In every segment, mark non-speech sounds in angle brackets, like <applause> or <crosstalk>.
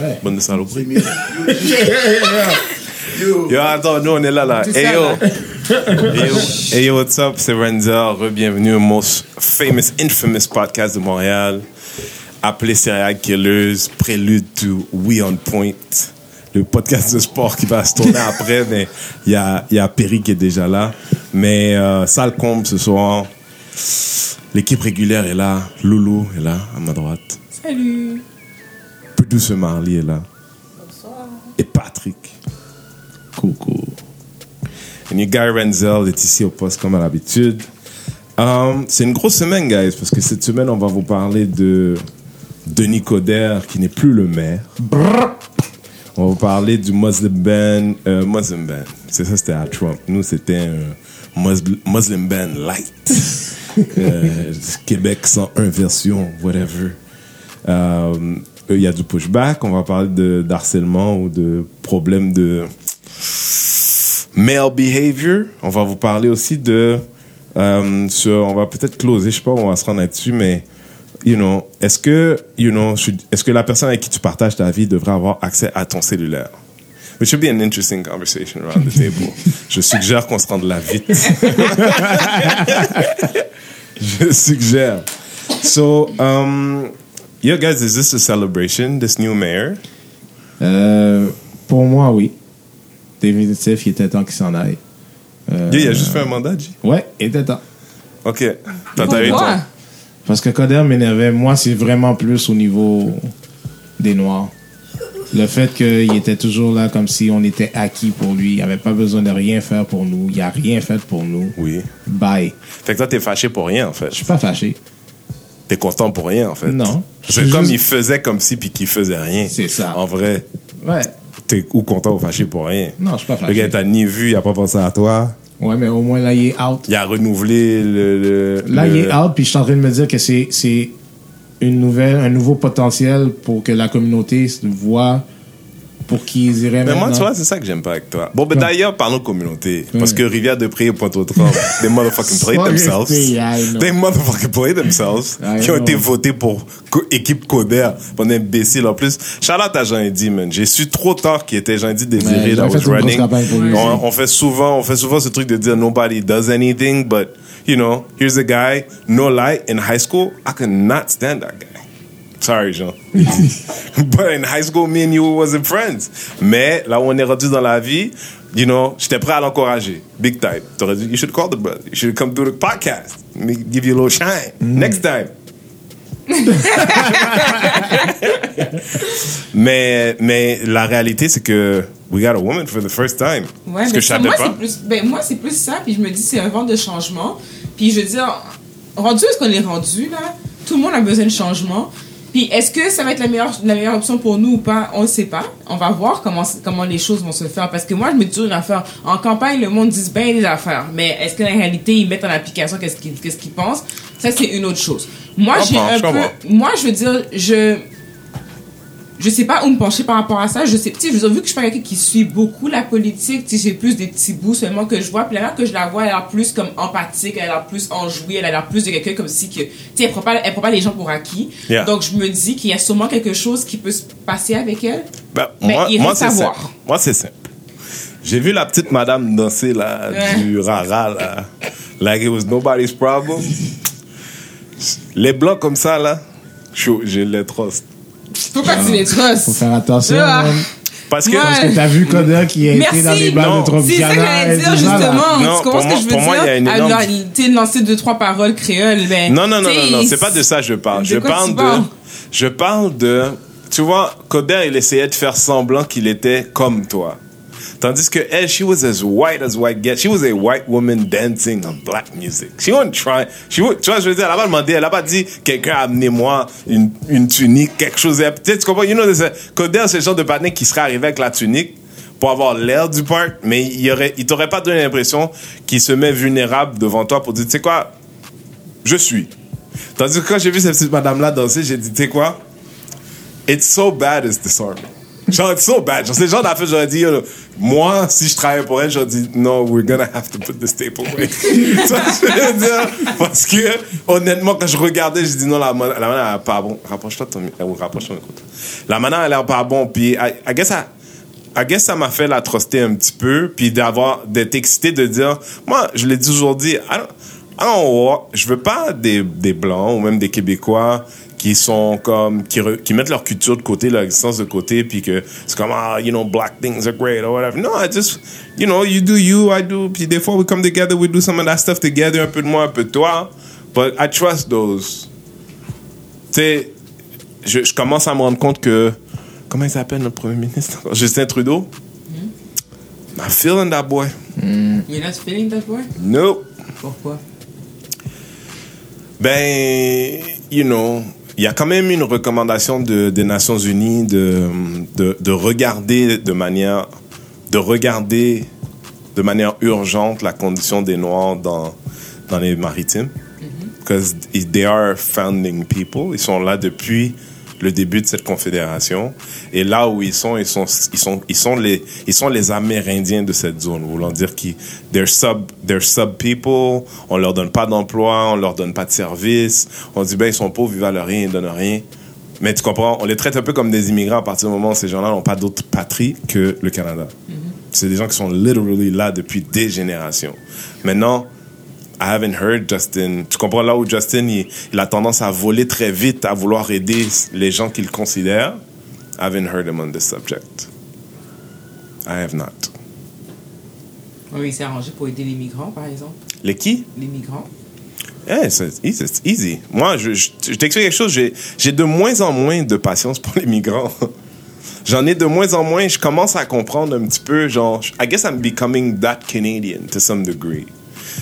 Ouais. Bonne de saloperie. <laughs> Yo, attends, nous on est là, là. Hey yo. hey yo. Hey yo, what's up? C'est Renzel. Re-bienvenue au most famous, infamous podcast de Montréal. Appelé Serial Killers, prélude to We on Point. Le podcast de sport qui va se tourner après, mais il y a, il y a Perry qui est déjà là. Mais euh, sale comble ce soir. L'équipe régulière est là. Loulou est là, à ma droite. Salut. Producer Marley est là. Et Patrick. Coucou. Et Guy Renzel est ici au poste comme à l'habitude. Um, c'est une grosse semaine, guys, parce que cette semaine, on va vous parler de Denis Coderre, qui n'est plus le maire. On va vous parler du Muslim ban. euh, Muslim ban. C'est ça, c'était à Trump. Nous, c'était un Muslim, Muslim ban light. <laughs> Euh, Québec 101 version, whatever. Euh, Il y a du pushback. On va parler de d'harcèlement ou de problèmes de male behavior. On va vous parler aussi de euh, sur, on va peut-être closer, je sais pas on va se rendre là-dessus, mais you know, est-ce que you know, est-ce que la personne avec qui tu partages ta vie devrait avoir accès à ton cellulaire? It should be an interesting conversation around the table. <laughs> Je suggère qu'on se rende là vite. <laughs> Je suggère. So, um, yeah, guys, is this a celebration, this new mayor? Euh, pour moi, oui. Définitif, il était temps qu'il s'en aille. Euh, Yeah, il a juste fait un mandat, G. Ouais, il était temps. Ok. T'as Parce que Coder m'énervait. Moi, c'est vraiment plus au niveau des Noirs. Le fait qu'il était toujours là comme si on était acquis pour lui. Il avait pas besoin de rien faire pour nous. Il a rien fait pour nous. Oui. Bye. Fait que toi, t'es fâché pour rien, en fait. Je suis pas fâché. T'es content pour rien, en fait. Non. C'est comme il faisait comme si puis qu'il faisait rien. C'est ça. En vrai, Ouais. t'es ou content ou fâché pour rien. Non, je suis pas Le fâché. gars, t'a ni vu, il a pas pensé à toi. Ouais, mais au moins là, il est out. Il a renouvelé le. le- Là, le- il est out, puis je suis en train de me dire que c'est une nouvelle, un nouveau potentiel pour que la communauté voit pour qu'ils iraient Mais moi, tu vois, c'est ça que j'aime pas avec toi. Bon, ben d'ailleurs, parlons communauté. Parce que Rivière de Pré et Pointe-aux-Trembles, <laughs> they motherfucking play Sorry, themselves. They motherfucking play themselves. Qui ont été votés pour équipe Coder. On est imbécile. En plus, Charlotte à Jean-Eddy, man. J'ai su trop tard qu'il était Jean-Eddy désiré, fait was running. on fait souvent, on fait souvent ce truc de dire nobody does anything, but, you know, here's a guy, no lie, in high school, I could not stand that guy. Sorry, Jean. <laughs> But in high school, me and you wasn't friends. Mais là où on est rendu dans la vie, you know, j'étais prêt à l'encourager. Big time. T'aurais dit, you should call the brother. You should come do the podcast. Let me give you a little shine. Next time. <laughs> mais, mais la réalité, c'est que we got a woman for the first time. Ouais, Ce mais que je ça, savais moi, pas. c'est plus, ben, moi, c'est plus ça, puis je me dis, c'est un vent de changement. Puis je veux dire, rendu est-ce qu'on est rendu, là, tout le monde a besoin de changement. Puis est-ce que ça va être la meilleure, la meilleure option pour nous ou pas? On ne sait pas. On va voir comment, comment les choses vont se faire. Parce que moi, je me dis une affaire. En campagne, le monde dit bien des affaires. Mais est-ce que la réalité, ils mettent en application qu'est-ce qu'ils qu'est-ce qu'ils pensent? Ça, c'est une autre chose. Moi, j'ai un peu. Moi, je veux dire, je je sais pas où me pencher par rapport à ça. Je sais, tu sais, je vu que je suis pas quelqu'un qui suit beaucoup la politique, tu sais, j'ai plus des petits bouts seulement que je vois. Puis la manière que je la vois, elle a l'air plus comme empathique, elle a l'air plus enjouée, elle a l'air plus de quelqu'un comme si que, tu sais, elle prend pas, elle prend pas les gens pour acquis. Yeah. Donc je me dis qu'il y a sûrement quelque chose qui peut se passer avec elle. Ben, Mais moi, il moi à simple. Moi, c'est simple. J'ai vu la petite madame danser là, Ouais. du rara là. Like it was nobody's problem. Les blancs comme ça là, chaud, je les trust. Pourquoi tu les Faut trosses? faire attention. Ah. man. Parce que Ouais. Parce que t'as vu Coder qui a Merci. été dans les Non, balles de C'est ça que dire et tout ça, là. justement. Non, tu comprends pour ce moi- que je veux pour moi, dire? il y a une tu sais, lancer deux, trois paroles créoles, ben. Non, non, non, non, non, c'est pas de ça que je parle. De Je quoi parle tu de, parles? je parle de, tu vois, Coder, il essayait de faire semblant qu'il était comme toi. Tandis que elle, she was as white as white gets. She was a white woman dancing on black music. She wasn't trying. She wa- tu vois, je veux dire, elle a pas demandé, elle a pas dit, quelqu'un a amené moi une, une tunique, quelque chose. Sais, tu comprends? You know, Coder, c'est le genre de patin qui serait arrivé avec la tunique pour avoir l'air du parc, mais il aurait, il t'aurait pas donné l'impression qu'il se met vulnérable devant toi pour dire, tu sais quoi, je suis. Tandis que quand j'ai vu cette petite madame-là danser, j'ai dit, tu sais quoi? It's so bad it's disarming. Genre, it's so bad. Genre, c'est le genre d'affaire, j'aurais dit, moi, si je travaillais pour elle, j'aurais dit, no, we're gonna have to put the staple away. <laughs> que je veux dire? Parce que, honnêtement, quand je regardais, je dis, non, la, la manière, elle pas bon. Rapproche-toi ton, euh, rapproche-toi, écoute. La manière, elle a pas bon, puis, I, I guess, guess ça m'a fait l'atrocité un petit peu, puis d'avoir, d'être excité de dire, moi, je l'ai toujours dit, I don't, I don't, je veux pas des, des blancs ou même des québécois qui sont comme qui, re, qui mettent leur culture de côté, leur existence de côté, puis que c'est comme ah, you know, black things are great or whatever. No, I just, you know, you do you, I do. Puis des fois, we come together, we do some of that stuff together, un peu de moi, un peu de toi. But I trust those. Tu sais, je, je commence à me rendre compte que comment il s'appelle notre premier ministre? <laughs> Justin Trudeau? Mm. I'm feeling that boy. Mm. You're not feeling that boy? Nope. Pourquoi? Ben, you know, il y a quand même une recommandation de, des Nations Unies de, de, de, regarder de manière, de regarder de manière urgente la condition des Noirs dans, dans les maritimes. Because mm -hmm. they are founding people. Ils sont là depuis le début de cette confédération. Et là où ils sont, ils sont, ils sont, ils sont les, ils sont les Amérindiens de cette zone, voulant dire qu'ils, they're sub, they're sub people. On leur donne pas d'emploi, on leur donne pas de service. On dit ben ils sont pauvres, ils valent rien, ils donnent rien. Mais tu comprends, on les traite un peu comme des immigrants à partir du moment où ces gens-là n'ont pas d'autre patrie que le Canada. Mm -hmm. C'est des gens qui sont literally là depuis des générations. Maintenant, I haven't heard Justin. Tu comprends là où Justin, il, il, a tendance à voler très vite, à vouloir aider les gens qu'il considère? I haven't heard him on this subject. I have not. Oui, il s'est arrangé pour aider les migrants, par exemple. Les qui? Les migrants. Yeah, c'est easy, easy. Moi, je, je, je t'explique quelque chose. J'ai de moins en moins de patience pour les migrants. <laughs> J'en ai de moins en moins. Je commence à comprendre un petit peu, genre, I guess I'm becoming that Canadian to some degree.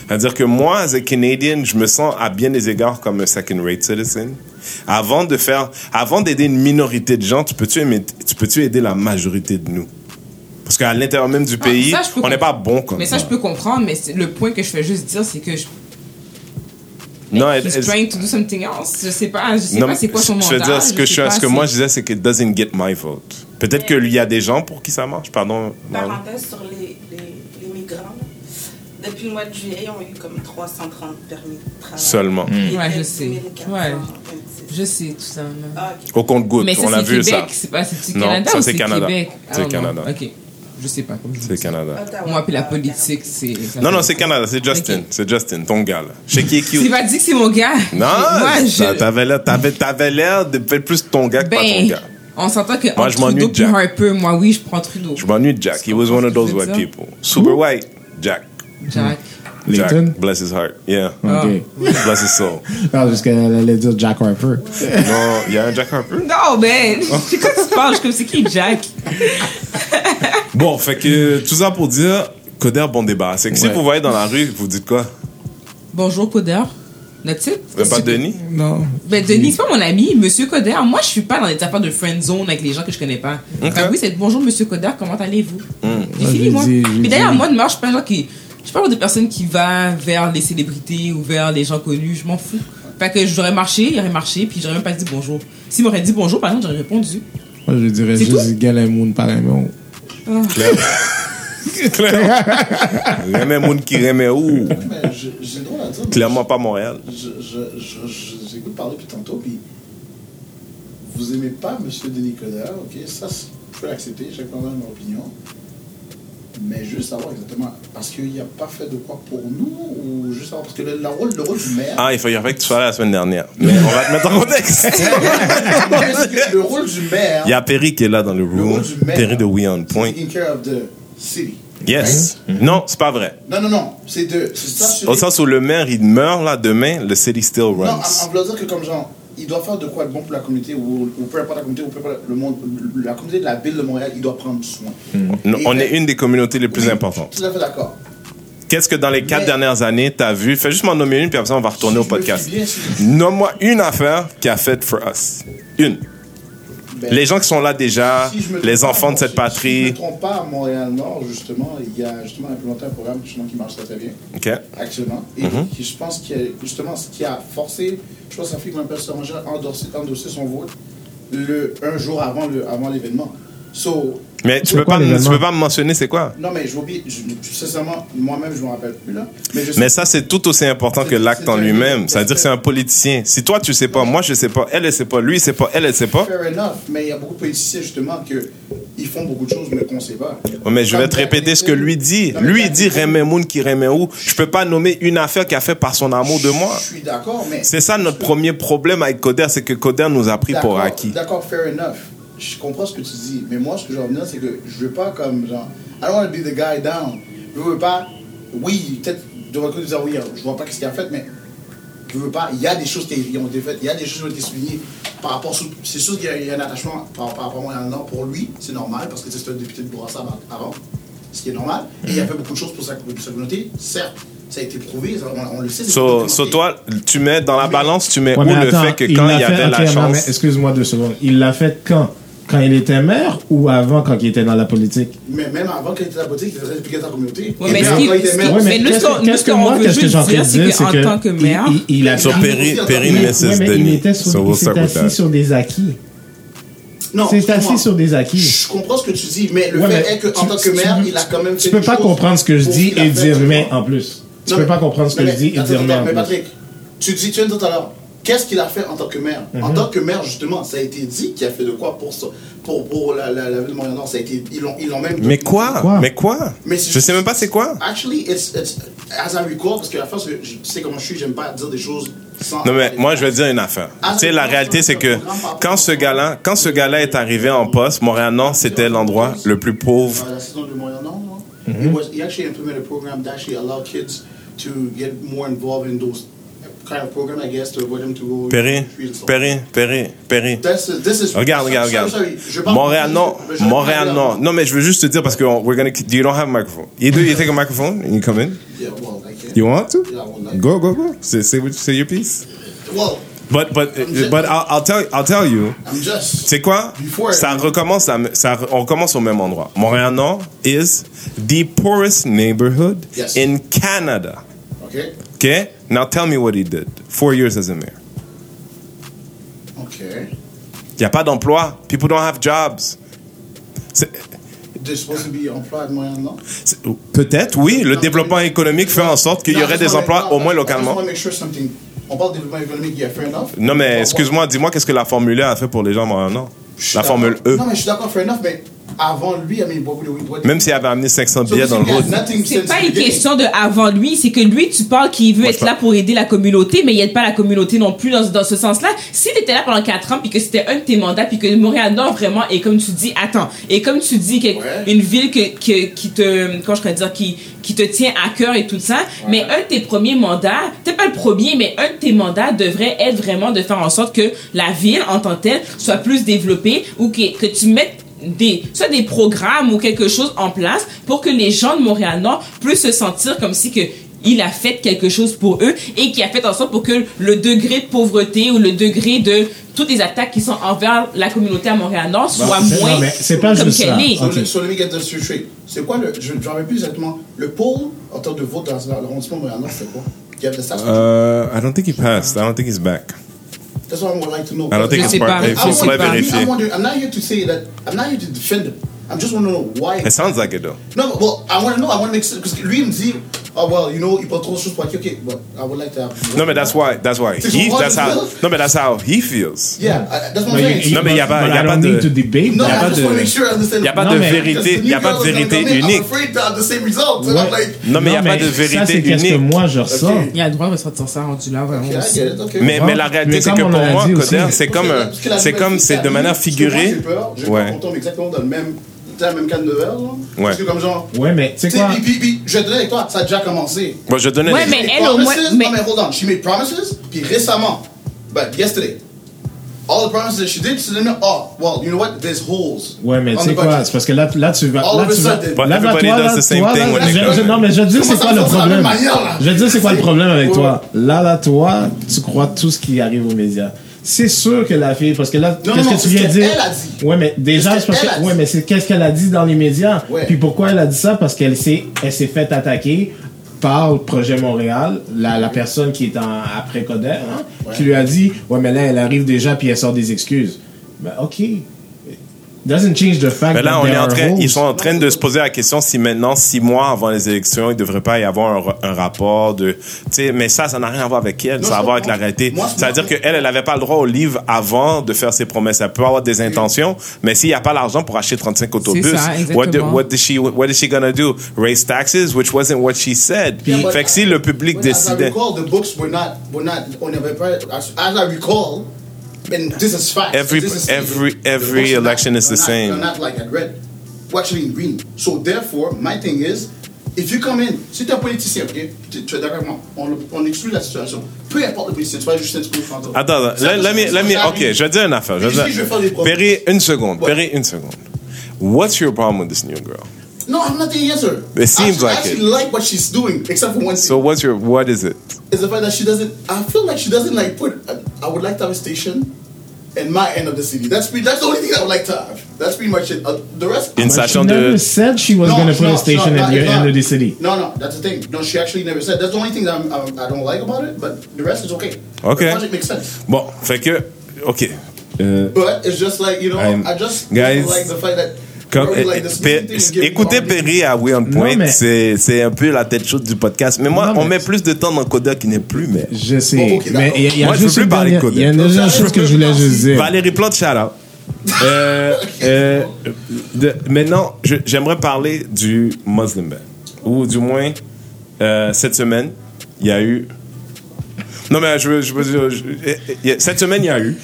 C'est-à-dire que moi, as a Canadian, je me sens à bien des égards comme un second-rate citizen. Avant de faire, avant d'aider une minorité de gens, tu peux-tu tu peux-tu aider la majorité de nous? Parce qu'à l'intérieur même du pays, ah, on n'est pas bon comme mais ça. Mais ça, je peux comprendre, mais le point que je fais juste dire, c'est que je... Non, He's trying to do something else. Je sais pas, je sais non, pas c'est quoi son mandat. Je veux dire, ce que, je, je ce que moi je disais, c'est que it doesn't get my vote. Peut-être qu'il y a des gens pour qui ça marche, pardon. Parenthèse sur les. Depuis le mois de juillet, ils ont eu comme 330 permis de travail. Seulement. Mmh. Ouais, je sais. Ouais. Je sais tout ça. Ah, okay. Au compte-goutte, on a vu Québec, ça. C'est pas c'est non, Canada ça ou c'est Canada. Québec? C'est ah, Canada. Ok. Je sais pas. C'est Canada. Moi, puis la politique, c'est. Non, non, c'est Canada. C'est Justin. Okay. C'est Justin, ton gars, là. Sais qui est cute? Tu pas dit que c'est mon gars. Non, Moi, je... t'avais l'air, t'avais, t'avais l'air de faire plus ton gars que ben, pas ton gars. On s'entend que moi, je m'ennuie de Jack. Harper, moi, oui, je prends Trudeau. Je m'ennuie de Jack. He was one of those white people. Super white. Jack. Jack. Jack, Layton? bless his heart. Yeah. Ok. <laughs> Bless his soul. Non, parce qu'elle allait dire Jack Harper. non, il y a un Jack Harper? Non, man. <laughs> C'est quoi tu parles? Je comme c'est qui Jack? <laughs> bon, fait que tout ça pour dire, Coder, bon débat. C'est que si vous voyez dans la rue, vous dites quoi? Bonjour, Coder. That's it? Même pas Denis? Non. Ben, Denis, c'est pas mon ami, Monsieur Coder. Moi, je suis pas dans des affaires de friend zone avec les gens que je connais pas. Okay. Ben oui, c'est bonjour, Monsieur Coder, comment allez-vous? Mm. J'ai fini, moi. Puis d'ailleurs, moi, de moi, je suis pas un genre qui. Je suis pas des personnes qui va vers les célébrités ou vers les gens connus. Je m'en fous. Fait que j'aurais marché, il aurait marché, puis j'aurais même pas dit bonjour. S'il m'aurait dit bonjour, par exemple, j'aurais répondu. Moi, je dirais juste Galamoun par un mot. Oh. Remet moun qui remet où? J'ai le droit à dire. Clairement pas Montréal. J'écoute parler depuis tantôt, puis vous aimez pas M. Denis Coderre, ok? Ça, je peux l'accepter, chacun a mon opinion. Mais juste savoir exactement, parce qu'il n'a pas fait de quoi pour nous, ou juste savoir, parce que le, le, rôle, le rôle du maire. Ah, il fallait que tu sois là la semaine dernière. Mais on va te mettre en contexte. <laughs> le rôle du maire. Il y a Perry qui est là dans le room. Perry de We On Point. Taking care of the city. Yes. Right? Non, c'est pas vrai. Non, non, non. C'est de. Au sens où le maire, il meurt là demain, le city still runs. Non, en, en voulant dire que comme genre, il doit faire de quoi de bon pour la communauté, ou, ou peu importe la communauté, ou peu importe le monde, la communauté de la ville de Montréal, il doit prendre soin. Mm. On est une des communautés les plus oui, importantes. Tout à fait d'accord. Qu'est-ce que dans les quatre Mais, dernières années, tu as vu? Fais juste m'en nommer une, puis après ça, on va retourner si au podcast. Nomme-moi une affaire qui a fait for us. Une. Ben, les gens qui sont là déjà, si les enfants de cette si, patrie. Si je ne me trompe pas, à Montréal-Nord, justement, il y a justement implémenté un programme justement, qui marche très, très bien. OK. Actuellement. Et Mm -hmm. qui, je pense, qui a, justement, ce qui a forcé, je pense, que ça fait que ma personne a endossé, endossé son vote le, un jour avant l'événement. So, Mais tu peux, quoi pas, me- tu peux pas me mentionner c'est quoi? Non, mais je oublie, je, sincèrement, moi-même, je me rappelle plus, là. Mais, je sais- Mais ça, c'est tout aussi important que l'acte en lui-même. Ça veut dire que c'est- un politicien. Si toi, tu sais pas, moi, je sais pas, elle, elle sait pas, lui, il sait pas, elle, elle sait pas. Fair enough, mais il y a beaucoup de politiciens, justement, que ils font beaucoup de choses, mais qu'on sait pas. Ouais, mais je vais te répéter ce que lui dit. Lui, il dit René Moun qui René où? Je peux pas nommer une affaire qu'il a fait par son amour de moi. Je suis d'accord, mais. C'est ça notre premier problème avec Coder, c'est que Coder nous a pris pour acquis. D'accord, fair enough. Je comprends ce que tu dis, mais moi, ce que je veux dire, c'est que je veux pas comme genre. I don't want to be the guy down. Je veux pas. Oui, peut-être de votre côté dire oui, je vois pas ce qu'il a fait, mais je veux pas. Il y a des choses qui ont été faites, il y a des choses qui ont été soulignées par rapport. C'est sûr qu'il y, a- il y a un attachement par, par rapport à moi et à Nord pour lui, c'est normal, parce que c'était un député de Bourassa avant, ce qui est normal. Et il a fait beaucoup de choses pour sa, pour sa communauté, certes. Ça a été prouvé, on, on le sait. c'est So, so toi, tu mets dans la balance, tu mets Ouais, où le fait que il quand l'a il y fait- avait la ok, non, mais chance. Excuse-moi deux secondes. Il l'a fait quand? Quand il était maire ou avant quand il était dans la politique? Mais même avant qu'il était à la politique, il impliqué dans la communauté. Mais ce qui- ce maire, qui- Ouais, mais nous, qu'est-ce que- que moi, qu'est-ce que envie dire, de c'est dire, c'est qu'en que tant que maire, il, il, il a Il- Perry, Perry, il- était, sur, assis that. sur des acquis. Non, C'est assis sur des acquis. Je comprends ce que tu dis, mais le Ouais, fait mais est qu'en tu- tant que maire, tu- il a quand même fait Tu peux pas comprendre ce que je dis et dire mais en plus. Tu peux pas comprendre ce que je dis et dire mais en mais. Patrick, tu dis, tu viens tout à l'heure, qu'est-ce qu'il a fait en tant que maire? En Mhm. tant que maire, justement, ça a été dit qu'il a fait de quoi pour ça, pour, pour la, la, la ville de Montréal-Nord. Ça a été, ils l'ont, ils l'ont même. Mais quoi? Quoi? Mais quoi? Mais Je sais même pas c'est quoi. Actually, it's, it's, as I recall, parce que la que je sais comment je suis, j'aime pas dire des choses sans. Non, mais moi, je vais dire une affaire. Tu sais, la réalité, c'est que quand ce gars-là, quand ce gars-là est arrivé en poste, Montréal-Nord, c'était l'endroit le plus pauvre. La saison de Montréal-Nord, no? It was, he actually implemented a program that actually allowed kids to get more involved in those kind of program, I guess, to avoid to go. Perry. That's, this is, Regarde, regarde, regarde. Montréal, non. Montréal, non. Non, mais je veux juste te dire parce que on- we're gonna, you don't have a microphone. You do, you take a microphone and you come in. Yeah, well, I can't. You want to? Yeah, I Go, go, go. Say, say, what- say your piece. Well, But, but, but I'll, I'll tell, I'll tell you. C'est quoi? Before- Ça recommence à, ça, on recommence au même endroit. Montréal-Nord is the poorest neighborhood Yes. in Canada. Okay. Okay? Now tell me what he did. Four years as a mayor. Okay. Il n'y a pas d'emploi. People don't have jobs. Supposed to be c'est- Peut-être, oui. Le développement économique fait en sorte qu'il y aurait des emplois au moins localement. On parle de développement économique, fair enough. Non, mais excuse-moi, dis-moi qu'est-ce que la Formule 1 a fait pour les gens suis La. Formule E. Non, mais je suis d'accord, fair enough, mais avant lui, I mean, what would what- Même s'il avait amené 500 So billets dans le road. C'est pas the une question de avant lui, c'est que lui, tu parles qu'il veut Moi, être là pour aider la communauté, mais il aide pas la communauté non plus dans, dans ce sens-là. Si tu étais là pendant 4 ans, puis que c'était un de tes mandats, puis que Montréal-Nord vraiment, et comme tu dis, attends, et comme tu dis, que, Ouais. une ville que, que- qui te, comment je pourrais dire, qui, qui te tient à cœur et tout ça, mais un de tes premiers mandats, peut-être pas le premier, mais un de tes mandats devrait être vraiment de faire en sorte que la ville, en tant que telle, soit plus développée, ou que, que tu mettes des, soit des programmes ou quelque chose en place pour que les gens de Montréal-Nord puissent se sentir comme si que il a fait quelque chose pour eux et qui a fait en sorte pour que le degré de pauvreté ou le degré de toutes les attaques qui sont envers la communauté à Montréal-Nord soit c'est- moins non, mais c'est pas comme qu'elle est. So, Ok. le-. C'est quoi le. Je ne rappelle plus exactement. Le pôle en termes de vote dans l'arrondissement de Montréal-Nord, c'est quoi? You have the stats? Uh, I don't think he passed. I don't think he's back. That's what I would like to know. I don't think Je it's sais part. pas. Il I faut sais faudrait pas. vérifier. I'm, wondering, I'm not here to say that. I'm not here to defend him. I'm just want to know why. It sounds like it though. No, but, well, I want to know. I want to make sense. because que lui, il me dit, oh, well, you know, il peut trop de choses pour dire, ok, but I would like to have. No, but that's why. That's why. C'est He. That's how. No, but that's how he feels. Yeah, I- that's what No, I'm you- saying. Non, mais il y a pas- il y a I pas don't de- need to debate. No, y I pas just de- want to make sure I understand. Il n'y a pas Non, de mais- vérité. Il n'y a pas de vérité unique. I'm afraid to have the same result. And Ouais. I'm like, Non, mais il n'y a pas de ça, vérité c'est qu'est-ce que unique. moi je ressens. Il a le droit de sortir ça rendu là vraiment. okay, okay. Mais, mais la réalité, c'est comme que on pour moi. Coder, c'est comme, c'est comme, c'est de manière figurée. Ouais. exactement dans le même, la même canne de verre. là. Ouais. Parce que comme genre, Ouais, mais tu sais quoi? puis, puis, puis, je vais avec toi, ça a déjà commencé. Bon, je donne Ouais, un mais elle, au moins- Promises, mais- Non, mais hold on. She made promises, puis récemment, but yesterday, all the promises that she did, she didn't oh, well, you know what? There's holes. Ouais, mais tu sais the quoi? C'est parce que là, là tu vas. All Là, tu vas. But Là, là, everybody toi, does là, the same toi, thing là, when they je-. Non, mais je Comment c'est quoi le problème? Je dire, c'est quoi le problème avec toi? Là, là, toi, tu crois tout ce qui arrive aux médias. C'est sûr que la fille, parce que là, qu'est-ce que tu viens de dire? qu'elle a dit. Ouais, mais déjà, C'est parce que, ouais, mais c'est qu'est-ce qu'elle a dit dans les médias? Ouais. Puis pourquoi elle a dit ça? Parce qu'elle s'est, elle s'est fait attaquer par le projet Montréal, la, la personne qui est en après Coder, hein, Ouais. qui lui a dit, ouais, mais là, elle arrive déjà puis elle sort des excuses. Ben, ok. Doesn't change the fact Mais là, that on there est en are train, holes. ils sont en train de se poser la question si maintenant, six mois avant les élections, il ne devrait pas y avoir un, ra- un rapport de, mais ça, ça n'a rien à voir avec elle, Non, ça a à voir avec la réalité. C'est-à-dire qu'elle, elle n'avait pas le droit au livre avant de faire ses promesses. Elle peut avoir des intentions, mais s'il n'y a pas l'argent pour acheter 35 autobus, ça, what, the- exactement. what, is she, what is she gonna do? Raise taxes, which wasn't what she said. Yeah, but- fait que si le public But as I décidait, recall, the books were not, were not, on n'avait pas, as, as I recall, and this is fact. Every- is every- the every books are not- election is the not- same. Are not like at red, we're actually in green. So therefore, my thing is, if you come in, si t'es un politicien, ok, tu es d'accord avec moi, on, on exclut la situation. Peu importe le politicien, tu vas juste un fantôme. Attends, attends, let, let me, let me, ok, je vais dire une affaire. Je vais dire- je vais faire des promesses. Perry, une seconde. Perry, une seconde. What's your problem with this new girl? No, I'm not the answer. It seems I, like I actually it. like what she's doing, except for one thing. So what's your, what is it? is the fact that she doesn't. I feel like she doesn't like put. I would like to have a station in my end of the city. That's pretty, that's the only thing I would like to have. That's pretty much it. Uh, the rest. In But station she never de, said she was No, going to put no, a station no, at your it's end of the city. No, no, that's the thing. No, she actually never said. That's the only thing that I'm, I'm, I don't like about it. But the rest is okay. Okay. The project makes sense. bon, fait que, ok. Euh, But it's just like you know, I'm- I just guys, don't like the fact that. Comme, giving écoutez Perry à We On Point, c'est c'est un peu la tête chaude du podcast. Mais moi, Non, on met plus de temps dans Coda qui n'est plus, mais. Je sais. Mais il y a, il y a Moi, je juste veux plus une parler de Kodak. il y a une chose que je voulais juste dire. Valérie Plante, shout out. Euh, euh, de- maintenant, j'aimerais parler du Muslim ban. Ou du moins, euh, cette semaine, il y a eu. Non, mais je veux, je veux cette semaine, il y a eu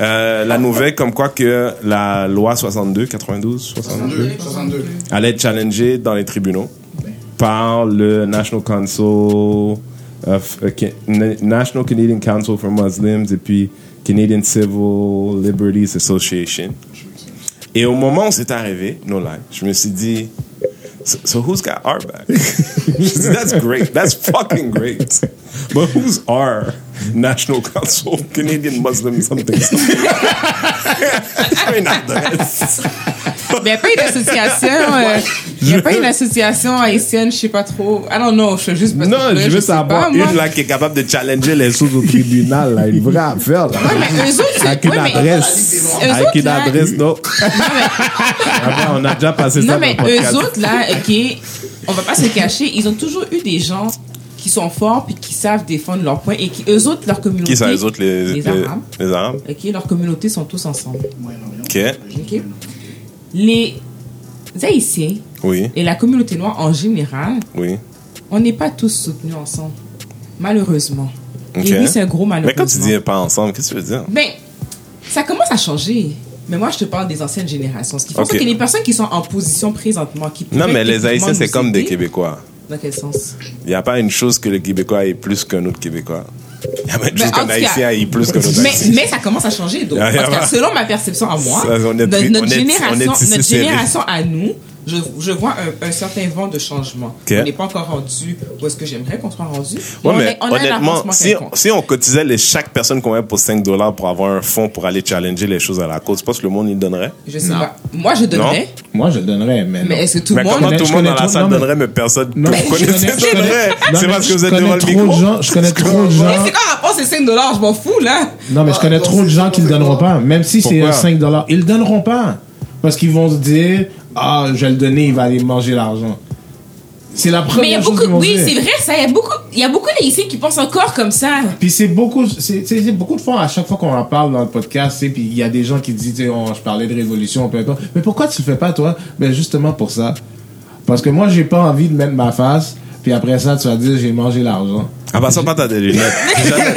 euh, la nouvelle comme quoi que la loi 62, 92, 62, 62, 62. allait être challengée dans les tribunaux par le National Council of, euh, National Canadian Council for Muslims et puis Canadian Civil Liberties Association. Et au moment où c'est arrivé, no lie, je me suis dit, so, so who's got our back? <laughs> that's great, that's fucking great. But who's our <laughs> National Council of Canadian Muslim something something? <laughs> Une adresse. Mais il n'y a pas une association. euh, Il n'y a pas une association haïtienne, je sais pas trop. I don't know, je suis juste. Non, je veux savoir pas, moi. une là qui est capable de challenger les choses au tribunal, là, une vraie affaire. Là. Ouais, mais eux autres, Avec une ouais, mais- adresse. Eux Avec autres, une là, adresse, non. Ah ben, on a déjà passé ça Non, dans mais le podcast. eux autres, là, OK, on va pas se cacher, ils ont toujours eu des gens qui sont forts puis qui savent défendre leurs points et qui, eux autres, leur communauté. Qui ça, les autres, les, Les Arabes. les Arabes? OK, leur communauté sont tous ensemble. Ok. Les Haïtiens Oui, et la communauté noire en général, oui. on n'est pas tous soutenus ensemble. Malheureusement. Ok. Et oui, c'est un gros Mais malheureusement. quand tu dis pas ensemble, qu'est-ce que tu veux dire? Ben, ça commence à changer. Mais moi, je te parle des anciennes générations. Ce qui fait que les personnes qui sont en position présentement, qui Non, mais les Haïtiens, c'est comme des Québécois. Dans quel sens? Il n'y a pas une chose que le Québécois ait plus qu'un autre Québécois. Il n'y a pas une Mais chose en qu'un Haïtien ait plus qu'un autre mais, Haïtien. mais ça commence à changer, donc. <laughs> Ah, Parce que selon ma perception à moi, Ça, on est notre, on est- génération, on est notre génération à nous, je, je vois un, un certain vent de changement. Ok. On n'est pas encore rendu où est-ce que j'aimerais qu'on soit rendu. Ouais, on mais est- on a un honnêtement, si, on cotisait les, chaque personne qu'on met pour 5 dollars pour avoir un fonds pour aller challenger les choses à la cause, tu penses que le monde, il donnerait? Je sais pas. Moi, je donnerais. Moi, je le donnerais, mais. non. Mais est-ce que tout le monde. comment tout le monde dans la salle non, mais- donnerait, mais personne connais- donnerait? C'est parce que vous êtes devant le micro? Je connais trop de gens. Mais c'est quoi le rapport, c'est 5 dollars, je m'en fous, là. Non, mais je connais Ah, trop de gens qui le donneront pas. Même si c'est Pourquoi? un 5 dollars, ils le donneront pas. Parce qu'ils vont se dire, ah, je vais le donner, il va aller manger l'argent. C'est la Mais il y a première chose beaucoup. Oui, c'est vrai, ça. Il y a beaucoup, il y a beaucoup d'Haïtiens qui pensent encore comme ça. Puis c'est beaucoup, c'est beaucoup de fois, à chaque fois qu'on en parle dans le podcast, sais, puis il y a des gens qui disent, tu sais, oh, je parlais de révolution, peu importe. Mais pourquoi tu le fais pas, toi? Ben, justement pour ça. Parce que moi, j'ai pas envie de mettre ma face, puis après ça, tu vas dire, j'ai mangé l'argent. En passant pas t'as des lunettes. <laughs> J'ai jamais,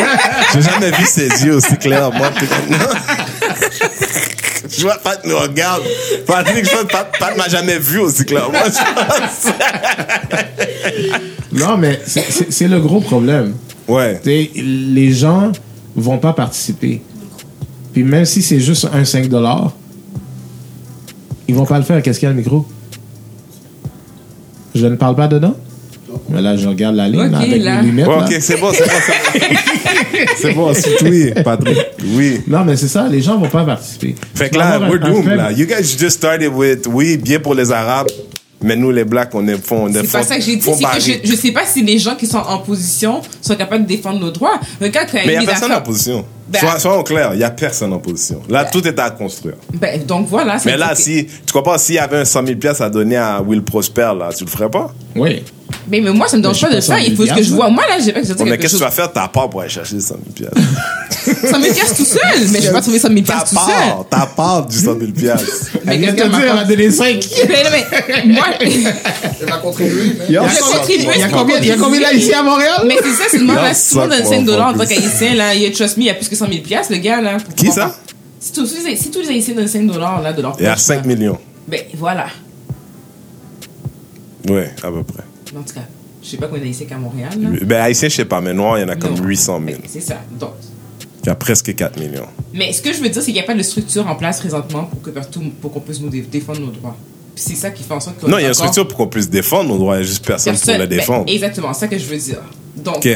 j'ai jamais vu ses yeux aussi clairs, moi. Je vois Pat nous regarde. Patrick, je vois Pat, Pat m'a jamais vu aussi clair. Moi, je Non, mais c'est- le gros problème. Ouais. Tu sais, les gens vont pas participer. Puis même si c'est juste un 5 dollars, ils vont pas le faire. Qu'est-ce qu'il y a le micro? Je ne parle pas dedans? Mais là, je regarde la ligne Ok, là, avec là. mes lunettes. Ok, c'est bon, c'est bon, c'est bon. <laughs> C'est bon, c'est oui, Patrick. Oui. Non, mais c'est ça, les gens vont pas participer. Fait que là, we're doomed, là. You guys just started with, oui, bien pour les Arabes. Mais nous, les blacks, on est est C'est pas ça que j'ai dit, que je, je sais pas si les gens qui sont en position sont capables de défendre nos droits. Regarde quand Mais il n'y y a personne en position. Ben- Sois- Soyons clairs, il n'y a personne en position. Là, tout est à construire. Ben, donc voilà. Mais là, que- si, tu comprends, s'il y avait un 100 000 piastres à donner à Will Prosper, là, tu le ferais pas? Oui. Mais, mais moi, ça me dérange pas de faire. Il faut ce que je vois. Moi, là, j'ai pas que Bon, mais qu'est-ce que tu vas faire? Ta part pour aller chercher les 100 000 piastres. 100 000 piastres tout seul. Mais je vais pas trouver 100 000 Ta piastres tout seul. part, ta part du 100 000 piastres. <laughs> Mais quelqu'un te dire, elle m'a a donné 5. <laughs> Mais non, mais moi, <laughs> Elle va contribuer, mais. Il y a, il y a combien, il y a combien d'Haïtiens à Montréal? mais c'est ça, c'est le monde là. Si tout le monde donne 5 dollars en tant qu'haïtien, là, il y a, trust me, il y a plus que 100 000 piastres, le gars, là. Qui ça? Si tous, si, si tous les haïtiens donnent 5 dollars, là, de leur Il y a poche, 5 là, millions. Ben, voilà. Oui, à peu près. En tout cas, je sais pas combien d'haïtiens qu'à Montréal, là. Ben, haïtien, je sais pas, mais noir, il y en a comme Non. 800 000. Ben, C'est ça. Donc. Il y a presque 4 millions. Mais ce que je veux dire, c'est qu'il n'y a pas de structure en place présentement pour que partout, pour qu'on puisse nous dé- défendre nos droits. C'est ça qui fait en sorte que. Non, il y a une structure pour qu'on puisse défendre nos droits, il y a juste personne, pour les défendre. Ben, exactement, c'est ça que je veux dire. Donc, OK.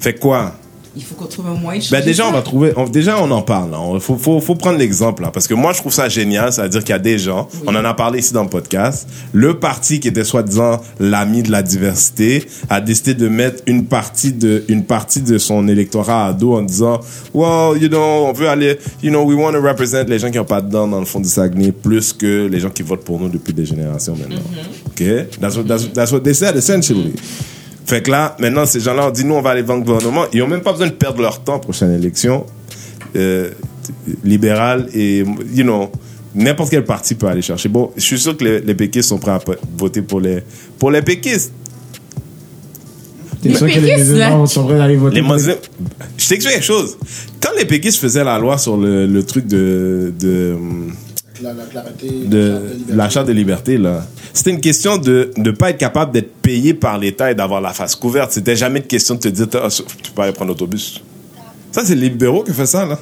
Fait quoi? Il faut qu'on trouve un moyen de Ben déjà ça. on va trouver, on- déjà on en parle. Il faut, faut, faut prendre l'exemple là, parce que moi je trouve ça génial, c'est-à-dire qu'il y a des gens, on en a parlé ici dans le podcast, le parti qui était soi-disant l'ami de la diversité a décidé de mettre une partie de une partie de son électorat à dos en disant, well you know on veut aller, you know we want to represent les gens qui ont pas de dents dans le fond du Saguenay plus que les gens qui votent pour nous depuis des générations maintenant. Ok, that's what, that's, that's what they said essentially. Fait que là, maintenant, ces gens-là ont dit, nous, on va aller vendre le gouvernement. Ils n'ont même pas besoin de perdre leur temps, prochaine élection. Euh, libéral et, you know, n'importe quel parti peut aller chercher. Bon, je suis sûr que les, les péquistes sont prêts à voter pour les, pour les péquistes. T'es Les sûr que les péquistes, musulmans là. sont prêts voter Les pour musulmans. Je t'explique quelque chose. Quand les péquistes faisaient la loi sur le, le truc de, de, La, la clarté. de la charte de liberté là. C'était une question de ne pas être capable d'être payé par l'État et d'avoir la face couverte. C'était jamais une question de te dire Ah, tu peux aller prendre l'autobus. Ça c'est les libéraux qui font ça là.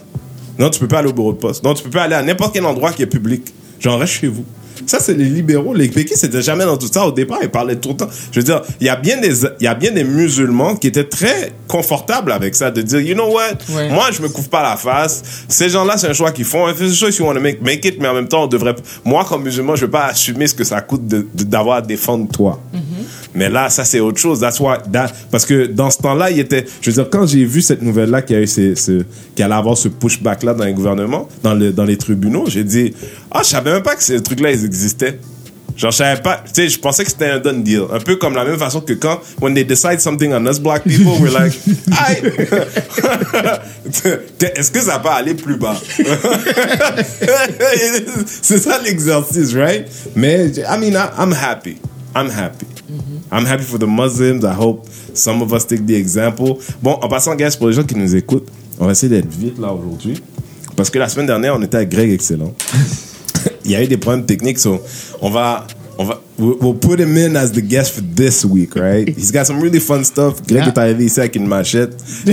Non, tu peux pas aller au bureau de poste. Non, tu peux pas aller à n'importe quel endroit qui est public. Genre reste chez vous. Ça c'est les libéraux, les péquistes c'était jamais dans tout ça au départ, ils parlaient tout le temps. Je veux dire, il y a bien des il y a bien des musulmans qui étaient très confortables avec ça de dire you know what? Ouais. moi je me couvre pas la face. Ces gens-là, c'est un choix qu'ils font. A choice you want to make, make it, mais en même temps, on devrait, moi, comme musulman, je vais pas assumer ce que ça coûte de- de- d'avoir à défendre toi. Mais là, ça, c'est autre chose. That's why, that- parce que dans ce temps-là, il était, je veux dire, quand j'ai vu cette nouvelle-là qui a eu ces, ce, qui allait avoir ce pushback-là dans les gouvernements, dans le, dans les tribunaux, j'ai dit, ah, je savais même pas que ces trucs-là, ils existaient. Genre, je savais pas, tu sais, je pensais que c'était un done deal. Un peu comme la même façon que quand, when they decide something on us black people, we're like, <laughs> aïe! <laughs> Est-ce que ça peut aller plus bas? <laughs> C'est ça l'exercice, right? Mais, I mean, I'm happy. I'm happy. I'm happy for the Muslims. I hope some of us take the example. Bon, en passant, guys, pour les gens qui nous écoutent, on va essayer d'être vite là aujourd'hui. Parce que la semaine dernière, on était avec Greg Excellent. <laughs> Il y a eu des problèmes techniques, so on va, we'll, we'll put him in as the guest for this week, right? He's got some really fun stuff. Greg Yeah. machette. <laughs> He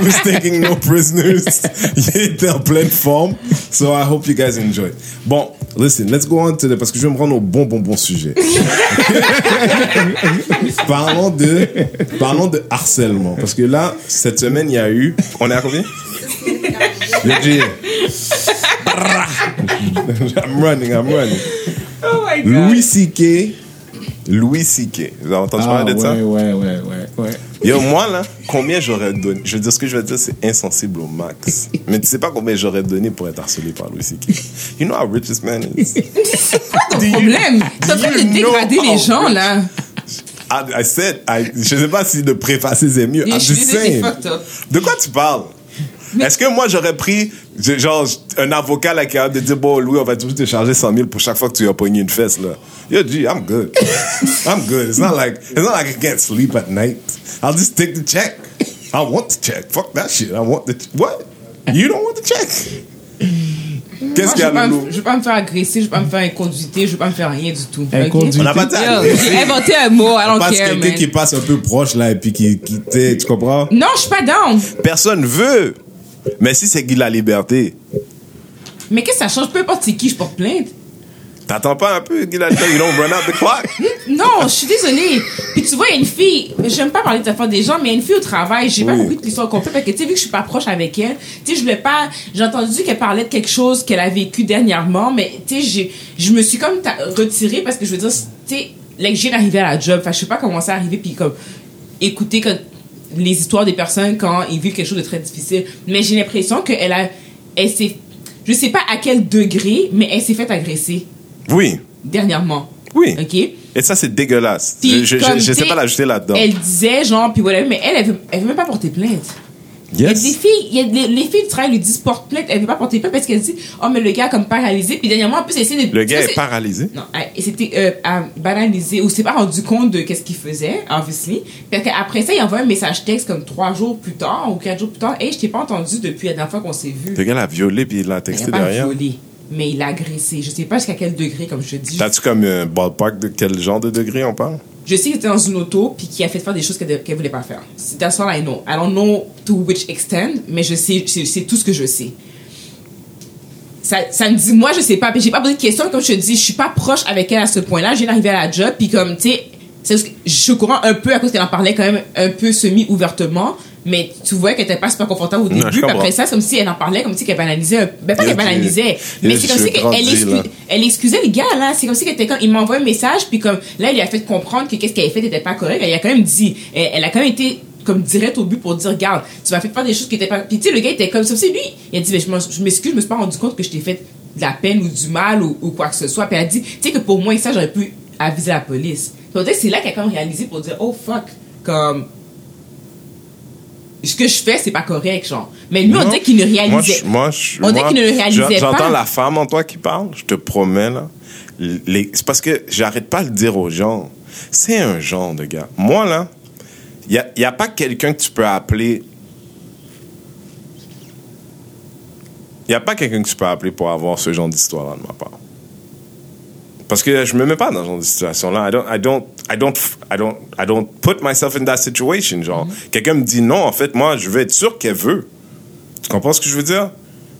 was taking no prisoners. <laughs> Il était en pleine forme. So I hope you guys enjoy. Bon, listen, let's go on to the, parce que je vais me rendre au bon, bon, bon sujet. <laughs> parlons de, parlons de harcèlement. Parce que là, cette semaine, il y a eu, on est à combien? Le. I'm running, I'm running. Oh my god. Louis C.K. Louis C.K. Vous avez entendu Ah, parler de ça? ouais, ouais, ouais, ouais, ouais. Yo, moi, là, combien j'aurais donné? Je veux dire, ce que je vais dire, c'est insensible au max. <laughs> Mais tu sais pas combien j'aurais donné pour être harcelé par Louis C.K. You know how rich this man is? <laughs> Ton problème. T'es en train de dégrader les gens, rich- là. I, I said, I, je sais pas si de préfacer c'est mieux. I'm je suis just saying. c'est. De quoi tu parles? Est-ce que moi j'aurais pris genre un avocat là qui a de dire bon Louis on va te charger 100 000 pour chaque fois que tu as pogné une fesse là. Yo G, I'm good. <laughs> I'm good. It's not like it's not like I can't sleep at night. I'll just take the check. I want the check. Fuck that shit. I want the what? You don't want the check. Qu'est-ce qu'il y a Loulou? me- je veux pas me faire agresser, je veux pas me faire inconduiter, je veux pas me faire rien du tout. ok? Inconduite. On n'a pas dit. J'ai inventé un mot, I On don't passe care, quelqu'un qui passe un peu proche là et puis qui, qui tu comprends? Non, je suis pas down. Personne veut. Mais si c'est Guy la liberté, Mais qu'est-ce que ça change? Peu importe c'est qui, je porte plainte. T'attends pas un peu, Gila, you don't run out the clock? Non, je suis désolée. Puis tu vois, il y a une fille, j'aime pas parler de affaires des gens, mais il y a une fille au travail, j'ai pas compris l'histoire complète parce que tu sais, vu que je suis pas proche avec elle, tu sais, je voulais pas, j'ai entendu qu'elle parlait de quelque chose qu'elle a vécu dernièrement, mais tu sais, j'ai- je me suis comme retirée parce que je veux dire, tu sais, je viens d'arriver à la job, enfin, je sais pas comment ça arriver puis comme écouter comme les histoires des personnes quand ils vivent quelque chose de très difficile, mais j'ai l'impression qu'elle a, elle s'est, je sais pas à quel degré, mais elle s'est fait agresser Oui. dernièrement. Oui. Ok? Et ça, c'est dégueulasse. Puis, je je sais pas l'ajouter là-dedans. Elle disait, genre, puis voilà, mais elle, elle veut, elle veut même pas porter plainte. Il y a des Yes. filles, il y a des- les filles du travail lui disent porte plainte, elle veut pas porter plainte parce qu'elle dit, oh, mais le gars, comme paralysé, puis dernièrement, en plus, elle essaie de. Le gars est paralysé? Non, c'était euh, à banaliser, ou s'est pas rendu compte de qu'est-ce qu'il faisait, obviously. Parce qu'après ça, il envoie un message texte comme trois jours plus tard, ou quatre jours plus tard, hey, je t'ai pas entendu depuis la dernière fois qu'on s'est vu. Le gars l'a violé puis il l'a Il texté a pas derrière. violé, mais il l'a agressé. Je sais pas jusqu'à quel degré, comme je te dis. T'as-tu comme un ballpark de quel genre de degré on parle? Je sais qu'il était dans une auto puis qu'il a fait faire des choses qu'elle qu'elle voulait pas faire. That's all I know. I don't know to which extent, mais je sais, c'est tout ce que je sais. Ça, ça me dit, moi, je sais pas, puis j'ai pas posé de questions, comme je te dis, je suis pas proche avec elle à ce point-là. Viens d'arriver à la job, puis comme, tu sais, je suis au courant un peu à cause qu'elle en parlait quand même un peu semi-ouvertement, mais tu vois qu'elle était pas super confortable au début, puis après ça, c'est comme si elle en parlait, comme si qu'elle banalisait, ben pas qu'elle banalisait, mais c'est comme si qu'elle là. elle excusait les gars là. C'est comme si qu'elle était comme il m'envoie un message puis comme là il lui a fait comprendre que qu'est-ce qu'elle avait fait n'était pas correct. Elle a quand même dit elle, elle a quand même été comme direct au but pour dire regarde tu m'as fait faire des choses qui étaient pas puis tu sais le gars était comme ça. C'est lui il a dit mais je m'excuse je me suis pas rendu compte que je t'ai fait de la peine ou du mal ou, ou quoi que ce soit. Puis elle a dit tu sais que pour moi ça j'aurais pu aviser la police. Peut-être c'est là qu'elle a quand même réalisé pour dire oh fuck comme ce que je fais c'est pas correct genre mais lui on dirait qu'il ne Moi, réalisait je- moi, je- On moi, qu'il ne réalisait je- J'entends pas. la femme en toi qui parle, je te promets, là. Les- C'est parce que j'arrête pas de le dire aux gens. C'est un genre de gars. Moi, là, il n'y a, y a pas quelqu'un que tu peux appeler. Il n'y a pas quelqu'un que tu peux appeler pour avoir ce genre d'histoire-là de ma part. Parce que je me mets pas dans ce genre de situation-là. I don't, I don't, I don't, I don't, I don't put myself in that situation. Genre, quelqu'un me dit non, en fait, moi, je veux être sûr qu'elle veut. Tu comprends ce que je veux dire?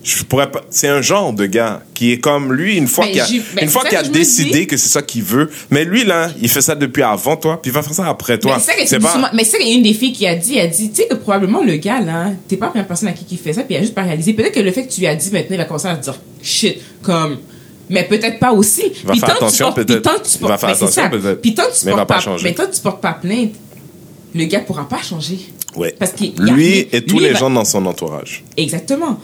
Je pourrais pas. C'est un genre de gars qui est comme lui une fois Ben, qu'il a, ben, une fois c'est qu'il ça a que je me décidé dis. que c'est ça qu'il veut. Mais lui là, il fait ça depuis avant toi, puis il va faire ça après toi. Mais c'est pas. souvent- mais c'est une des filles qui a dit, a dit, tu sais que probablement le gars là, t'es pas la première personne à qui qui fait ça, puis il a juste pas réalisé. Peut-être que le fait que tu lui as dit maintenant, il va commencer à se dire shit, comme, mais peut-être pas aussi. va Puis faire tant attention, portes- puis peut-être. tant que tu portes- peut-être. Puis tant que tu portes pas mais tant que tu portes pas plainte, le gars pourra pas changer. Ouais. Parce qu'il a lui et tous lui, les va- gens dans son entourage. Exactement.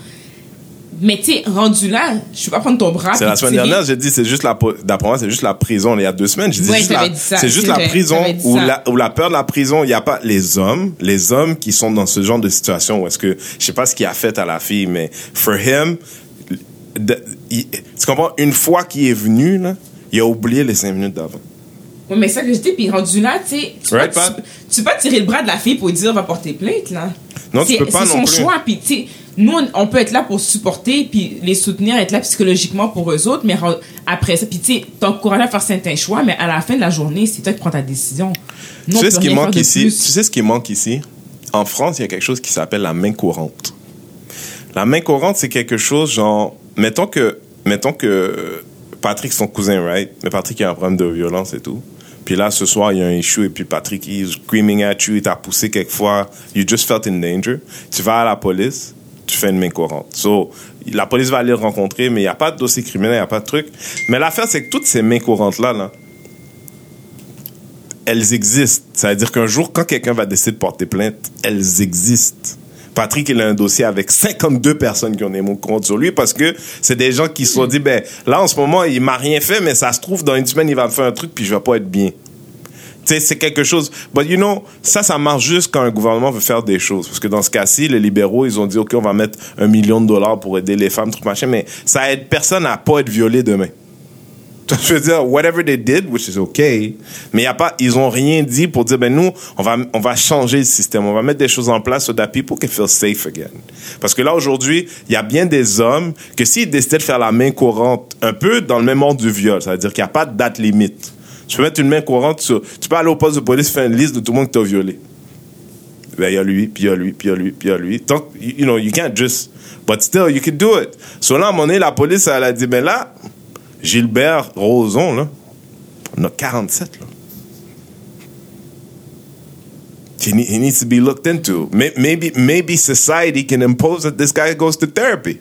Mais tu sais, rendu là, je peux pas prendre ton bras. C'est la semaine dernière, j'ai dit, c'est juste la, d'après moi, c'est juste la prison. Il y a deux semaines, j'ai dit, Ouais, juste la- dit ça, c'est juste la vrai, prison la, où la peur de la prison, il n'y a pas les hommes, les hommes qui sont dans ce genre de situation où est-ce que, je sais pas ce qu'il a fait à la fille, mais for him, de- il- tu comprends, une fois qu'il est venu, là, il a oublié les cinq minutes d'avant. Ouais, mais ça que je dis, puis rendu là, tu sais, tu, Right, peux- tu, tu peux pas tirer le bras de la fille pour lui dire va porter plainte, là. Non, tu C'est- peux pas C'est non son plus. choix, puis tu nous, on, on peut être là pour supporter, puis les soutenir, être là psychologiquement pour eux autres, mais après ça, puis tu sais, t'encourager à faire certains choix, mais à la fin de la journée, c'est toi qui prends ta décision. Tu Nous, sais ce qui manque ici? Tu sais ce qui manque ici? En France, il y a quelque chose qui s'appelle la main courante. La main courante, c'est quelque chose genre, mettons que, mettons que Patrick, son cousin, right? Mais Patrick, il a un problème de violence et tout. Puis là, ce soir, il y a un issue et puis Patrick, il est screaming at you, il t'a poussé quelquefois. You just felt in danger. Tu vas à la police, tu fais une main courante. So, la police va aller le rencontrer, mais il n'y a pas de dossier criminel, il n'y a pas de truc. Mais l'affaire, c'est que toutes ces mains courantes-là, là, elles existent. Ça veut dire qu'un jour, quand quelqu'un va décider de porter plainte, elles existent. Patrick, il a un dossier avec 52 personnes qui ont des mots contre sur lui parce que c'est des gens qui se sont dit, ben, là, en ce moment, il m'a rien fait, mais ça se trouve, dans une semaine, il va me faire un truc puis je vais pas être bien. Tu sais, c'est quelque chose. But you know, ça, ça marche juste quand un gouvernement veut faire des choses. Parce que dans ce cas-ci, les libéraux, ils ont dit, OK, on va mettre un million de dollars pour aider les femmes, truc machin, mais ça aide personne à pas être violé demain. <laughs> Je veux dire, whatever they did, which is okay, mais y a pas, ils ont rien dit pour dire, ben nous, on va, on va changer le système, on va mettre des choses en place so that people can feel safe again. Parce que là, aujourd'hui, il y a bien des hommes que s'ils décidaient de faire la main courante, un peu dans le même ordre du viol, c'est-à-dire qu'il n'y a pas de date limite. Tu peux mettre une main courante sur, tu peux aller au poste de police, faire une liste de tout le monde qui t'a violé. Ben, il y a lui, puis il y a lui, puis il y a lui, puis il y a lui. Que- you know, you can't just, but still, you can do it. So là, à un moment donné, la police, elle a dit, ben là, Gilbert Rozon, là, on a 47, là. He, ne- he needs to be looked into. May- Maybe, maybe society can impose that this guy goes to therapy.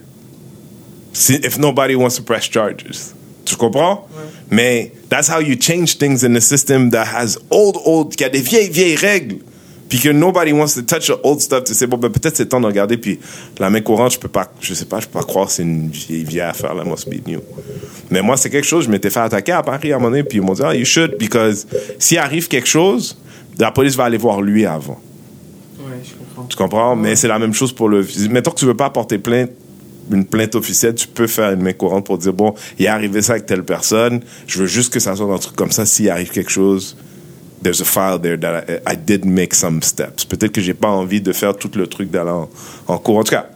Si- If nobody wants to press charges. Tu comprends? Mais that's how you change things in a system that has old, old, qui a des vieilles, vieilles règles. Puis que nobody wants to touch the old stuff. Tu sais, bon, ben, peut-être c'est temps de regarder. Puis la main courante, je peux pas, je sais pas, je peux pas croire que c'est une vieille, vieille affaire, là, must be new. Mais moi, c'est quelque chose, je m'étais fait attaquer à Paris à un moment donné, puis ils m'ont dit, ah, you should, because s'il arrive quelque chose, la police va aller voir lui avant. Ouais, je comprends. Tu comprends? Mais c'est la même chose pour le. Mettons que tu veux pas porter plainte, une plainte officielle, tu peux faire une main courante pour dire bon, il est arrivé ça avec telle personne, je veux juste que ça soit un truc comme ça. S'il arrive quelque chose, there's a file there that I, I did make some steps. Peut-être que j'ai pas envie de faire tout le truc d'aller en, en cours. En tout cas,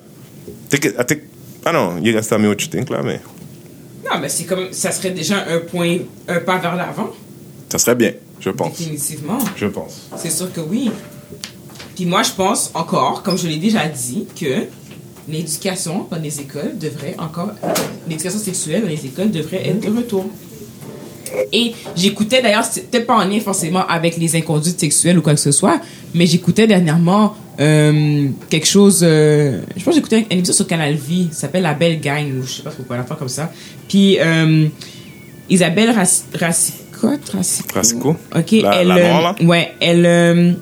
take it- I think, I don't know, you guys tell me what you think là, mais Non, mais c'est comme. Ça serait déjà un point. Un pas vers l'avant. ça serait bien, je pense. Définitivement. Je pense. C'est sûr que oui. Puis moi, je pense encore, comme je l'ai déjà dit, que l'éducation dans les écoles devrait encore. L'éducation sexuelle dans les écoles devrait être de retour. Et j'écoutais d'ailleurs, c'était pas en lien forcément avec les inconduites sexuelles ou quoi que ce soit, mais j'écoutais dernièrement euh, quelque chose. euh, je pense que j'écoutais une émission sur Canal Vie, ça s'appelle La Belle Gang, ou je sais pas pourquoi, un affaire comme ça. Puis euh, Isabelle Rac- Racicotte, Racico. Racico? Ok, La- elle. la noire, là? Ouais, elle.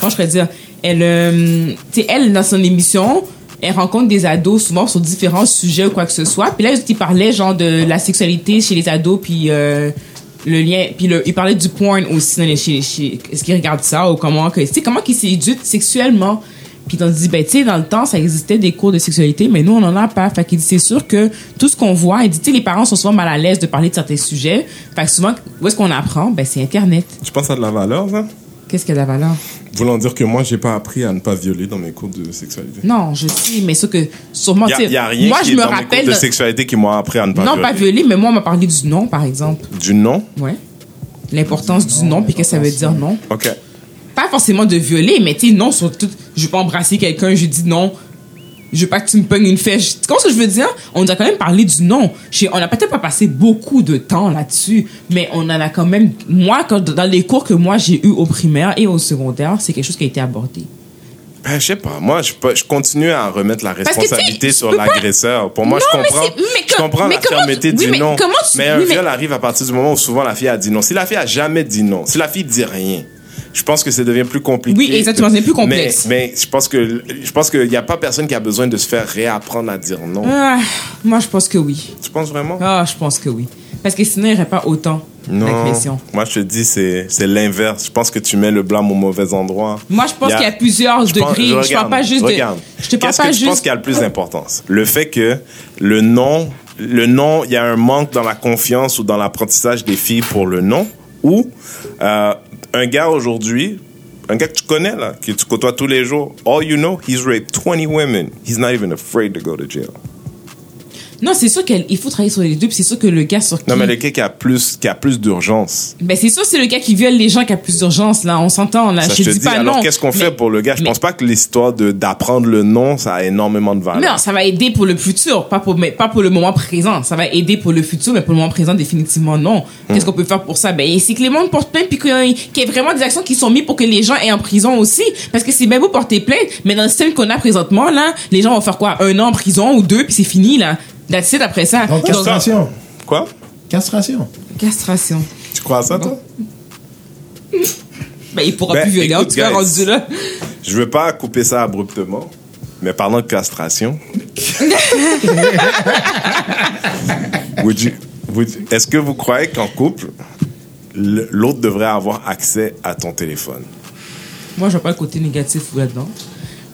comment je pourrais dire? Elle, tu sais, elle dans son émission, elle rencontre des ados souvent sur différents sujets ou quoi que ce soit. Puis là, ils parlaient genre de la sexualité chez les ados, puis euh, le lien, puis le, il parlait du porn aussi dans les, chez, chez, est-ce qu'ils regardent ça ou comment que, tu sais, comment qu'ils s'éduquent sexuellement. Puis on se dit, ben, tu sais, dans le temps, ça existait des cours de sexualité, mais nous, on en a pas. Fait qu'il dit, c'est sûr que tout ce qu'on voit, il dit, tu sais, les parents sont souvent mal à l'aise de parler de certains sujets. Fait que souvent, où est-ce qu'on apprend? Ben, c'est Internet. Je pense à de la valeur, ça? Qu'est-ce de la valeur? Voulant dire que moi, j'ai pas appris à ne pas violer dans mes cours de sexualité. Non, je sais, mais ce que sûrement, Il n'y a, rien moi qui je est me dans mes rappelle, cours de sexualité qui m'ont appris à ne pas non violer. pas violé, mais moi on m'a parlé du non par exemple, Du non? ouais, l'importance du non, puis qu'est-ce que ça veut dire non, OK. pas forcément de violer, mais tu sais non sur tout, je veux pas embrasser quelqu'un, je dis non, je veux pas que tu me pognes une fèche, tu comprends ce que je veux dire? On a quand même parlé du non, Je- on a peut-être pas passé beaucoup de temps là-dessus, mais on en a quand même, moi quand, dans les cours que moi j'ai eu au primaire et au secondaire, c'est quelque chose qui a été abordé. Ben, je sais pas. Moi, je, peux- je continue à remettre la que, responsabilité sur l'agresseur. Pour moi, Non, je mais comprends, c'est- mais je com- comprends mais la comment fermeté tu- du mais non. tu- mais un mais- viol arrive à partir du moment où souvent la fille a dit non. Si la fille a jamais dit non, si la fille dit rien, je pense que ça devient plus compliqué. Oui, exactement, c'est plus complexe. Mais, mais je pense que je pense qu'il n'y a pas personne qui a besoin de se faire réapprendre à dire non. Ah, moi je pense que oui. Tu penses vraiment? Ah, je pense que oui. Parce que sinon, il n'y aurait pas autant Non. d'agression. Moi, je te dis, c'est c'est l'inverse. Je pense que tu mets le blâme au mauvais endroit. Moi, je pense y qu'il y a plusieurs pense- degrés. Je, regarde, parle pas juste regarde. de. Je te parle Qu'est-ce pas que tu juste. penses qui a le plus d'importance? Le fait que le nom, le nom, il y a un manque dans la confiance ou dans l'apprentissage des filles pour le nom, ou euh, un gars aujourd'hui, un gars que tu connais là, que tu côtoies tous les jours, all you know, he's raped 20 women. He's not even afraid to go to jail. Non, c'est sûr qu'il faut travailler sur les deux. Puis c'est sûr que le gars sur qui. Non, mais le gars qui a plus, qui a plus d'urgence. Ben, c'est sûr, c'est le gars qui viole les gens qui a plus d'urgence, là. On s'entend, là. Ça, je te dis dis, pas alors non. qu'est-ce qu'on Mais- fait pour le gars? Je mais- pense pas que l'histoire de d'apprendre le nom, ça a énormément de valeur. Non, ça va aider pour le futur, pas pour, mais pas pour le moment présent. Ça va aider pour le futur, mais pour le moment présent, définitivement non. Hmm. Qu'est-ce qu'on peut faire pour ça? Ben, c'est que les monde portent plainte puis qu'il y ait- qu'il y ait vraiment des actions qui sont mises pour que les gens aient en prison aussi. Parce que c'est bien beau porter plainte, mais dans le système qu'on a présentement, là, les gens vont faire quoi? Un an en prison ou deux, puis c'est fini, là. That's it après ça. Donc, Donc, castration. Quoi? Castration. castration. Tu crois à ça, toi? Ben, il pourra Ben, plus violer, en écoute, tout cas, guys. rendu là. Je veux pas couper ça abruptement, mais parlant de castration. <laughs> Would you- would you- Est-ce que vous croyez qu'en couple, le- l'autre devrait avoir accès à ton téléphone? Moi, je vois pas le côté négatif là-dedans.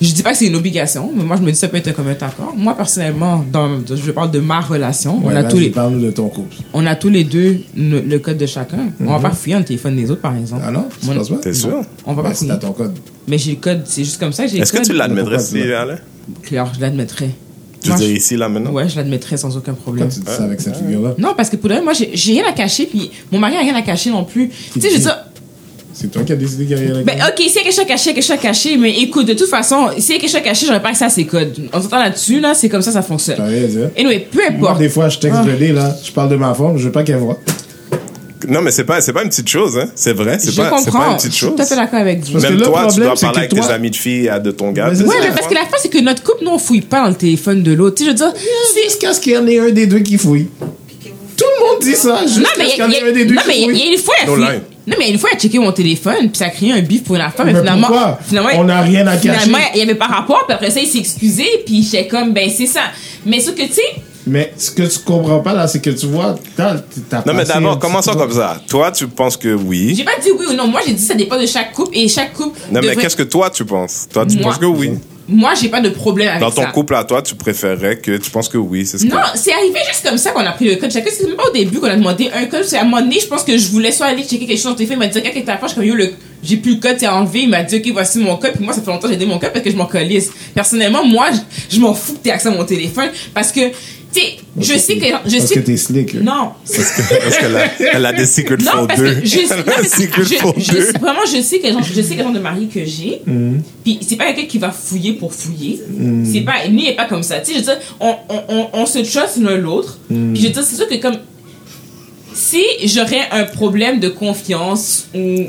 Je dis pas que c'est une obligation, mais moi, je me dis que ça peut être comme un accord. Moi, personnellement, dans, je parle de ma relation. on, Ouais, a tous les, de ton couple. on a tous les deux le, le code de chacun. On va pas fouiller le téléphone des autres, par exemple. Ah non? Tu Moi, penses pas? T'es sûr? On va pas fouiller. ton code. Mais j'ai le code, c'est juste comme ça. Est-ce que tu l'admettrais si? Claire, je l'admettrais. Tu Moi, veux dire je- ici, là, maintenant? Ouais, je l'admettrais sans aucun problème. Pourquoi tu dis ça avec cette figure-là? Non, parce que pour le moi, j'ai j'ai rien à cacher, puis mon mari a rien à cacher non plus. Tu sais, je veux dire, C'est toi qui as décidé qu'il y avait Ben, ok, s'il y a quelque chose caché, quelque chose caché, mais écoute, de toute façon, s'il y a quelque chose caché, j'aurais pas accès à ces codes. On s'entend là-dessus, là, c'est comme ça, ça fonctionne. T'as rien à dire. Anyway, peu Moi, importe. des fois, je texte Ah. le dé, là. Je parle de ma forme, je veux pas qu'elle voit. Non, mais c'est pas, c'est pas une petite chose, hein. C'est vrai, c'est Je pas, c'est pas comprends. une petite Je suis chose. tout à fait d'accord avec vous. Parce que Même le toi, tu problème, dois c'est parler que avec toi- tes amis de filles à de ton gars. Mais c'est Ouais, ça. mais parce que la fin, c'est que notre couple, nous, on fouille pas dans le téléphone de l'autre. Tu sais, je veux dire, si. Jusqu'à ce qu'il y en ait un des deux qui fouille. Tout le monde dit ça. Non, Jusqu'à mais ce il y qu'il y a- en ait un des deux non, mais qui il y a- il y a une fois, elle No fouille- lie. Non, mais une fois, elle a checké mon téléphone, puis ça a créé un bif pour la femme. Mais finalement, pourquoi? finalement, On n'a rien à cacher. Finalement, il y avait pas rapport, puis après ça, il s'est excusé, puis j'étais comme, ben, c'est ça. Mais ce que, tu sais, Mais ce que tu comprends pas, là, c'est que tu vois, t'as, t'as Non, mais d'abord, commençons comme ça. Toi, tu penses que oui. j'ai pas dit oui ou non. Moi, j'ai dit ça dépend de chaque couple, et chaque couple. Non, mais qu'est-ce que toi, tu penses? Toi, tu Moi. penses que oui. Moi, j'ai pas de problème avec Dans ton ça. couple à toi, tu préférerais que tu penses que oui, c'est ce que. Non, c'est arrivé juste comme ça qu'on a pris le code. Chacun, c'est même pas au début qu'on a demandé un code. C'est à un moment donné, je pense que je voulais soit aller checker quelque chose sur téléphone. Il m'a dit, quelqu'un qui t'a je comme, yo, le, j'ai plus le code, c'est enlevé. Il m'a dit, ok, voici mon code. Puis moi, ça fait longtemps que j'ai donné mon code parce que je m'en colisse. Personnellement, moi, je, je m'en fous que t'aies accès à mon téléphone parce que, sais, je sais que, je Parce sais que t'es slick. non. Parce qu'elle a, <laughs> elle a des secret Non, for parce deux. que je, non, Elle a mais des secret je- vraiment, je sais quel genre, je sais quel genre de mari que j'ai. Puis c'est pas quelqu'un qui va fouiller pour fouiller. C'est pas, lui, il est pas comme ça. Tu sais, je veux dire, on, on, on, on se trust l'un l'autre. Puis je veux dire, c'est sûr que comme, si j'aurais un problème de confiance ou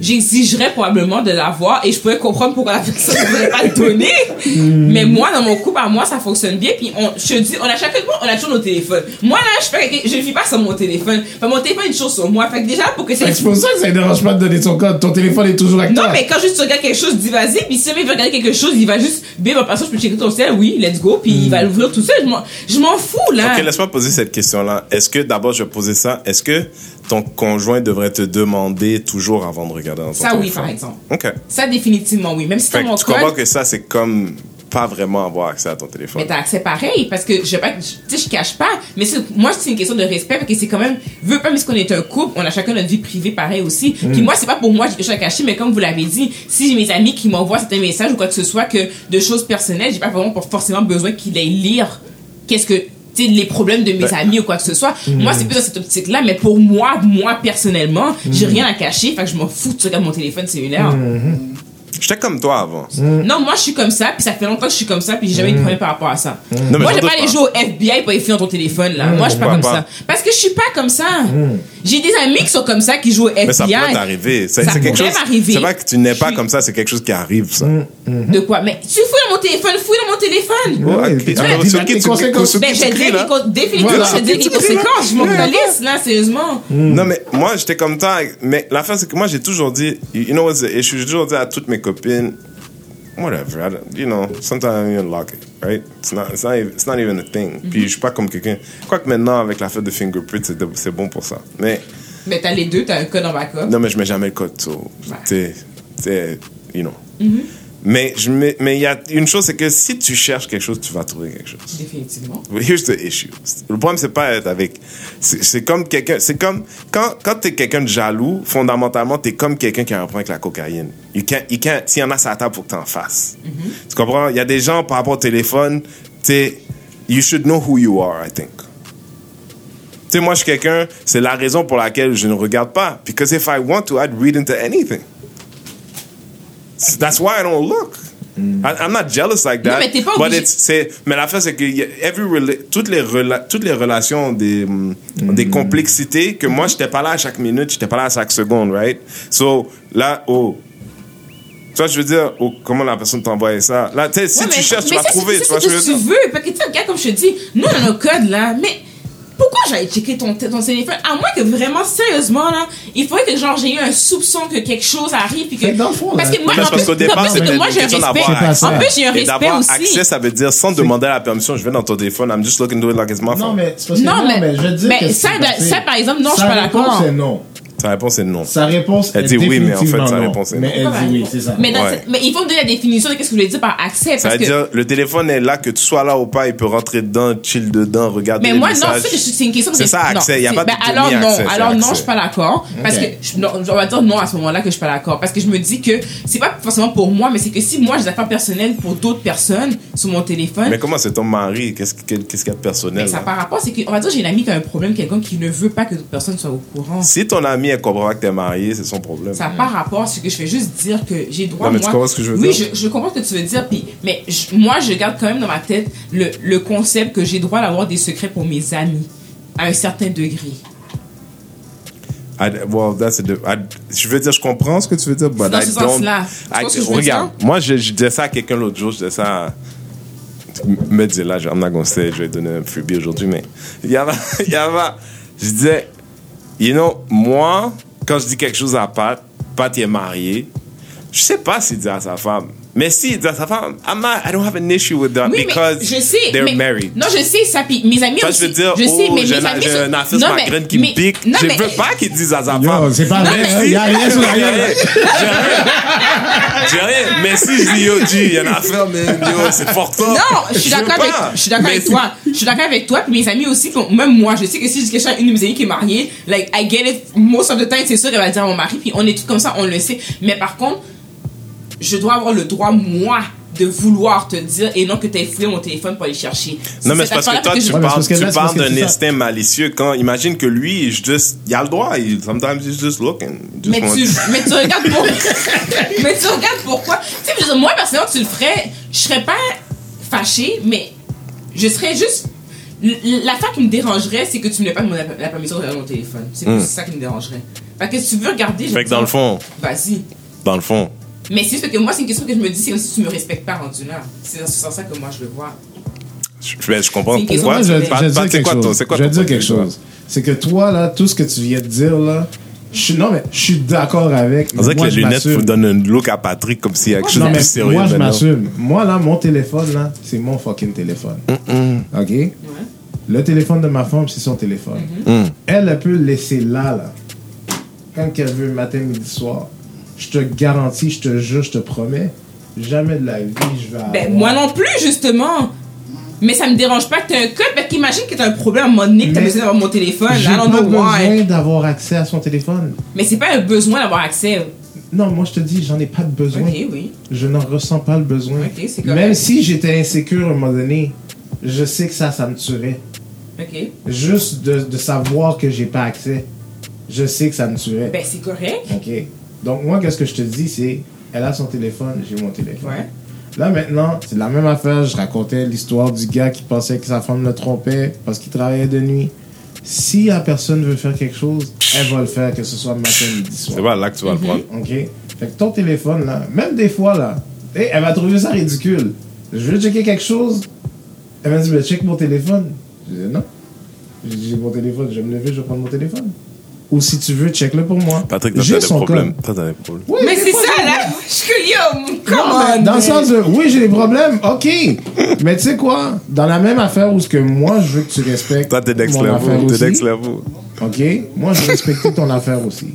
j'exigerais probablement de l'avoir et je pourrais comprendre pourquoi la personne ne voudrait pas le donner. Mais moi, dans mon couple, à moi, ça fonctionne bien. Puis on, je te dis, on a chacun de moi, on a toujours nos téléphones. Moi, là, je, fais, je ne vis pas sur mon téléphone. Enfin, mon téléphone est toujours sur moi. Fait que déjà, pour que c'est... C'est pour ça que ça ne dérange pas de donner son code. Ton téléphone est toujours avec Non, toi. mais quand juste tu regardes quelque chose, dis vas-y. Puis si jamais il veut regarder quelque chose, il va juste, bim, en passant, je peux checker ton ciel, oui, let's go. Puis il va l'ouvrir tout seul. Je m'en- Je m'en fous, là. Ok, laisse-moi poser cette question-là. Est-ce que, d'abord, je vais poser ça. Est-ce que ton conjoint devrait te demander toujours avant de regarder dans ton ça, oui, par exemple. Ok. Ça, définitivement, oui. Même si Fait mon tu code. comprends que ça, c'est comme pas vraiment avoir accès à ton téléphone. Mais t'as accès pareil, parce que je sais pas, je cache pas, mais moi, c'est une question de respect, parce que c'est quand même, veux pas, mais qu'on est un couple, on a chacun notre vie privée pareil aussi. Puis moi, c'est pas pour moi, j'ai quelque chose à cacher, mais comme vous l'avez dit, si j'ai mes amis qui m'envoient certains messages ou quoi que ce soit, que de choses personnelles, j'ai pas vraiment pour- forcément besoin qu'ils aillent lire qu'est-ce que, les problèmes de mes Ben. amis ou quoi que ce soit. Moi, c'est plus dans cette optique-là, mais pour moi, moi, personnellement, j'ai rien à cacher, fait que je m'en fous, regardes mon téléphone cellulaire. J'étais comme toi avant. Non, moi, je suis comme ça, puis ça fait longtemps que je suis comme ça, puis j'ai jamais eu de problème par rapport à ça. Non, mais moi, j'ai pas les jouer au FBI pour les filles dans ton téléphone, là. moi, je suis pas comme pas? ça. Parce que je suis pas comme ça. J'ai des amis qui sont comme ça, qui jouent au FBI. Mais ça peut t'arriver. C'est Ça c'est quelque chose. C'est pas que tu n'es pas suis- comme ça, c'est quelque chose qui arrive, ça. De quoi? Mais tu fouilles dans mon téléphone, fouille dans mon téléphone. La Ben, définitivement, Voilà. je dis les conséquences. Je m'en là, sérieusement. Non, mais moi, j'étais comme ça. Mais l'affaire, c'est que moi, j'ai toujours dit, you know? J'ai toujours dit à toutes mes copines, whatever, I don't- you know, sometimes I don't even lock it, right? It's not, it's not, even, it's not even a thing. Puis je suis pas comme quelqu'un. Quoique maintenant, avec l'affaire de fingerprint, c'est bon pour ça. Mais, Mais t'as les deux, t'as un code en backup. non, mais je mets jamais le code, so, Ouais. t'sais, t'sais, you know. Je mets- mais il y a une chose, c'est que si tu cherches quelque chose, tu vas trouver quelque chose. Définitivement. Here's the issue. Le problème, c'est pas être avec. C'est comme quelqu'un. C'est comme. Quand, quand t'es quelqu'un de jaloux, fondamentalement, t'es comme quelqu'un qui a un problème avec la cocaïne. You can't, you can't, s'il y en a la table, faut que t'en fasses. Tu comprends? Il y a des gens par rapport au téléphone, tu You should know who you are, I think. Tu sais, moi, je suis quelqu'un, c'est la raison pour laquelle je ne regarde pas. Because if I want to, I'd read into anything. That's why I don't look. I, I'm not jealous like that. Non, mais t'es pas but obligé- c'est, mais l'affaire, c'est que y a- every rela- toutes, les rela- toutes les relations ont des, hum, des complexités que moi, j'étais pas là à chaque minute, j'étais pas là à chaque seconde, right? So, là, oh. Tu vois, je veux dire, oh, comment la personne t'envoie ça? Là, tu sais, si Ouais, tu mais- cherches, tu mais vas ça, trouver, tu vois, c'est je veux ce que dire? tu veux. Parce que, tu sais, regarde, comme je te dis, nous, on a nos codes, là, mais pourquoi j'allais checker ton, ton téléphone? À moins que vraiment, sérieusement, là, il faudrait que, genre, j'ai eu un soupçon que quelque chose arrive, puis que... Que dans le fond, parce que moi, Non, mais en c'est parce plus- qu'au départ, en plus, c'est c'était que moi, j'ai un respect. C'est. En plus, j'ai un respect d'avoir aussi. accès, ça veut dire sans demander la permission, je vais dans ton téléphone, I'm just looking to it like it's my Non, phone. mais c'est parce que Non, non, mais- mais je veux dire. mais que ça, c'est ben, ça, par exemple, non, je suis pas d'accord. est non. Sa réponse est non. Sa réponse Elle est dit oui, mais en fait, sa réponse est Mais non. elle dit oui, c'est ça. Mais, dans Ouais. cette- mais il faut me donner la définition de qu'est-ce que je voulais dire par accès. Ça Parce veut que, dire, le téléphone est là, que tu sois là ou pas, il peut rentrer dedans, chill dedans, regarder mais les moi, non, messages. ça, c'est c'est une question C'est ça, non, accès. Il y a c'est- pas de ben, alors non, c'est alors non, accès. je suis pas d'accord. Parce que, je, non, on va dire non à ce moment-là que je suis pas d'accord. Parce que je me dis que c'est pas forcément pour moi, mais c'est que si moi j'ai des affaires personnelles pour d'autres personnes sur mon téléphone, Mais comment c'est ton mari? Qu'est-ce qu'est-ce qu'il y a de personnel? mais ça là? par rapport, c'est que, on va dire, j'ai une amie qui a un problème, quelqu'un qui ne veut pas que d'autres personnes soient au courant. Si ton ami elle comprend pas que t'es marié, c'est son problème. Ça n'a pas rapport, c'est que je fais juste dire que j'ai droit, Non, mais tu comprends ce que je veux oui, dire? je, je comprends ce que tu veux dire, puis, mais je- moi, je garde quand même dans ma tête le, le concept que j'ai droit d'avoir des secrets pour mes amis, à un certain degré. I, well, that's a, di- I- je veux dire, je comprends ce que tu veux dire, but dans I ce don't. sens-là. Tu I- vois ce que je veux regarde, moi, je, je disais ça à quelqu'un l'autre jour, je disais ça. à- Me disait là, I'm not gonna say, je vais donner un freebie aujourd'hui, mais il y <laughs> il je disais, you know, moi, quand je dis quelque chose à Pat, Pat est marié, je sais pas s'il dit à sa femme. Mais si, à sa femme, I'm not, I don't have an issue with that Oui, because mais je sais. they're mais- married. Non, je sais ça. Puis mes amis aussi. je veux dire, je sais, oh, mais j'ai mes un- amis. j'ai un affaire Non, ma mais- graine qui mais- me pique. non, je mais- veux pas qu'ils disent à sa femme. c'est pas vrai. mais- Il y a rien sur la gueule. rien. J'ai rien. J'ai rien. Mais si je dis yo, G, il y a une affaire, mais yo, c'est fort. Non, je suis d'accord avec, je suis d'accord Mais avec toi. Je suis d'accord avec toi, puis mes amis aussi, même moi, je sais que si je dis quelque chose à une de mes amies qui est mariée, like, I get it, most of the time, c'est sûr qu'elle va dire à mon mari, puis on est tous comme ça, on le sait. Mais par contre, je dois avoir le droit, moi, de vouloir te dire et non que tu aies fouillé mon téléphone pour aller chercher. Non, mais c'est parce que toi, je- tu parles, tu parles d'un instinct malicieux quand, imagine que lui, juste, il a le droit, il, sometimes he's just looking. Just Mais tu, mais tu regardes pour... <laughs> mais tu regardes pourquoi? Tu sais, dire, moi, personnellement, tu le ferais, je serais pas fâchée, mais je serais juste... L'affaire qui me dérangerait, c'est que tu me n'aies pas mon- la permission de regarder mon téléphone. C'est plus ça qui me dérangerait. Parce que si tu veux regarder... Hmm. Fait que dans le fond, Vas-y. dans le fond, Mais c'est juste que moi, c'est une question que je me dis, c'est si tu me respectes pas rendu là. C'est dans ce sens-là que moi, je le vois. je, ben, je comprends pourquoi. je, vais dire c'est quelque quoi ton- chose. c'est quoi Je vais dire quelque chose. C'est que toi, là, tout ce que tu viens de dire, là, je suis, non, mais je suis d'accord avec. On dirait que moi, les je lunettes vous donnent un look à Patrick comme s'il y a quelque chose Non, de mais plus sérieux. moi, je m'assume. Moi, là, mon téléphone, là, c'est mon fucking téléphone. OK? Ouais. Le téléphone de ma femme, c'est son téléphone. Mm. Elle, elle peut le laisser là, là. Quand elle veut, matin, midi, soir. Je te garantis, je te jure, je te promets, jamais de la vie, je vais Ben, avoir- moi non plus, justement. Mais ça me dérange pas que t'aies un code, parce qu'imagine que t'as un problème à un moment donné, que t'as besoin d'avoir mon téléphone. J'ai pas besoin d'avoir accès à son téléphone. Mais c'est pas un besoin d'avoir accès. Non, moi, je te dis, j'en ai pas de besoin. Ok, oui. Je n'en ressens pas le besoin. Ok, c'est correct. Même si j'étais insécure à un moment donné, je sais que ça, ça me tuerait. Ok. Juste de, de savoir que j'ai pas accès, je sais que ça me tuerait. Ben, c'est correct. OK. Donc, moi, qu'est-ce que je te dis, c'est, elle a son téléphone, j'ai mon téléphone. Ouais. Là, maintenant, c'est la même affaire. Je racontais l'histoire du gars qui pensait que sa femme le trompait parce qu'il travaillait de nuit. Si la personne veut faire quelque chose, elle va le faire, que ce soit matin, midi, soir. C'est pas là que tu vas le prendre. OK? Fait que ton téléphone, là, même des fois, là, hey, elle va trouver ça ridicule. Je veux checker quelque chose? Elle m'a dit, ben, check mon téléphone. Je dis, non. J'ai dit, j'ai mon téléphone, je vais me lever, je vais prendre mon téléphone. Ou si tu veux, check-le pour moi. Patrick, J'ai t'as des son. Toi, t'as des problèmes. Oui, Mais c'est ça, là. Je suis que, yo, come non, mais on. dans le sens de, oui, j'ai des problèmes, ok. mais tu sais quoi? Dans la même affaire où ce que moi, je veux que tu respectes Toi, t'es next mon affaire level. T'es next level. ok? Moi, je veux respecter ton affaire aussi.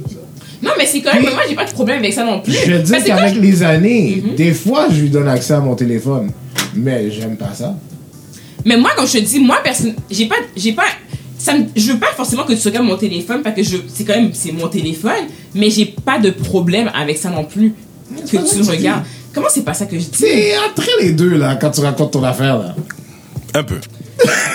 Non, mais c'est correct, mais moi, j'ai pas de problème avec ça non plus. Je veux dire qu'avec quand les années, Mhm. des fois, je lui donne accès à mon téléphone. Mais j'aime pas ça. Mais moi, comme je te dis, moi, personne, j'ai pas, j'ai pas, ça me- je veux pas forcément que tu regardes mon téléphone parce que je, c'est quand même, c'est mon téléphone, mais j'ai pas de problème avec ça non plus. Que tu que regardes. Comment c'est pas ça que je dis? C'est entre les deux, là, quand tu racontes ton affaire, là. Un peu.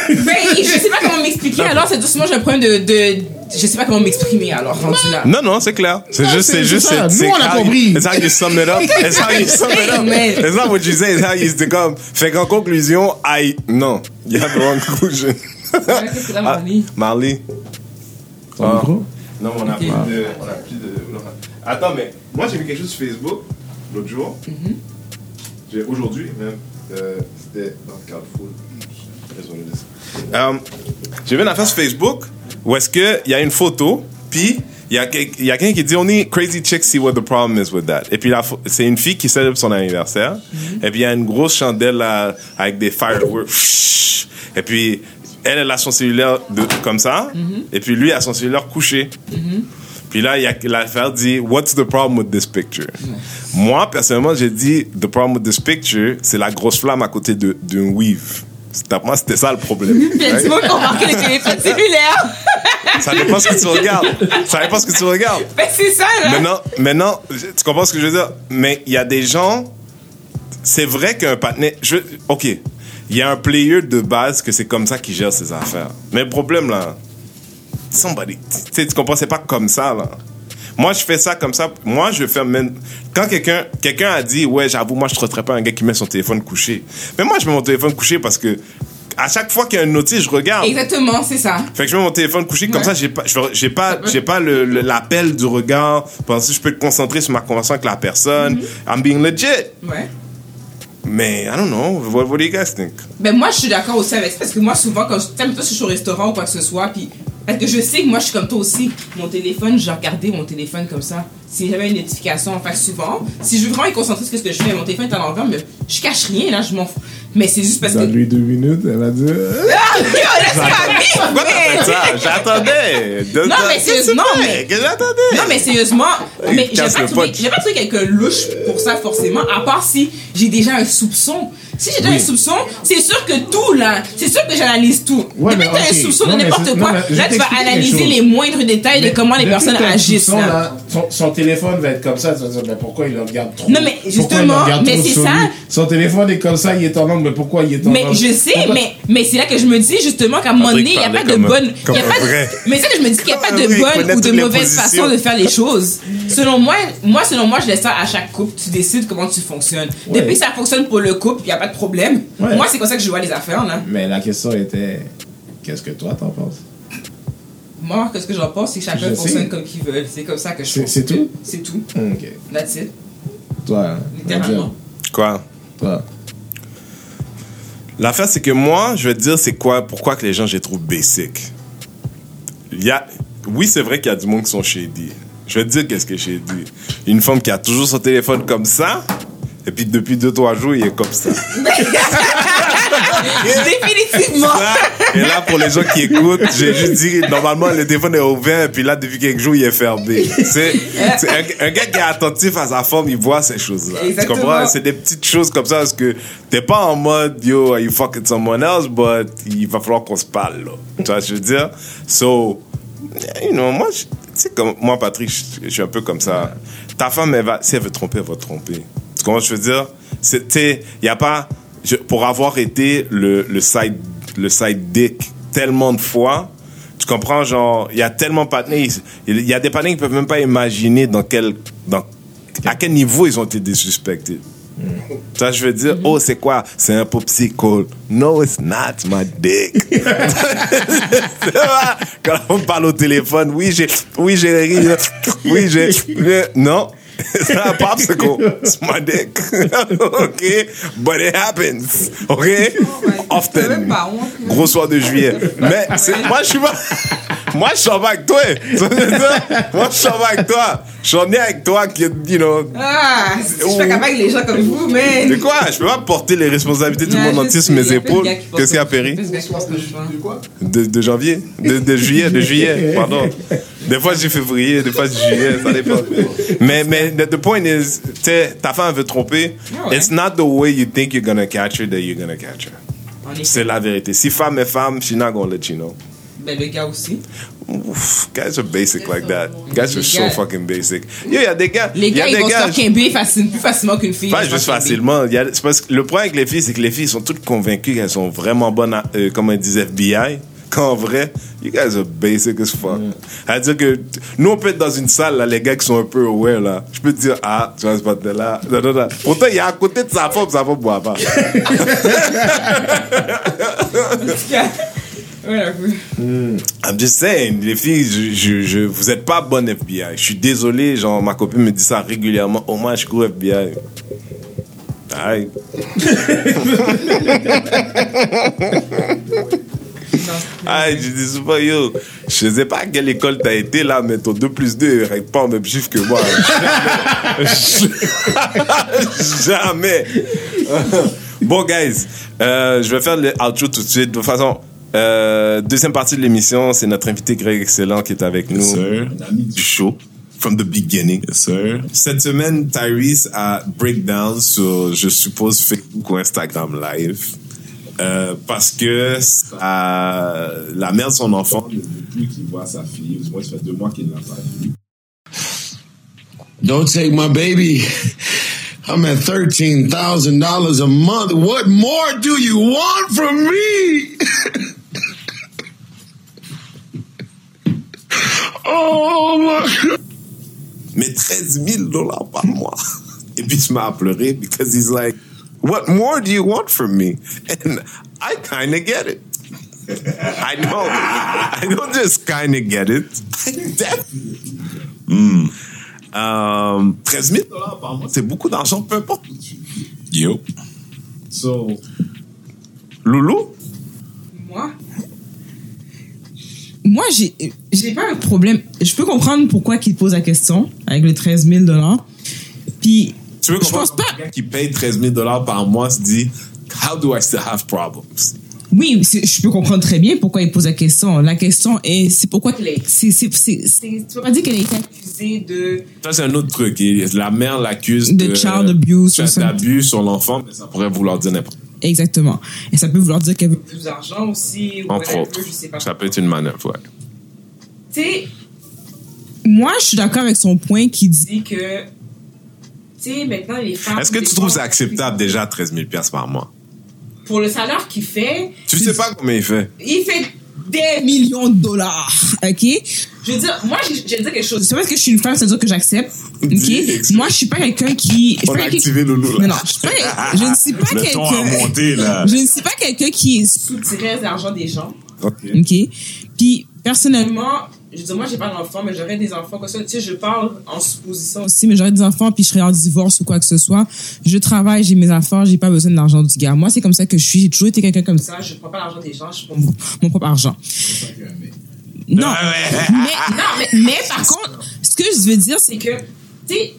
Ben, je sais pas comment m'expliquer, alors c'est doucement, j'ai un problème de, de, je sais pas comment m'exprimer, alors, rendu là. Non, non, c'est clair. C'est juste, c'est- juste, c'est ça. Nous, on a compris. It's how you sum it up. <laughs> It's how you sum it up. It's not what you say, it's how you, c'est comme, fait qu'en conclusion, I, non. You have the wrong conclusion. Qu'est-ce que là, Marley? Marley. Ton Ah. micro? Non, on a Ok. plus de, on a plus de, non. Attends, mais, moi, j'ai vu quelque chose sur Facebook, l'autre jour. Mhm. J'ai, aujourd'hui, même, euh, c'était dans le Carrefour. Désolé de ça. Euh, j'ai vu une affaire sur Facebook où est-ce qu'il y a une photo, puis il y a, a quelqu'un qui dit Only crazy chicks see what the problem is with that. Et puis c'est une fille qui célèbre son anniversaire. Et puis il y a une grosse chandelle là, avec des fireworks. Et puis elle, elle a son cellulaire de, comme ça. Et puis lui a son cellulaire couché. Puis là, il y a l'affaire dit What's the problem with this picture? Moi, personnellement, j'ai dit The problem with this picture, c'est la grosse flamme à côté d'une weave. Moi, c'était ça le problème. <laughs> Il y a du monde qui ont marqué le téléphone cellulaire. Ça dépend ce que tu regardes. Ça dépend ce que tu regardes. Ben, c'est ça, là. Maintenant, maintenant, tu comprends ce que je veux dire? Mais il y a des gens, c'est vrai qu'un partenaire, je, ok, il y a un player de base que c'est comme ça qui gère ses affaires. Mais le problème là, somebody, tu comprends, c'est pas comme ça là. Moi, je fais ça comme ça. Moi, je fais même. Quand quelqu'un quelqu'un a dit, ouais, j'avoue, moi, je traiterais pas un gars qui met son téléphone couché. Mais moi, je mets mon téléphone couché parce que à chaque fois qu'il y a une notice, je regarde. Exactement, c'est ça. Fait que je mets mon téléphone couché comme Ouais. ça, j'ai pas, j'ai pas, j'ai pas l'appel du regard. Parce que je peux te concentrer sur ma conversation avec la personne. Mm-hmm. I'm being legit. Ouais. Mais I don't know. What, what do you guys think? Ben moi, je suis d'accord aussi avec ça parce que moi, souvent, quand je, si je suis au restaurant ou quoi que ce soit, puis parce que je sais que moi, je suis comme toi aussi. Mon téléphone, j'ai regardé mon téléphone comme ça. Si j'avais une notification, enfin souvent, si je veux vraiment être concentré sur ce que je fais, mon téléphone est à l'envers, mais je cache rien, là, je m'en fous. Mais c'est juste parce que. Donne-lui deux minutes, elle va dire. Ah, <laughs> yo, ça? J'attendais. Non, mais sérieusement, mais- j'attendais. Non, mais sérieusement, mais j'ai pas, trouvé, pas trouvé quelqu'un louche pour ça, forcément, à part si j'ai déjà un soupçon. Si j'ai Oui. un soupçon, c'est sûr que tout, là, c'est sûr que j'analyse tout. Ouais, Depuis mais que t'as ok. un soupçon Non, de mais n'importe quoi, non, mais là, tu vas analyser les moindres détails de comment les personnes agissent, soupçon, là. là, son, son téléphone va être comme ça, tu vas dire, mais pourquoi il le regarde trop? Non, mais justement, mais c'est ça. Son téléphone est comme ça, il est en angle, mais pourquoi il est en Mais angle je sais, Pourquoi- mais, mais c'est là que je me dis justement qu'à un moment donné, il n'y a pas de bonne. y a pas de- mais c'est ça que je me dis qu'il n'y a pas Comme de bonne ou de mauvaise façon de faire les choses. Selon moi, moi, selon moi, je laisse ça à chaque couple. Tu décides comment tu fonctionnes. Depuis que ça fonctionne pour le couple, il n'y a pas de problème. Ouais. Moi, c'est comme ça que je vois les affaires, là. Mais la question était, qu'est-ce que toi t'en penses? Moi, qu'est-ce que j'en pense, c'est que chacun Je fonctionne sais. comme qu'il veut. C'est comme ça que je fonctionne. c'est tout? C'est tout. Ok. That's it. Toi, Littéralement. Quoi? Toi. L'affaire, c'est que moi, je vais te dire, c'est quoi, pourquoi que les gens, je les trouve basic. Il y a, oui, c'est vrai qu'il y a du monde qui sont shady. Je vais te dire qu'est-ce que j'ai dit. Une femme qui a toujours son téléphone comme ça, et puis depuis deux, trois jours, il est comme ça. <laughs> Définitivement. Et là, pour les gens qui écoutent, j'ai juste dit, normalement, le téléphone est ouvert, et puis là, depuis quelques jours, il est fermé. C'est, un, un gars qui est attentif à sa forme, il voit ces choses-là. Tu comprends? C'est des petites choses comme ça, parce que t'es pas en mode, yo, are you fucking someone else, but il va falloir qu'on se parle, là. Tu vois ce que je veux dire? So, you know, moi, tu sais, comme moi, Patrick, je, je suis un peu comme ça. Ta femme, elle va, si elle veut tromper, elle va tromper. Tu comprends ce que je veux dire? C'est, tu sais, y a pas, pour avoir été le, le side, le side dick tellement de fois, tu comprends, genre, il y a tellement de partenaires, il y a des partenaires qui peuvent même pas imaginer dans quel, dans, à quel niveau ils ont été disrespected. Ça, je veux dire, oh, c'est quoi? C'est un popsicle. No, it's not my dick. <laughs> Quand on parle au téléphone, oui, j'ai, oui, j'ai oui, j'ai, non. <laughs> It's not a popsicle. It's my dick. <laughs> OK? But it happens. OK? Often. même pas honte. Gros soir de juillet. Mais c'est, moi, je suis pas, <laughs> moi, je suis en bas avec toi. Moi, je suis en bas avec toi. Je suis en avec toi qui, you know, Ah, si je fais capable avec les gens comme vous, mais. c'est quoi? Je peux pas porter les responsabilités du monde entier sur mes épaules. Qu'est-ce qu'il y a, Perry? De quoi? De, janvier? De, de juillet? De juillet, <laughs> pardon. Des fois, c'est février, des fois, c'est juillet, ça dépend. Mais, mais, the, point is, tu sais, ta femme veut tromper. Ah ouais. It's not the way you think you're gonna catch her that you're gonna catch her. C'est la vérité. Si femme est femme, she's not gonna let you know. Ben, le gars aussi. Ouf, guys are basic like that. Guys are Les so gars- fucking basic. Yo, il y a des gars. Les il y a gars, ils des vont gars, se quimber facile, plus facilement qu'une fille. Pas juste se facilement. Il y a- c'est parce que le problème avec les filles, c'est que les filles sont toutes convaincues qu'elles sont vraiment bonnes, à, euh, comme elles disent FBI. Quand <laughs> en vrai, you guys are basic as fuck. C'est-à-dire que t- nous, on peut être dans une salle, là, les gars qui sont un peu aware, là. Je peux te dire, ah, tu vois ce patin-là. Non, non, non. Pourtant, il est à côté de sa femme, sa femme boit pas. <laughs> <laughs> Voilà, oui. I'm just saying, les filles, je, je, je- vous êtes pas bonne FBI. Je suis désolé, genre, ma copine me dit ça régulièrement. Au moins, je cours FBI. Aïe. Aïe, je dis souvent, yo, je sais pas à quelle école t'as été là, mais ton 2 plus 2 règle pas au même chiffre que moi. Jamais. <laughs> Jamais. bon, guys, euh, je vais faire le outro tout de suite. De toute façon, euh, deuxième partie de l'émission, c'est notre invité Greg Excellent qui est avec nous. sir. Un ami du show. From the beginning. Yes, sir. Cette semaine, Tyrese a breakdown sur, je suppose, Facebook ou Instagram Live. Euh, parce que sa- la mère de son enfant ne veut plus qu'il voit sa fille. Ou moins, ça fait deux mois qu'il ne l'a pas vue. Don't take my baby. I'm at thirteen thousand dollars a month. What more do you want from me? <laughs> oh my! Mais 13 000 dollars par mois. Et puis, je m'ai pleuré because he's like, what more do you want from me? And I kind of get it. I know. I don't just kind of get it. I definitely. Hmm. Um, 13 000 dollars par mois, c'est beaucoup d'argent, peu importe. Yo. So, Loulou? Moi? Moi, j'ai j'ai pas un problème. Je peux comprendre pourquoi qu'il pose la question avec les 13 000 dollars. Puis, Tu veux je pense pas. quelqu'un qui paye 13 000 dollars par mois se dit, how do I still have problems? Oui, je peux comprendre très bien pourquoi il pose la question. La question est, c'est pourquoi qu'elle est- c'est, c'est, tu peux pas dire qu'elle a été accusée de. Ça, c'est un autre truc. La mère l'accuse De child abuse ou ça. d'abus sur l'enfant, mais ça pourrait vouloir dire n'importe Exactement. Et ça peut vouloir dire qu'elle veut plus d'argent aussi. ou Entre autres. Je sais pas. Ça peut être une manœuvre, ouais. Tu sais, moi, je suis d'accord avec son point qui dit que, tu sais, maintenant, les femmes. Est-ce que tu trouves ça acceptable déjà 13 000 piastres par mois? Pour le salaire qu'il fait. Tu sais pas combien il fait? il fait des millions de dollars, ok? Je veux dire, moi, je, je vais dire quelque chose. C'est parce que je suis une femme, c'est-à-dire que j'accepte, ok? Moi, je suis pas quelqu'un qui... je suis On pas a quelqu'un- activé Loulou, là. Non, non, je, suis pas, je ne suis pas quelqu'un... Je ne suis pas quelqu'un qui soutirait l'argent des gens, OK. ok? Puis, personnellement, je veux dire, moi, j'ai pas d'enfants, mais j'aurais des enfants. Comme ça, tu sais, je parle en supposition aussi, mais j'aurais des enfants, puis je serais en divorce ou quoi que ce soit. Je travaille, j'ai mes affaires, j'ai pas besoin de l'argent du gars. Moi, c'est comme ça que je suis. J'ai toujours été quelqu'un comme ça. Je prends pas l'argent des gens, je prends mon, mon propre argent. Non. mais, non, mais, mais par <laughs> contre, ce que je veux dire, c'est que, tu sais,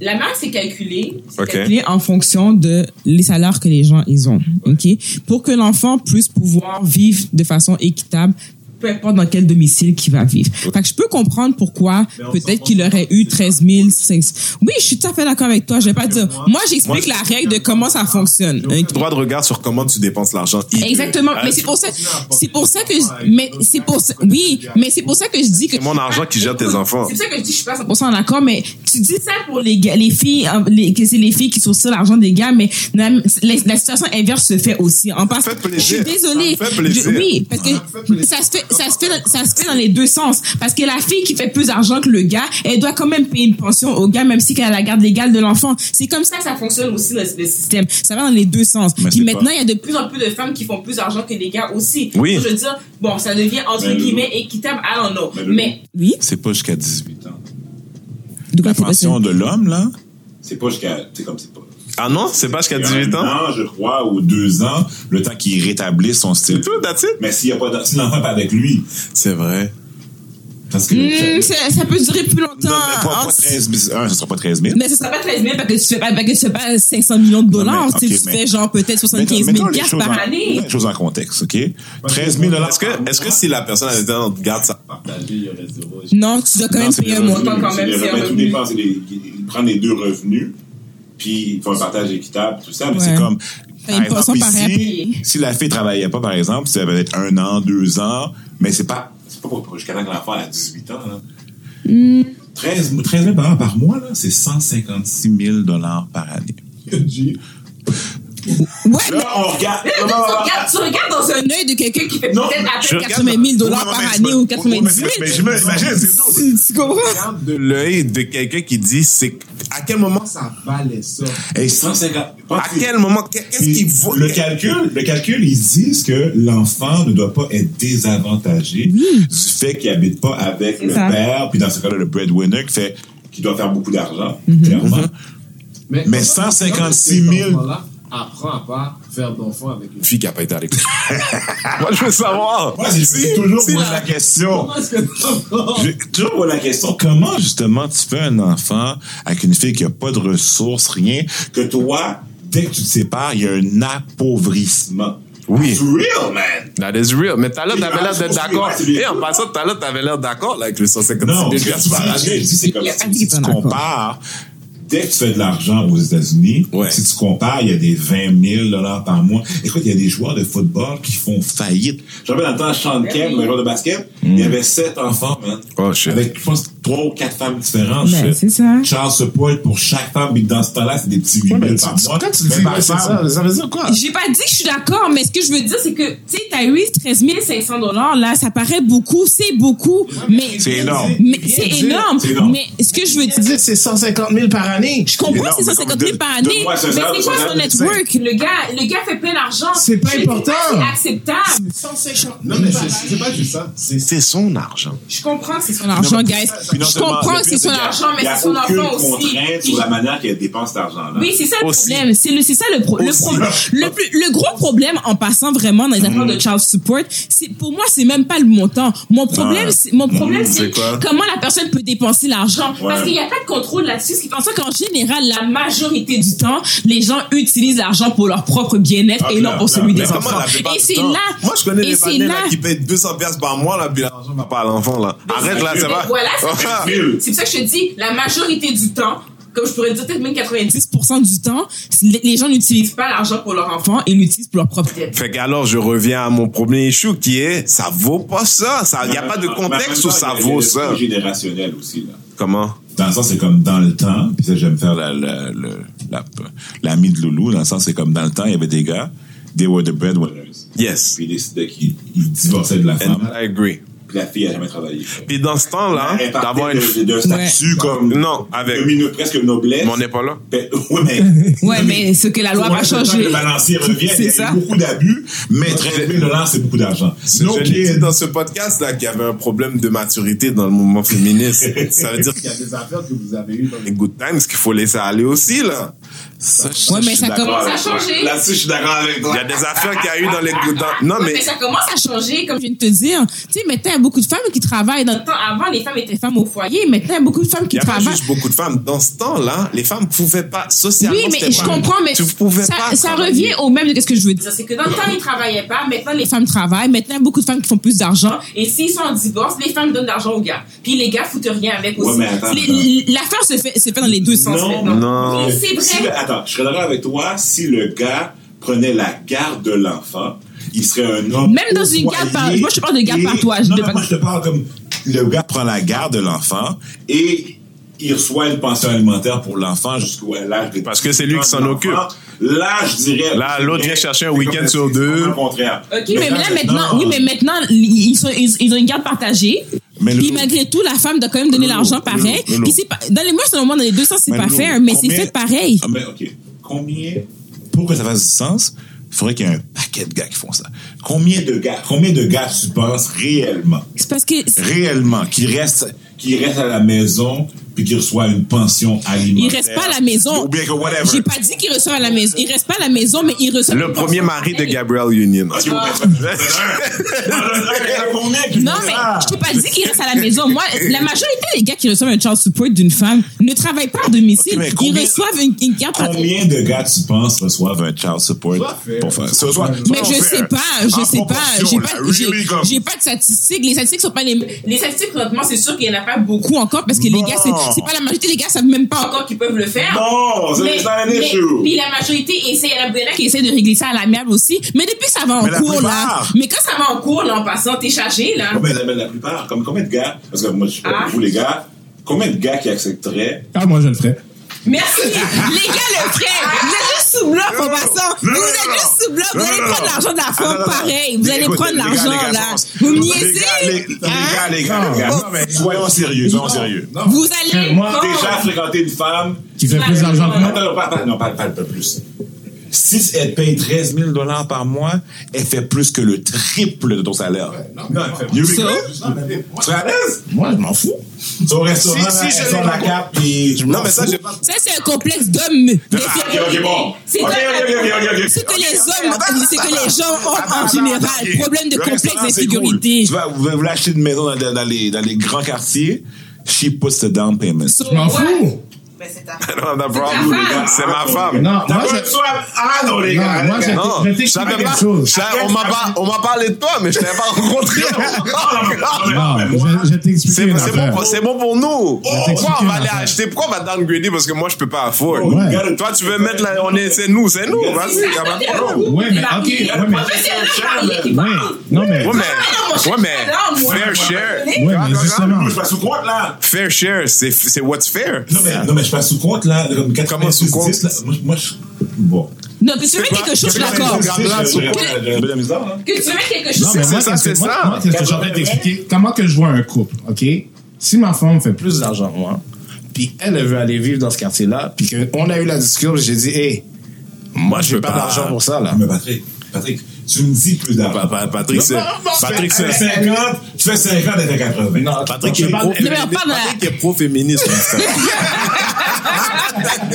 la marque, c'est calculé, c'est calculé en fonction de les salaires que les gens ils ont, ok, pour que l'enfant puisse pouvoir vivre de façon équitable. Peu importe dans quel domicile qu'il va vivre. Fait que je peux comprendre pourquoi peut-être qu'il aurait eu 13 500. Oui, je suis tout à fait d'accord avec toi. Je vais pas dire. Moi, j'explique la règle de comment ça fonctionne. ok? Droit de regard sur comment tu dépenses l'argent. Exactement. Mais c'est pour ça, c'est pour ça que, je- mais c'est pour ça, oui, mais c'est pour ça que je dis que. C'est mon argent qui gère tes enfants. C'est pour ça que je dis que je suis pas 100% d'accord, mais tu dis ça pour les gars, les filles, hein, les, que c'est les filles qui sourcillent l'argent des gars, mais la, la, la situation inverse se fait aussi. En passant, je suis désolée. Je- oui, parce que ça se fait, ça se fait, dans- ça se fait dans les deux sens. Parce que la fille qui fait plus d'argent que le gars, elle doit quand même payer une pension au gars, même si qu'elle a la garde légale de l'enfant. C'est comme ça que ça fonctionne aussi le, le système. Ça va dans les deux sens. Mais Puis maintenant, pas- il y a de plus en plus de femmes qui font plus d'argent que les gars aussi. Oui. Je veux dire, bon, ça devient entre Mais le- guillemets équitable. I don't know. Mais le- Mais oui. C'est pas jusqu'à 18 ans. De La pension de l'homme, là, C'est pas jusqu'à. C'est comme c'est pas. Ah non? C'est pas jusqu'à 18 ans? un an, je crois, ou deux ans, le temps qu'il rétablisse son style. C'est tout, that's it? Mais s'il y a pas si l'enfant pas avec lui, C'est vrai. Parce que. Hmm, ça, ça peut durer plus longtemps. Non, mais pas, pas 13 000. Un, ce sera pas 13 000. Mais ce sera pas 13 000 parce que tu fais pas, parce que tu fais pas 500 millions de dollars. Non, mais, tu sais, ok, tu mais- fais genre peut-être 75 Mettons- 000 mettons les piastres par en- année. mettons les choses en contexte, OK? 13 000 Est-ce que, est-ce que si la personne à l'intérieur garde ça? Non, tu dois quand Non, même payer un montant revenus, quand même. les C'est un revenus, tout revenu. dépend. c'est prennent les deux revenus, puis ils font un partage équitable, tout ça. Mais Ouais. c'est comme. Par exemple, ici. Si la fille travaillait pas, par exemple, ça va être un an, deux ans, mais c'est pas. C'est pas pour jusqu'à temps que l'enfant a 18 ans. Là. Hmm. 13, 13 000 par, par mois, là, c'est 156 000 par année. Ouais, mais Là, on regarde. tu regardes, tu regardes dans un œil de quelqu'un qui fait Non, peut-être à peine regarde 80 000 dollars par mais année ou pas- 90 000. Mais je me- imagine, c'est tout. Tu, tu comprends? Regarde de l'œil de quelqu'un qui dit, c'est, à quel moment ça valait ça? 150. À quel moment, qu'est-ce Puis, qu'il vaut? le calcul, le calcul, ils disent que l'enfant ne doit pas être désavantagé du fait qu'il habite pas avec le ça. père, puis dans ce cas-là, le breadwinner qui fait Qui doit faire beaucoup d'argent. Mhm. clairement. Mais, Mais comment- 156 comment 000. Cet enfant-là apprend à pas faire d'enfant avec une Fille qui a pas été à l'école. <laughs> Moi, je veux savoir. Moi, j'ai Si- toujours si posé la- la question. Comment est-ce que toujours posé la question, comment justement tu fais un enfant avec une fille qui a pas de ressources, rien, que toi, dès que tu te sépares, il y a un appauvrissement? Oui. It's real, man. That is real. Mais tout à l'heure, t'avais l'air d'être d'accord. Et en passant, tout à l'heure, t'avais l'air d'accord là, avec les 156 Non, 000 ce que piastres tu par dis, année. je dis, c'est comme Si tu compares, dès que tu fais de l'argent aux États-Unis, Ouais. si tu compares, il y a des 20 000 dollars par mois. Écoute, il y a des joueurs de football qui font faillite. Je me rappelle dans le temps, Sean Kemp, le joueur de basket, il y avait sept enfants, man. Oh, shit. Avec, je pense, trois ou quatre femmes différentes. Ben, c'est ça. Child support pour chaque femme, puis dans ce temps-là, c'est des petits 8 000 mais par tu- mois. quand tu Mais dis, par ouais, c'est femme, ça, ça veut dire quoi? J'ai pas dit que je suis d'accord, mais ce que je veux dire, c'est que, tu sais, Tyrese, 13 500 dollars, là, ça paraît beaucoup, c'est beaucoup, mais, C'est énorme. mais c'est énorme. Mais ce que je veux Tu dire, c'est 150 000 par année. je comprends que c'est mais 150 comme 000 par année, mais c'est quoi son network? Le gars, le gars fait plein d'argent. C'est pas important. C'est acceptable. 150 Non, mais c'est c'est pas juste ça. C'est c'est son argent. Je comprends que c'est son argent, guys. Je comprends que c'est son argent, mais il y a c'est son aucune enfant aussi. contrainte sur la manière qu'elle dépense cet argent-là. Oui, c'est ça le Aussi. problème. C'est le, c'est ça le, pro- le, Aussi. pro- le, plus- le gros problème en passant vraiment dans les affaires Mm. de child support, c'est pour moi c'est même pas le montant. Mon problème, Ah. c'est, mon problème c'est c'est quoi? comment la personne peut dépenser l'argent. Parce qu'il n'y a pas de contrôle là-dessus. Ce qui fait en sorte qu'en général, la majorité du temps, les gens utilisent l'argent pour leur propre bien-être Ah, et non pour celui des enfants. Et c'est là. Moi, je connais des familles qui payent 200 pièces par mois, là, puis l'argent va pas à l'enfant, là. Arrête, là, ça va. Voilà, c'est pour ça que je te dis, la majorité du temps, comme je pourrais dire peut-être même 90% du temps, les gens n'utilisent pas l'argent pour leur enfant, ils l'utilisent pour leur propre tête. Fait qu'alors, je reviens à mon premier issue qui est, ça vaut pas ça. Ça, y a pas de contexte où ça vaut ça. C'est générationnel aussi, là. Comment? Dans le sens, c'est comme dans le temps, puis ça, j'aime faire la, la, la, la, l'ami de Loulou, dans le sens, c'est comme dans le temps, il y avait des gars, they were the breadwinners. Yes. Puis ils décidaient qu'ils ils divorçaient de la And femme, I agree. Puis la fille a jamais travaillé. Puis dans ce temps-là, d'avoir une... d'un statut comme... Non, avec- de presque noblesse. Mais on n'est pas là. Ben, <laughs> ouais, mais... <laughs> Ouais, mais ce que la loi va changer. Le balancier revient, C'est il y a beaucoup d'abus, mais 13 000 dollars, c'est beaucoup d'argent. No je l'ai dit dans ce podcast là qu'il y avait un problème de maturité dans le mouvement féministe. <laughs> ça veut dire qu'il y a des affaires que vous avez eues dans les good times qu'il faut laisser aller aussi là. Ça, je- Ouais, mais je ça commence à changer. Là-dessus, je suis d'accord avec toi. Il y a des affaires qu'il y a eu dans les times. Non Ouais, mais mais ça commence à changer, comme je viens de te dire. Tu sais, maintenant, il y a beaucoup de femmes qui travaillent. Dans le temps, avant, les femmes étaient femmes au foyer. Maintenant, il y a beaucoup de femmes qui il y a pas travaillent. juste beaucoup de femmes. Dans ce temps-là, les femmes pouvaient pas socialement. Oui, mais je pas- comprends, mais tu pouvais ça, pas. revient au même de ce que je veux dire. C'est que dans le temps, ils travaillaient pas. Maintenant, les femmes travaillent. Maintenant, il y a beaucoup de femmes qui font plus d'argent. Et s'ils sont en divorce, les femmes donnent de l'argent aux gars. Puis les gars foutent rien avec aussi. Ouais, mais attends, Les- L'affaire se fait, se fait dans les deux sens Non, maintenant. non. Oui, c'est Si vrai. Attends, je serais d'accord avec toi si le gars prenait la garde de l'enfant, il serait un homme. Même dans au une garde par- moi, je te parle de garde et- par toi, je Non, te non, parle- moi, je te parle comme le gars prend la garde de l'enfant et il reçoit une pension alimentaire pour l'enfant jusqu'à l'âge de Parce que c'est lui qui s'en occupe. Là, je dirais. Là, l'autre vient chercher un week-end sur deux. Le contraire. Ok, mais, là, maintenant, oui, mais maintenant, ils, sont, ils, ils ont une garde partagée. Mais puis malgré tout, la femme doit quand même donner l'argent pareil. Puis c'est pas, dans les, moi, c'est moment dans les deux sens, c'est pas fair, mais c'est fait pareil. Ah, mais OK. Combien, pour que ça fasse du sens, il faudrait qu'il y ait un paquet de gars qui font ça. Combien de gars, combien de gars tu penses réellement, C'est parce que réellement, qui restent, qui restent à la maison puis qui reçoivent une pension il alimentaire? reste pas à la maison. Ou bien que whatever. J'ai pas dit qu'il reçoit à la maison. Il reste pas à la maison, mais il reçoit. Le premier mari de Gabriel Union. Combien qui <laughs> Non, mais je t'ai pas dit qu'il reste à la maison. Moi, la majorité des gars qui reçoivent un child support d'une femme ne travaillent pas à domicile. Ok, mais Ils combien- reçoivent une, une carte Combien de gars tu penses reçoivent un child support pour faire ça? Mais je sais pas, je sais pas, j'ai pas, really j'ai, pas de statistiques. Les statistiques sont pas les, les statistiques présentement, c'est sûr qu'il y en a pas beaucoup encore parce que les gars, c'est, c'est pas la majorité des gars savent même pas encore qu'ils peuvent le faire. Bon, c'est un issue. puis la majorité essaie, il y en a qui essaient de régler ça à l'amiable aussi. Mais depuis ça va en Mais cours, là, mais quand ça va en cours, là, en passant, t'es chargé, là. Combien, la, la plupart, comme combien de gars, parce que moi je suis pas Ah. vous les gars, combien de gars qui accepteraient? Ah, moi, je le ferais. Merci. les gars le feraient. <laughs> Vous êtes juste sous bloc en passant. non, vous non, êtes non. juste sous bloc. Vous Non, allez non, prendre non. l'argent de la Ah, femme non, non, pareil. non. Vous allez prendre l'argent, là. Vous me Les niaisez? gars, les, gars, les gars, les gars. Non, mais- Soyons sérieux, soyons sérieux. Vous allez Déjà fréquenter une femme. Qui fait plus d'argent que Non, moi. non, pas, pas- non, pas, pas un peu plus. Si elle paye 13 000 dollars par mois, elle fait plus que le triple de ton salaire. Non, fait You Ça? Tu es à l'aise? Moi, je m'en fous. Au restaurant, Si- si la puis... Non, mais ça, j'ai pas. Ça, c'est un complexe d'hommes. Ah, ok, ok, bon. C'est Ok, comme- ok, ok, ok, ok, ok. Ce que les hommes, c'est que les gens ont Attends, en général. Problème de Le complexe d'insécurité. Tu vas, vous voulez acheter une maison dans, les, grands quartiers, she puts the down payment. Je m'en fous. Ben, c'est ta I don't have that problem. femme. C'est ma femme. Non, moi, je- soi- Ah non, les Non, gars. moi, Je savais quelque pas. chose. On m'a parlé de toi, mais je t'avais pas <laughs> rencontré. Non, je, C'est bon, pour- c'est bon pour nous. Pourquoi on va aller acheter? Pourquoi on va downgrader parce que moi je peux pas afford? Toi tu veux mettre là, on est, c'est nous, c'est nous. Vas-y, y a pas de problème. Ouais, mais ok, ouais, mais. Non, mais. Ouais, mais, ouais, mais, fair share. Ouais, mais justement. Je suis pas sous compte, là. Fair share, c'est, c'est what's fair. Non, mais, non, mais je suis pas sous compte, là. Comme 90, Comment sous compte? 10, là. Moi, moi, je. Bon. Non, que tu veux quelque chose, je d'accord. Que tu veux quelque chose. Non, mais C'est moi, c'est moi- ça. Moi, qu'est-ce que j'ai envie de t'expliquer? Comment que je vois un couple, OK? Si ma femme fait plus d'argent que moi, puis elle, elle veut aller vivre dans ce quartier-là, puis qu'on a eu la discussion, j'ai dit, hé, moi, peux pas pas. d'argent pour ça, là. Mais Patrick, Patrick, tu me dis plus d'argent. Pa- pa- Patrick, c'est, Patrick, Tu fais c'est, 50, tu fais 50 et fait 80. Non, Patrick est pro, Patrick est pro-féministe.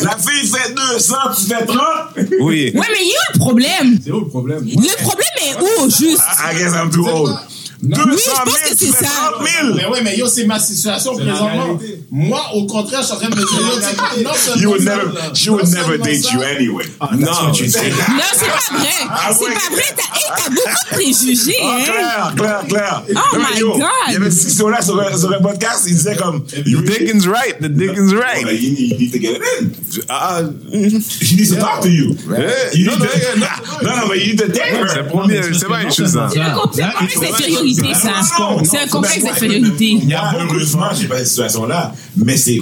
La fille fait 200, tu fais 30. Oui. Ouais, mais il y a le problème. C'est où le problème? Le problème est où, juste? I guess I'm too old. 200 Oui, je 000, pense que c'est ça. 30 000. Mais ouais, mais yo, c'est ma situation présentement. Moi, au contraire, je suis en train de me dire, yo, non seulement You would never, she would date ça- you anyway. Non, Non, c'est pas vrai. Ah C'est pas vrai. T'as hey, t'as beaucoup de préjugés, Ah, hein? clair, clair, clair. Oh Non, mais my yo, God. Il y avait là sur, un podcast, il disait comme, you Dickens right. The Dickens Oh, right. you need, you need to get it in. Ah, She needs to talk to you. You non, need non, to- non, non, non, mais you need to date her. c'est pas une chose, ça. C'est ça. C'est un complexe d'infériorité. Heureusement, j'ai pas cette situation-là, mais c'est.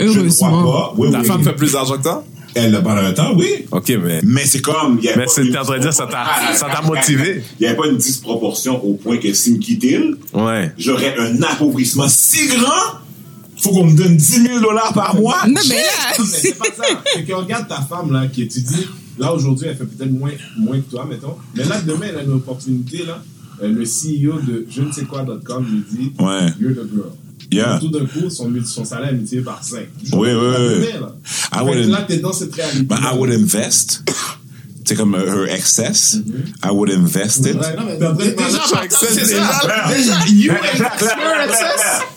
Heureusement. oui. femme fait plus d'argent que toi? Elle l'a pendant un temps, oui. Ok, mais. Mais c'est comme. y Mais c'est- en train de dire, ça t'a- ça t'a motivé. Il n'y avait pas une disproportion au point que si me quittait, Ouais. j'aurais un appauvrissement si grand, faut qu'on me donne 10 000 dollars par mois. Non, mais là, Mais c'est pas ça. <laughs> C'est que regarde ta femme là qui étudie. Là aujourd'hui, elle fait peut-être moins, moins que toi, mettons. Mais là demain, elle a une opportunité là. Euh, le CEO de je ne sais quoi.com lui dit Ouais. You're the girl. Yeah. Tout d'un coup, son, son salaire est multiplié par 5. Oui, oui, oui. Ah là, t'es dans cette réalité. But I would invest. C'est comme euh, her excess. I would invest it. Mais.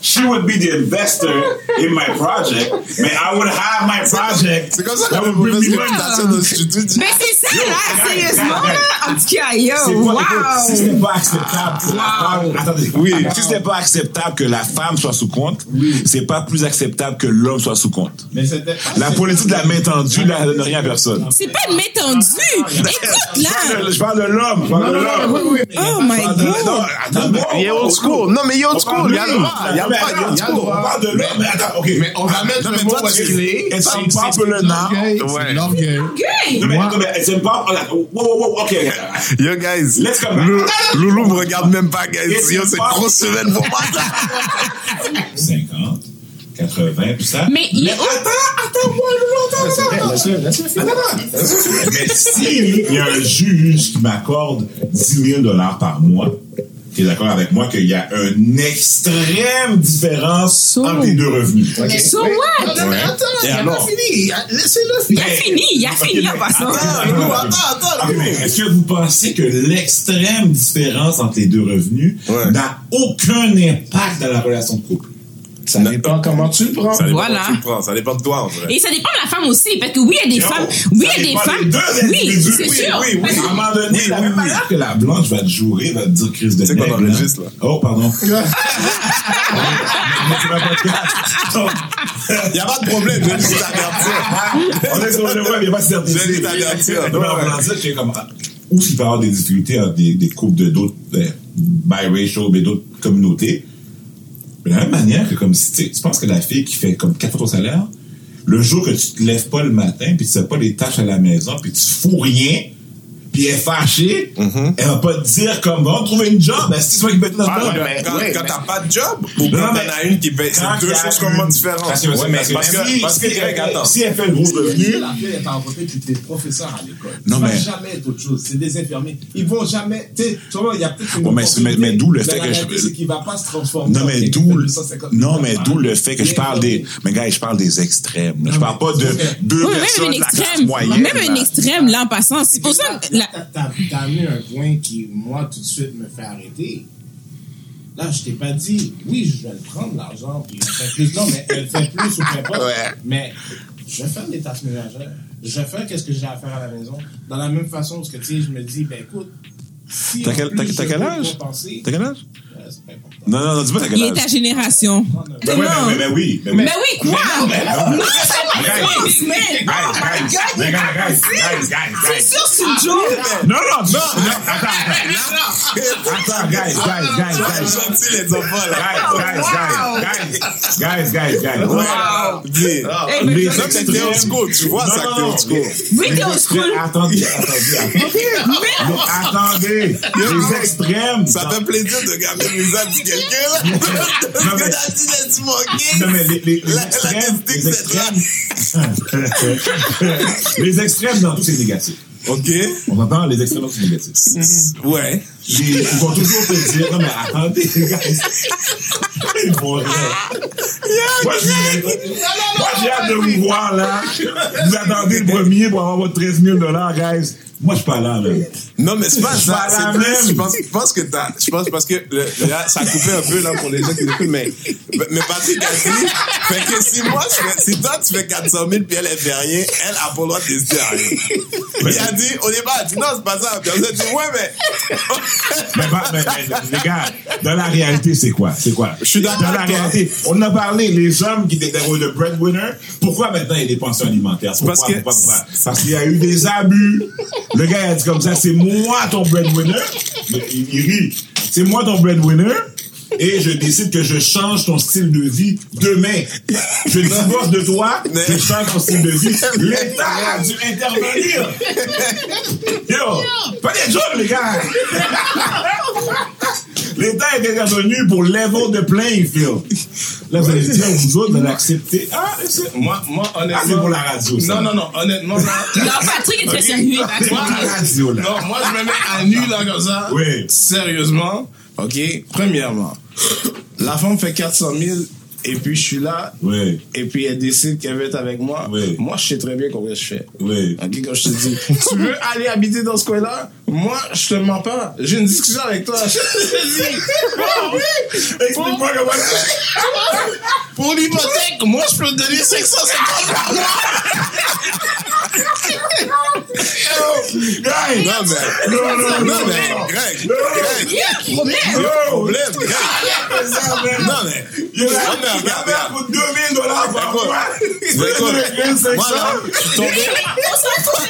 She would be the investor in my project, but I would have my project. C'est comme ça qu'on bring me réputation de studio. mais c'est ça, là, sérieusement, là. En tout cas, C'est yo, écoute, si wow. c'était pas acceptable que la femme, attendez, Oui. si c'était pas acceptable que la femme soit sous compte, c'est pas plus acceptable que l'homme soit sous compte. Mais La politique de la main tendue, là, donne rien à personne. C'est pas une main tendue. Écoute, là. Je parle de l'homme, je parle de l'homme. Oh my God. attends, Il est old school. Non, mais il est old school. Il y a le droit. On parle de l'homme, mais attends, ok. Mais on va mettre Non, le mot est-ce qu'il est. It's C'est- unpopular now. c'est Ouais. l'orgueil. Gay. Non, mais, pas, wow, wow, wow, ok. Yo, guys. Let's come back. Lou- Loulou me regarde même pas, guys. It's Yo, c'est une grosse semaine pour moi. 50, 80, <laughs> tout ça. Mais attends, attends, moi, attends, attends, attends. Mais s'il y a un juge qui m'accorde 10 000 dollars par mois, tu es d'accord avec moi qu'il y a une extrême différence So- entre les deux revenus. So what? Mais attends, Et il a pas fini. Laissez-le Il finir. a fini, il a fini en passant. attends, attends, attends. Est-ce que vous pensez que l'extrême différence entre les deux revenus Ouais. n'a aucun impact dans la relation de couple? Ça dépend comment tu le prends. Ça dépend Voilà. comment tu le prends. Ça dépend de toi, en vrai. Et ça dépend de la femme aussi, parce que oui, il y a des Yo, femmes, oui, il y a des femmes, des deux oui, c'est Oui, sûr. Oui, oui. À que- un moment donné, Oui, la oui, même oui. manière que la blanche va te jouer, va te dire crise de Tu sais qu'on enregistre, là. Oh, pardon. <laughs> Il n'y a pas de problème. Je vais juste t'avertir. On est sur le web, il n'y a pas de certitude. Je vais t'avertir. Non, mais en ça, j'ai comme, ah, où s'il peut y avoir des difficultés avec des, des couples de d'autres, euh, biracial, mais d'autres communautés. De la même manière que comme si, tu penses que la fille qui fait comme quatre fois ton salaire, le jour que tu te lèves pas le matin, puis tu fais pas les tâches à la maison, puis tu fous rien, puis elle est fâchée, elle va pas te dire comme, va trouver une job, ben, c'est toi qui être dans Ah, mais quand, ouais, quand mais- t'as pas de job, ou Non, quand mais t'en as une qui paye, Quand c'est deux choses complètement différentes. Parce que, Ouais, mais parce que, parce que, si- parce que, si- Greg, attends. si elle fait le gros revenu, La fille est en côté, puis t'es professeur à l'école. Non, tu mais- jamais être autre chose. C'est des infirmiers. Ils vont jamais. Tu sais, tu vois, il y a peut-être une. Ouais, mais- mais- mais d'où le fait que je- c'est qu'il va pas se transformer. Non, mais d'où, qui fait le- 250 non, mais d'où le fait que je parle des, mais gars, je parle des extrêmes. Je parle pas de deux personnes un de la classe extrême, moyenne. même un extrême, là, en passant. C'est pour ça que la- T'as t'as amené un point qui, moi, tout de suite me fait arrêter. Là, je t'ai pas dit, oui, je vais le prendre, l'argent, puis elle fait plus. Non, mais elle fait plus ou. Ouais. Mais je vais faire des tâches ménagères. Je vais faire qu'est-ce que j'ai à faire à la maison. Dans la même façon, parce que, tu sais, je me dis, ben écoute, si T'as quel- je quel âge? T'as quel âge? pas. Non, non, non, dis pas t'as quel Il est ta génération. Ben ouais, mais, mais, mais oui. Mais oui. Mais oui, quoi? Non, pas guys, man. Guys, oh my guys, God, you guys, guys, guys, guys, guys. It's just a joke, man. No, no, no. Ata, guys, guys, guys, guys. Guys, guys, guys, guys, guys, guys. Wow. Mais ça, c'était old school, tu vois, ça, c'était old school. Mais t'es old school. Attendez, attendez, attendez. Attendez, les extrêmes. Ça fait plaisir de garder les âmes de quelqu'un, là. Parce que t'as dit, j'ai dit, mon gay. Non, mais les extrêmes, les extrêmes. <laughs> les extrêmes dans tout c'est négatif. Ok. On entend les extrêmes dans tout c'est négatif. Ouais. Les- Ils vont toujours te dire, non mais attendez, les gars. Ils vont rire. Moi, j'ai hâte de vous voir là. Vous attendez le premier pour avoir votre 13 000 guys. Moi, je suis pas là, là. Non, mais c'est pas ça. à C'est plus, je pense, je pense que t'as, je pense parce que le, là, ça a coupé un peu, là, pour les gens qui écoutent, mais, mais Patrick a dit, fait que si moi, je fais, si toi, tu fais 400 000 puis elle, elle fait rien, elle a pas le droit de décider rien. Il a dit, au départ, elle a dit, non, c'est pas ça. Puis elle a dit, ouais, mais, Mais, mais- mais, les gars, dans la réalité, c'est quoi? C'est quoi? Je suis d'accord Dans la réalité, on a parlé, les hommes qui étaient des rôles de breadwinner, pourquoi maintenant il y a des pensions alimentaires? Pourquoi, Parce que- pourquoi, pourquoi? Parce qu'il y a eu des abus. Le gars, a dit comme ça, c'est moi ton breadwinner. Il rit. C'est moi ton breadwinner. Et je décide que je change ton style de vie demain. Je divorce de toi, je change ton style de vie. L'État a dû intervenir. Yo, pas des jokes, les gars. L'État est intervenu pour level the playing field. Là, vous allez dire, vous autres, vous allez accepter. Ah, c'est Moi, moi, honnêtement. Ah, c'est pour la radio, ça. Non, non, non, honnêtement, là. Non, Patrick est très sérieux. c'est pour la radio, là. Non, moi, je me mets à nu, là, comme ça. Oui. Sérieusement. OK? Premièrement, la femme fait 400 000 et puis je suis là. Oui. Et puis elle décide qu'elle veut être avec moi. Oui. Moi, je sais très bien combien je fais. Oui. Ok, quand je te dis, tu veux aller habiter dans ce coin-là? Moi, je te mens pas. J'ai une discussion avec toi. <laughs> Je te dis, oh oui! Explique-moi comment Pour l'hypothèque, moi, je peux te donner 550 par mois. Guys! non, mais, Non, non, non, non, mais, non. Greg, Greg, Il y a un problème. il y a un problème, Greg. Non, mais, Il y a Non, mais un pour 2000 dollars par mois. moi, là, je suis tombé, On s'en fout.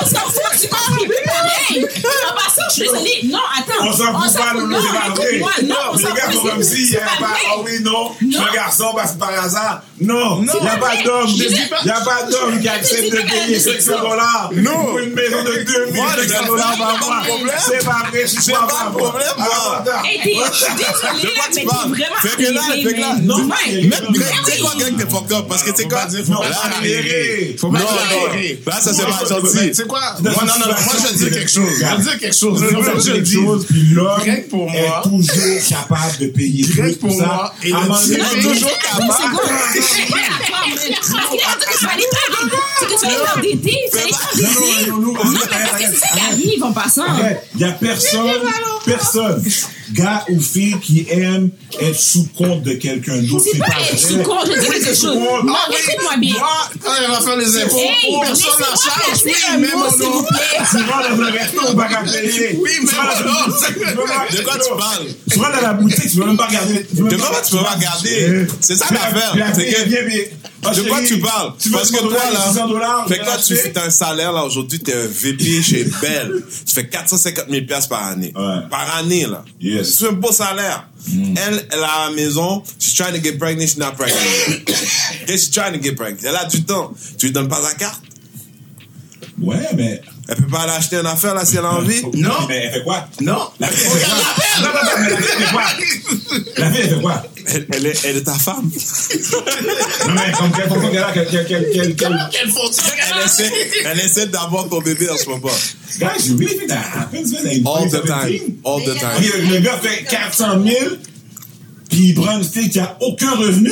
On s'en fout. Tu contribues pareil. En passant, je suis désolée. Non, attends. On s'en fout pas, nous, Non, c'est. Non, on s'en fout. comme c'est- si il n'y avait pas, oh oui, non, je suis Non. un garçon parce que par hasard. Non, il n'y a pas d'homme, il n'y a pas d'homme qui accepte de payer que c'est 500 ça. dollars Non. Pour une maison de 2500 Moi, je dollars par pas mois. C'est pas vrai, C'est pas pas un problème. Hey, t'es- je suis désolée, tu mais parles? vraiment Fait que là, fait que là, non, mais- tu sais quoi, Greg, t'es fucked up, parce que tu sais quoi? Non, Là, accéléré. Faut pas non, accélérer. là, ça, c'est pas gentil. Tu sais quoi? Non, non, non, moi, je dire quelque chose. Je dire quelque chose. Je te quelque chose, puis l'homme Greg, pour moi- est toujours capable de payer Greg, plus pour moi, et est toujours capable. pas tu. C'est que tu vas aller t'endetter. Tu vas aller Non, non, t'endetter. Non, non, Non, mais parce que c'est ça qui arrive en passant. Arrête, il n'y a personne, personne, gars ou fille qui aime être sous compte de quelqu'un d'autre. C'est pas être sous compte, quelque chose. Non, écoute-moi bien. Quand elle va faire les impôts, personne la charge. Oui, mais mon nom. Tu vas dans resto, on va payer. Oui, mais mon De quoi tu parles? Tu vas dans la boutique, tu vas même pas regarder. De même quoi pas- tu peux pas regarder? C'est ça l'affaire. De quoi tu parles? Veux Parce que 100 toi, dollars, 600 dollars, là, fait que là, je tu fais un salaire, là, aujourd'hui, t'es un VP chez Bell. Tu fais 450 000 piastres par année. Ouais. Par année, là. Yes. C'est un beau salaire. Elle, elle a à la maison, she's trying to get pregnant, she's not pregnant. <coughs> She's trying to get pregnant? Elle a du temps. Tu lui donnes pas la carte? Ouais, mais. Elle peut pas aller acheter une affaire, là, si elle a envie? Non. Mais elle fait quoi? Non. La fille, elle fait quoi? Non, non, non, mais la fille, elle fait quoi? La fille, elle fait quoi? Elle, elle est, elle est ta femme. Non, mais comme quelle fonction qu'elle a, quelle, quelle, quelle, quelle, quelle- Quelle fonction Elle essaie, elle essaie d'avoir ton bébé en ce moment. Guys, you really think that happens, man? All the 2017? time. All the time. le gars fait 400 000, puis il prend une fille qui a aucun revenu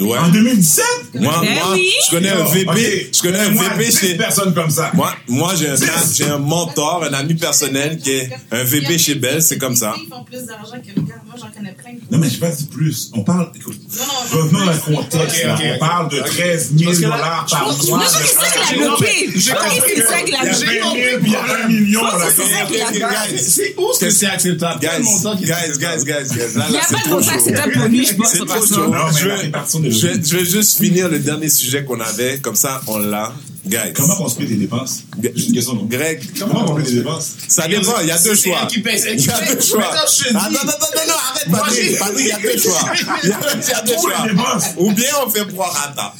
Ouais. en 2017. Moi, Ben moi, oui. je connais un Yo, VP, ok. je connais un Moi, VP chez, personnes comme ça. moi, moi, j'ai un, j'ai un mentor, un ami personnel qui est un VP chez Bell, c'est comme ça. Filles font plus d'argent que le gars. Moi, j'en connais plein. Non, mais je pas dit plus. On parle, écoute, Non, non, revenons à un contexte. Ok, là. ok, On parle de 13 000 Parce que là, dollars je par pense- je mois. pense que c'est ça qui l'a bloqué. Je J'ai pense que compris c'est ça y l'a a 20 000 puis il y a 1 million. là. c'est l'a bloqué. Où est-ce que c'est acceptable? Guys, guys, guys, guys, guys. Il n'y a c'est pas de chaud. acceptable pour lui, je pense. C'est c'est trop chaud. Je vais, je vais, juste finir le dernier sujet qu'on avait, comme ça, on l'a. Guys. Comment on se paye des dépenses? Juste une question, non? Greg, Comment on paye des dépenses? ça dépend, il y a deux C'est choix. Il y a deux choix. Attends, attends, non, non, arrête, Moi, Patrick, Patrick, il y a deux choix. Il y a, il y a deux choix. les. Ou bien on fait prorata.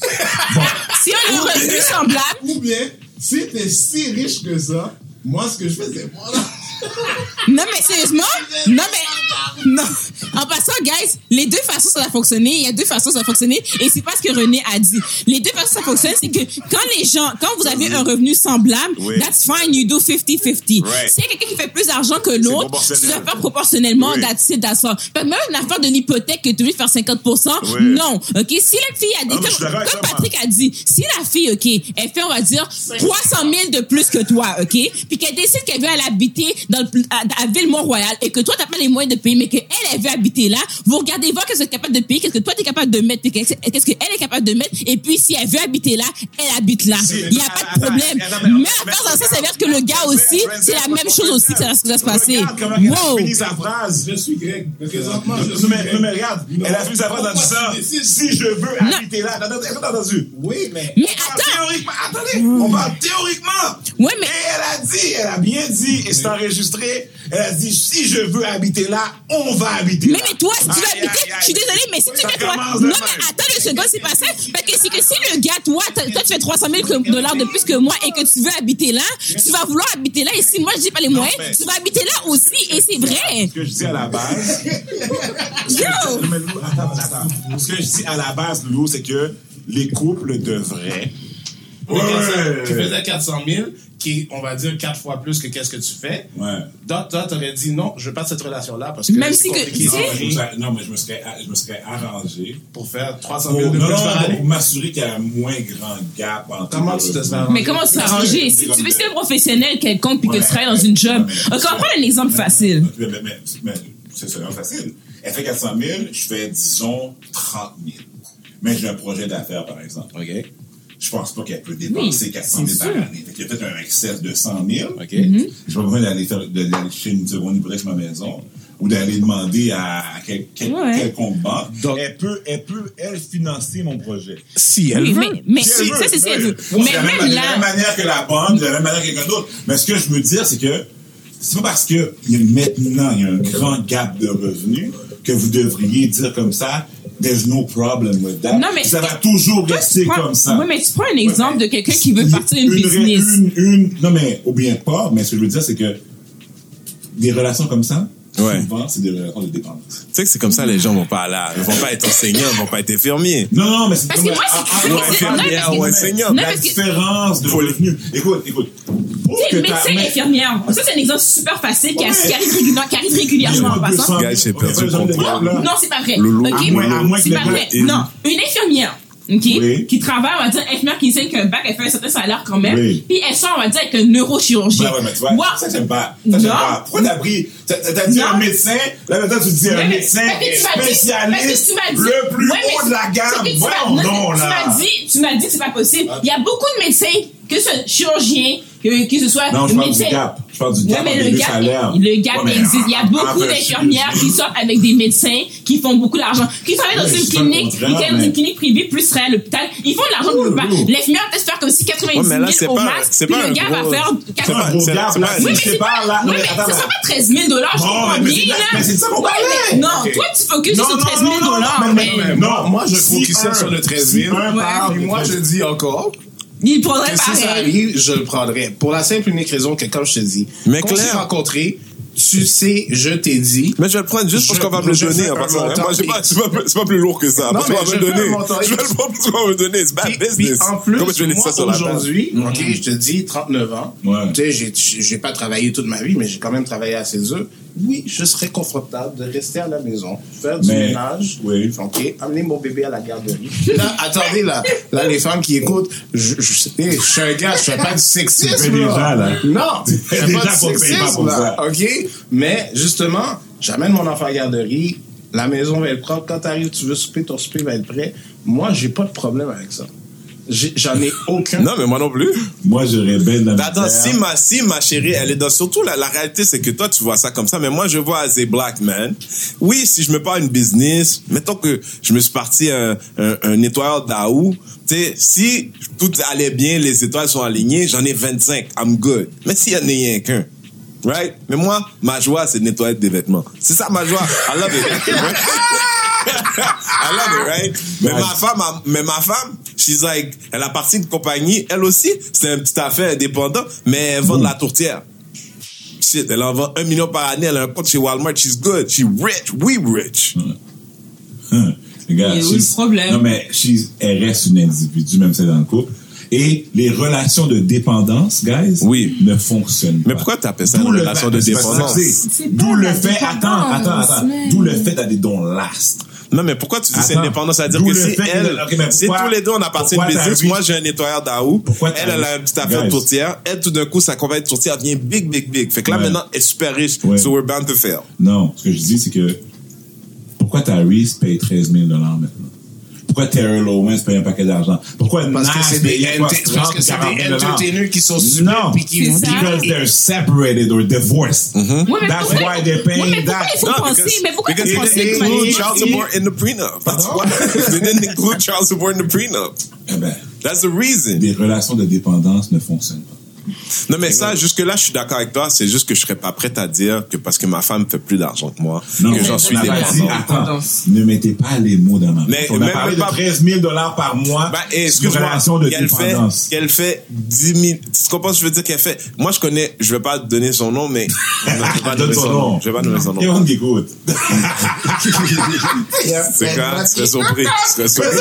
Si on a un revenu semblable, Ou bien, si t'es si riche que ça, moi, ce que je fais, c'est voilà. Non, mais sérieusement, non, mais, non. En passant, guys, les deux façons ça va fonctionner. Il y a deux façons ça va fonctionner. Et c'est pas ce que René a dit. Les deux façons ça fonctionne, c'est que quand les gens, quand vous avez un revenu semblable, Oui. that's fine, you do 50-50. Right. S'il y a quelqu'un qui fait plus d'argent que l'autre, tu dois faire proportionnellement, Oui. that's it, that's all. Fait que Même une affaire de l'hypothèque que tu veux faire 50%, Oui. non. OK? Si la fille a dit, comme, comme. Patrick a dit, si la fille, OK, elle fait, on va dire, 300 000 de plus que toi, OK? Puis qu'elle décide qu'elle veut aller habiter dans le, à, à Ville-Mont-Royal et que toi, t'as pas les moyens de payer, mais qu'elle, elle veut habiter là, vous regardez voir qu'est-ce que tu es capable de payer, qu'est-ce que toi, tu es capable de mettre, qu'est-ce qu'est-ce qu'elle est capable de mettre, et puis si elle veut habiter là, elle habite là. Il n'y a pas de problème. Mais à part ça, ça veut dire que le gars aussi, c'est la même chose aussi que ça va se passer. Wow! fini sa phrase? Je suis grec. Présentement, je suis mais, grec. non, mais regarde, elle a fini sa phrase en disant si je veux habiter là. Attends, attends, attends, entendu. Oui, mais. Mais attends! Théoriquement, attendez, on parle théoriquement. Ouais, mais- Et elle a dit, elle a bien dit, et c'est enregistré, elle a dit, si je veux habiter là, on va habiter Mais, là. mais toi, si tu veux Aïe, habiter, aïe, aïe. je suis désolée, mais si tu fais toi. Non, mais attends une seconde, c'est pas ça. Parce que c'est que si le gars, toi, toi, tu fais 300 000 dollars de plus que moi et que tu veux habiter là, tu vas vouloir habiter là. Et si moi, je dis pas les moyens, mais- tu vas habiter là aussi. Et c'est vrai. Ce que je dis à la base. Yo! Ce que je dis à la base, Loulou, c'est que les couples devraient. Ouais, Tu faisais 400 000, qui est, on va dire, quatre fois plus que qu'est-ce que tu fais. Ouais. Donc, toi, t'aurais dit non, je veux pas de cette relation-là parce que Même si que- tu Non, sais- mais je me serais- non, mais je me serais, je me serais arrangé. pour faire 300 Pour, 000 de non, plus non, par année. pour m'assurer qu'il y a un moins grand gap entre Comment tu te serais arrangé? Mais comment tu t'es arrangé? Si tu veux ser un professionnel quelconque puis que Ouais, tu travailles dans une job. on prend un exemple facile. Mais, mais, mais, mais c'est seulement facile. Elle fait 400 000, je fais, disons, 30 000. Mais j'ai un projet d'affaires, par exemple. OK? Je pense pas qu'elle peut dépenser Oui, 400 000 c'est par année. Fait qu'il y a peut-être un excès de 100 000. OK. Mm-hmm. Je pas besoin d'aller faire, de- d'aller chez une seconde sur ma maison ou d'aller demander à, quel, quel, Ouais. quelconque banque. Donc- elle peut, elle peut, elle, financer mon projet. Si elle Oui, veut. mais, mais Si si, elle veut, ça c'est si elle veut. Mais de la même, même de la même là, manière que la banque, de la même manière que quelqu'un d'autre. Mais ce que je veux dire, c'est que c'est pas parce que il y a maintenant il y a un grand gap de revenus que vous devriez dire comme ça, there's no problem with that. Non, mais ça va toujours rester prends- comme ça. Oui, mais tu prends un exemple de quelqu'un qui veut partir une, business. Une, une, non, mais, ou bien pas, mais ce que je veux dire, c'est que des relations comme ça, Ouais. souvent, c'est des relations de dépendance. Tu sais que c'est comme ça, les gens vont pas là. Ils vont pas être enseignants, ils vont pas être infirmiers. Non, non, mais c'est Parce que moi, c'est- ah, ah, ah, non, parce que- ou enseignant. non, La différence de revenus. Écoute, écoute. Tu sais, médecin, mais- infirmière. Ça, c'est un exemple super facile qui, arrive, régulièrement, en passant. Non, c'est pas vrai. Que c'est pas vrai. Non, une infirmière. OK? Oui. Qui travaille, on va dire, infirmière qui enseigne qu'un bac, elle fait un certain salaire quand même. Oui. Puis elle sort, on va dire, avec un neurochirurgien. Ouais, ouais, mais tu vois, Wow. ça, j'aime pas. Ça, j'aime Non. pas. Pourquoi t'as pris, t'as, dit Non. un médecin, là, maintenant, tu dis un médecin tu spécialiste, tu le plus haut de la gamme. tu Voyons donc, tu là. m'as dit, tu m'as dit que c'est pas possible. Il y a beaucoup de médecins, que ce chirurgien, que, que ce soit Non, je parle du gap. Je parle du Ouais, gap mais entre le gap, le gap Ouais, mais existe. Il y a beaucoup d'infirmières qui sortent avec des médecins qui font beaucoup d'argent. Qui travaillent dans Ouais, une pas clinique, qui travaillent dans mais- une clinique privée plus réelle à l'hôpital. Ils font de l'argent pour le bas. L'infirmière peut se faire comme si 90 Ouais, 000 mais là, c'est au pas- max. c'est puis pas le gars va faire c'est 80 pas- Un gros c'est- gap, c'est là, pas- oui, mais c'est pas, pas, là. oui, mais ce sera pas 13 000 dollars, je Non, comprends mais bien, mais c'est ça qu'on Ouais, parlait. mais- Non, toi, tu focuses Non, sur non, 13 000 non, non, dollars, non, mais mais- Non, moi, je focusais sur le 13 si 000. un Ouais. parle Et de moi, 13 je dis encore il prendrait que si ça pareil. arrive, je le prendrais. Pour la simple et unique raison que, comme je te dis, Mais quand on s'est rencontrés, tu sais, je t'ai dit. Mais je vais le prendre juste parce Je- qu'on va me le donner pas- X. c'est pas, pas plus lourd que ça. Non, Parce qu'on va mais me je le donner. Je vais le prendre parce qu'on va me le donner. C'est bad Puis, puis business. en plus, moi, aujourd'hui, ok, je te dis 39 ans. Ouais. Tu sais, j'ai- pas travaillé toute ma vie, mais j'ai quand même travaillé assez dur. Oui, je serais confortable de rester à la maison, faire du Mais- ménage. oui. Ok, amener mon bébé à la garderie. Là, attendez, là, là, les femmes qui écoutent, je, je, hey, je suis un gars, je fais pas du sexisme. Fais déjà, là. Non, je fais pas du pas sexisme, pour là. ça. OK? Mais justement, j'amène mon enfant à la garderie, la maison va être propre. Quand tu arrives, tu veux souper, ton souper va être prêt. Moi, j'ai pas de problème avec ça. J'en ai aucun. Non, mais moi non plus. Moi, j'aurais bien de la Attends, si ma, si ma chérie, elle est dans, surtout la, la réalité, c'est que toi, tu vois ça comme ça, mais moi, je vois as a black man. Oui, si je me parle une business, mettons que je me suis parti un, un, un nettoyeur d'Aou, tu sais, si tout allait bien, les étoiles sont alignées, j'en ai 25, I'm good. Mais s'il y en a rien qu'un, right? Mais moi, ma joie, c'est de nettoyer des vêtements. C'est ça ma joie. I love it. <laughs> <laughs> I love it, right? Mais ma femme, a- mais ma femme, she's like, elle a parti de compagnie, elle aussi, c'est un petit affaire indépendant, mais elle vend de la tourtière. Shit, elle en vend un million par année, elle a un compte chez Walmart, she's good, she's rich, we rich. Regarde, Et où le she's- problème? Non, mais she's- elle reste une individu, même si elle est dans le couple. Et les relations de dépendance, guys, Oui. ne fonctionnent pas. Mais pourquoi t'appelles ça D'où une le relation fait- de dépendance? D'où le fait, attends, attends, attends. D'où le fait d'aller dans last. Non, mais pourquoi tu dis c'est indépendant? C'est-à-dire que si elle, si tous les deux on appartient à une business, moi j'ai un nettoyeur d'Aou, Pourquoi elle, elle a un petit affaire de tourtière, elle tout d'un coup sa compagnie de tourtière devient big, big, big. Fait que là Ouais. maintenant elle est super riche, Ouais. so we're bound to fail. Non, ce que je dis, c'est que pourquoi Tyrese paye 13 000 maintenant? Pourquoi Terrell Owens paye un paquet d'argent? Pourquoi Parce que c'est des, paye quoi, ent- parce que c'est 30, des 40 000 entertainers qui sont super Non, qui because they're separated or divorced. Ouais, mais That's pourquoi- why they're paying Ouais, mais pourquoi that. il faut No, penser, because- mais pourquoi because il faut they penser didn't de include child support in the prenup. That's why. they didn't include child support in the prenup. Eh ben, That's the reason. des relations de dépendance ne fonctionnent pas. Non, mais ça, jusque-là, je suis d'accord avec toi. C'est juste que je serais pas prête à dire que parce que ma femme fait plus d'argent que moi, Non, que j'en suis on a dépendant. attends, ne mettez pas les mots dans ma bouche. Mais- On a mais- parlé de pas- 13 000 dollars par mois Ben, et excuse-moi, relation de qu'elle fait, qu'elle fait 10 000, tu comprends ce que je veux dire qu'elle fait? Moi, je connais, je vais pas donner son nom, mais, <laughs> je vais pas Donne donner son nom. Je vais pas donner son a nom. un qui écoute. <laughs> C'est tu serais surpris, serais surpris.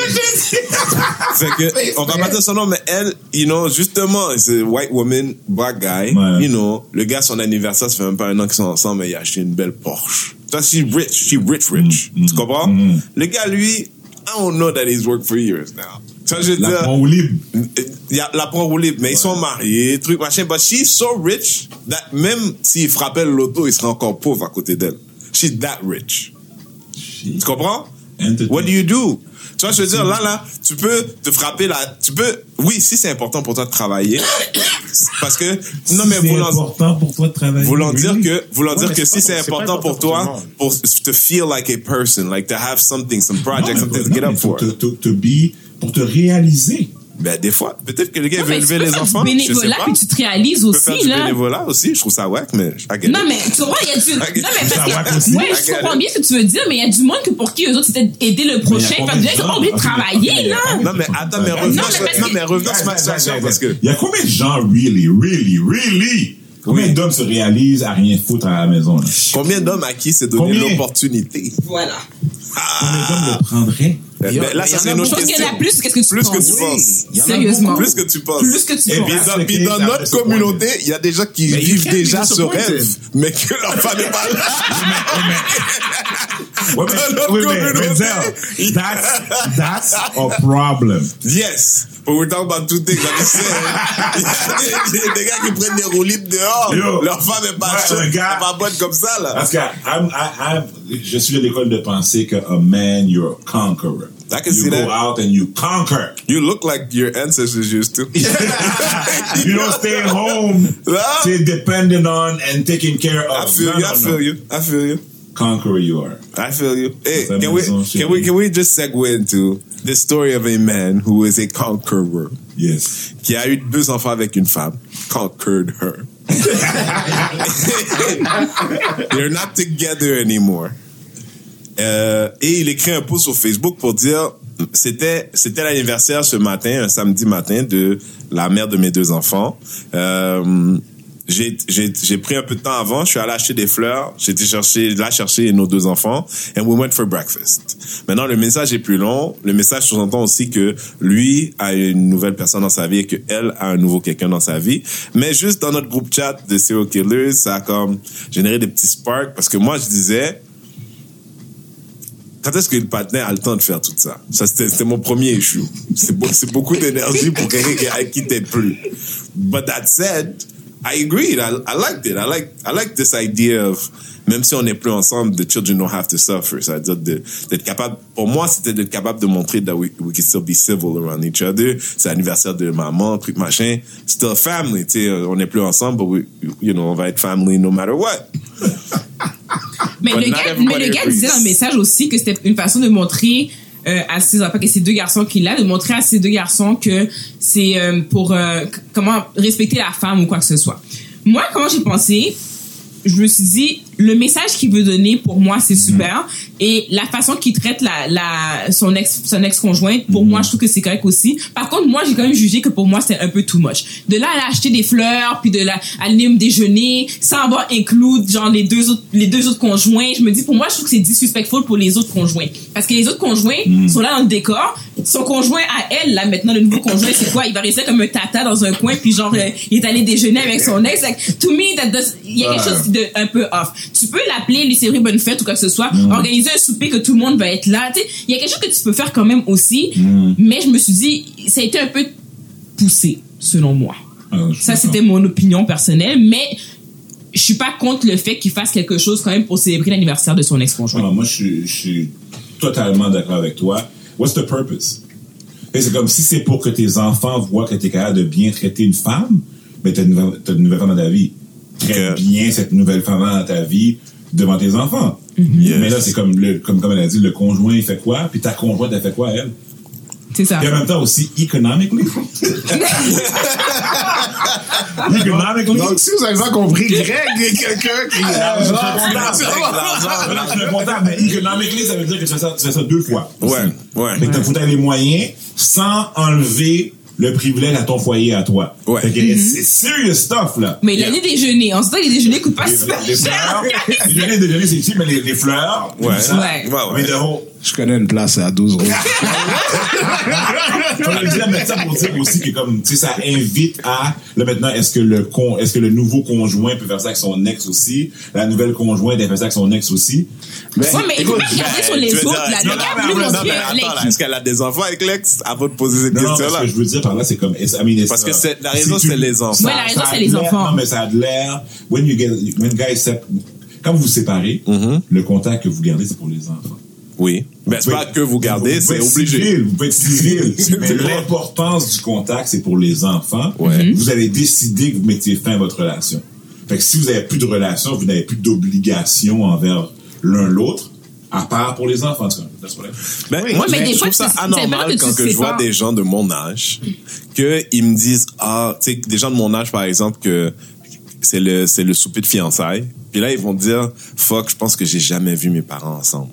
fait que, on va pas dire son nom, mais elle, you know, justement, c'est white woman, black guy, Ouais. you know, le gars, son anniversaire, ça fait même pas un an qu'ils sont ensemble, mais il a acheté une belle Porsche. Ça, she rich, she rich, rich. Mm, Tu comprends? mm. Le gars, lui, I don't know that he's worked for years now. Ça, je La prend libre. la prend au libre, mais ils sont mariés, truc, machin. But she's so rich that même s'il frappait le loto, il serait encore pauvre à côté d'elle. She's that rich. Tu comprends? What do you do? Tu vois, je veux dire, là, là, tu peux te frapper là, tu peux, oui, si c'est important pour toi de travailler, parce que, non, mais voulant, important pour toi de travailler. voulant dire Oui. que, voulant Ouais, dire que si c'est important pour important pour toi, pour to feel like a person, like to have something, some project, Non, something to get up for. te, te, te be, pour te réaliser. Ben, des fois, peut-être que le gars Non, veut tu peux les faire enfants. du je sais bénévolat, pas. puis tu te réalises Tu peux faire aussi, du là. bénévolat aussi, je trouve ça whack, mais I get Non, mais tu vois, il y a du. Non, mais parce que. aussi. Ouais, je comprends bien ce que tu veux dire, mais il y a du monde que pour qui eux autres c'était aider le prochain. Mais il y a Fait que combien ils de ont envie de travailler, là. Non, mais attends, mais Non, revenons mais sur, parce non, que- mais revenons sur ma situation, parce que, Il y a combien de gens really, really, really? Combien d'hommes se réalisent à rien foutre à la maison, là? combien d'hommes à qui c'est donné l'opportunité? Voilà. Combien d'hommes le prendraient? Ben, Il y a- là, ça, c'est une autre Je pense qu'il y question. en a plus que ce que tu Plus que penses. tu penses. A Sérieusement. Plus que tu penses. Plus que tu Et puis penses. dans, puis dans notre communauté, il y a des gens qui Mais vivent déjà ce rêve, mais que leur femme n'est pas là. Ouais, Dans notre oui, communauté. That's, that's a problem. Yes. But we're talking about two things. Saying. Il y a des, des gars qui prennent des roues libres dehors. Yo. Leur femme est pas Ouais, gars- pas bonne comme ça, là. Parce que I'm, I, I'm, je suis de l'école de pensée que a man, you're a conqueror. I can you see that. You go out and you conquer. You look like your ancestors used to. <laughs> you don't stay at home, No. stay dependent on and taking care of. I feel No, you. no, I feel you. I feel you. Conqueror you are. I feel you. Hey, can we, can we, can we just segue into the story of a man who is a conqueror, Yes. qui a eu deux enfants avec une femme, conquered her. <laughs> <laughs> They're not together anymore. Euh, et il écrit un post sur Facebook pour dire c'était c'était l'anniversaire ce matin, un samedi matin de la mère de mes deux enfants. Euh, j'ai j'ai j'ai pris un peu de temps avant, je suis allé acheter des fleurs, j'ai été chercher là chercher nos deux enfants and we went for breakfast. Maintenant le message est plus long, le message sous-entend aussi que lui a une nouvelle personne dans sa vie et que elle a un nouveau quelqu'un dans sa vie, mais juste dans notre groupe chat de serial killers, ça a comme généré des petits sparks parce que moi je disais quand est-ce que le partenaire a le temps de faire tout ça? Ça, c'était mon premier issue. C'est beau- c'est beaucoup d'énergie pour quelqu'un qui, t'aides plus. But that said, I agreed. I, I liked it. I like, I like this idea of, même si on n'est plus ensemble, the children don't have to suffer. C'est-à-dire d'être capable, pour moi, c'était d'être capable de montrer that we, we can still be civil around each other. C'est l'anniversaire de maman, truc machin. Still family, tu sais. On n'est plus ensemble, but we, you know, on va être family no matter what. Mais But le gars, mais le gars disait dans le message aussi que c'était une façon de montrer euh, à ses enfants, ces deux garçons qu'il a, de montrer à ces deux garçons que c'est euh, pour euh, comment respecter la femme ou quoi que ce soit. Moi, comment j'ai pensé, je me suis dit, le message qu'il veut donner pour moi, c'est super. Et la façon qu'il traite la, la, son ex, son ex-conjointe, pour moi, je trouve que c'est correct aussi. Par contre, moi, j'ai quand même jugé que pour moi, c'était un peu too much. De là, à acheter des fleurs, puis de là, aller me déjeuner, sans avoir inclus, genre, les deux autres, les deux autres conjoints. Je me dis, pour moi, je trouve que c'est disrespectful pour les autres conjoints. Parce que les autres conjoints sont là dans le décor. Son conjoint à elle, là, maintenant, le nouveau conjoint, c'est quoi? Il va rester comme un tata dans un coin, puis genre, euh, il est allé déjeuner avec son ex. Like, to me, that does- il y a quelque chose de un peu off. Tu peux l'appeler, lui célébrer bonne fête ou quoi que ce soit, organiser un souper que tout le monde va être là. Il y a quelque chose que tu peux faire quand même aussi. Mais je me suis dit, ça a été un peu poussé, selon moi. Ah, Ça, c'était mon opinion personnelle, mais je suis pas contre le fait qu'il fasse quelque chose quand même pour célébrer l'anniversaire de son ex-conjoint. Ah, moi, je suis, je suis totalement d'accord avec toi. What's the purpose? Et C'est comme si c'est pour que tes enfants voient que tu es capable de bien traiter une femme, mais tu as, une nouvelle femme dans ta vie. Ok. bien cette nouvelle femme dans ta vie devant tes enfants. Yes. Mais là, c'est comme, le, comme, comme elle a dit, le conjoint, il fait quoi? Puis ta conjointe, elle fait quoi, elle? C'est ça. Puis en même temps aussi, economically. <laughs> economically. Donc, si vous avez pas compris, Greg est quelqu'un qui. je suis mais economically, ça veut dire que tu fais ça, tu fais ça deux fois. aussi. Ouais, ouais. Que faut avoir les moyens sans enlever le privilège à ton foyer à toi. Ouais. Fait que c'est serious stuff, là. Mais il a des déjeuners. En ce temps, les déjeuners coûtent pas Les, super les cher. fleurs, les déjeuners, c'est cheap, mais les, les fleurs, Ouais. ça, Ouais. Ouais, ouais. mais de haut. Je connais une place à 12 euros. Faut le dire, mais ça pour dire aussi que comme, tu sais, ça invite à, là maintenant, est-ce que le con, est-ce que le nouveau conjoint peut faire ça avec son ex aussi? La nouvelle conjointe, elle fait ça avec son ex aussi? Ouais, mais il faut pas regarder sur les autres, dire- là. non, Le non, gars mais attends, là. Est-ce qu'elle a des enfants avec l'ex? Avant de poser cette Non, non, ce question-là? que je veux dire par là, c'est comme, Parce que c'est- la raison, c'est les enfants. Ouais, la raison, a c'est les enfants. Non, mais ça a de l'air, when you get, when guys quand vous vous séparez, Mhm. le contact que vous gardez, c'est pour les enfants. Oui. Mais c'est Vous pas que vous gardez, c'est obligé. civil, vous pouvez être civil. <laughs> mais C'est l'importance du contact, c'est pour les enfants. Ouais. Vous avez décidé que vous mettiez fin à votre relation. Fait que si vous n'avez plus de relation, vous n'avez plus d'obligation envers l'un l'autre, à part pour les enfants. Ben, Oui, moi, mais je, des je fois, trouve ça c'est anormal quand que je vois pas. des gens de mon âge qu'ils me disent ah tu sais des gens de mon âge par exemple que c'est le c'est le souper de fiançailles puis là ils vont dire fuck je pense que j'ai jamais vu mes parents ensemble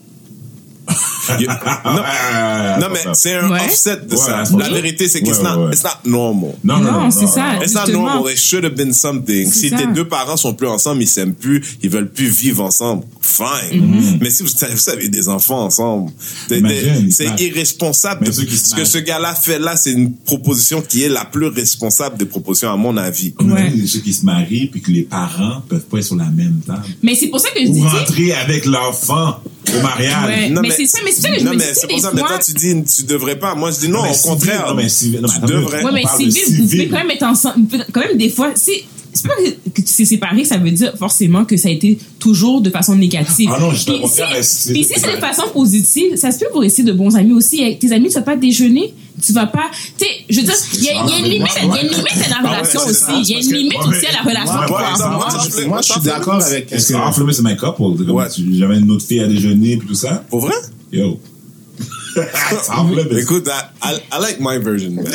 non, <laughs> non, mais c'est un Ouais. offset de Ouais, ça. c'est La ça. vérité, c'est que it's, Ouais, not, ouais. it's not normal. Non, non, non. Non, c'est ça. It's not normal. It should have been something. C'est Si ça. tes deux parents sont plus ensemble, ils s'aiment plus, ils veulent plus vivre ensemble, fine. Mm-hmm. Mais si vous, vous avez des enfants ensemble, c'est irresponsable. De- ce que ce gars-là fait là, c'est une proposition qui est la plus responsable des propositions, à mon avis. On a Ouais. vu ceux qui se marient puis que les parents peuvent pas être sur la même table. Mais c'est pour ça que je dis, Ou rentrer avec l'enfant au mariage. Ouais. Mais c'est ça, mais c'est ça que je non, me mais c'est pour ça, mais fois- toi, tu dis, tu devrais pas. Moi, je dis non, mais au civil, contraire. non, mais civil, non, mais tu devrais. Ouais, mais civil, vous pouvez civil. quand même être ensemble. vous pouvez Quand même, des fois, c'est. C'est pas que tu t'es séparé, ça veut dire forcément que ça a été toujours de façon négative. Ah non, je Puis si, c'est- puis si c'est de façon positive, ça se peut pour rester de bons amis aussi. Avec tes amis, tu vas pas déjeuner, tu vas pas. Tu sais, je veux dire, il y, a- il y a une limite, il y a une limite à la relation aussi. Il y a une limite aussi à la relation. Moi, Moi, je suis d'accord avec Est-ce ce que off limits, c'est my couple? J'avais une autre fille à déjeuner puis tout ça. Pour vrai? Yo. <laughs> Écoute, I, I, like my version, man. I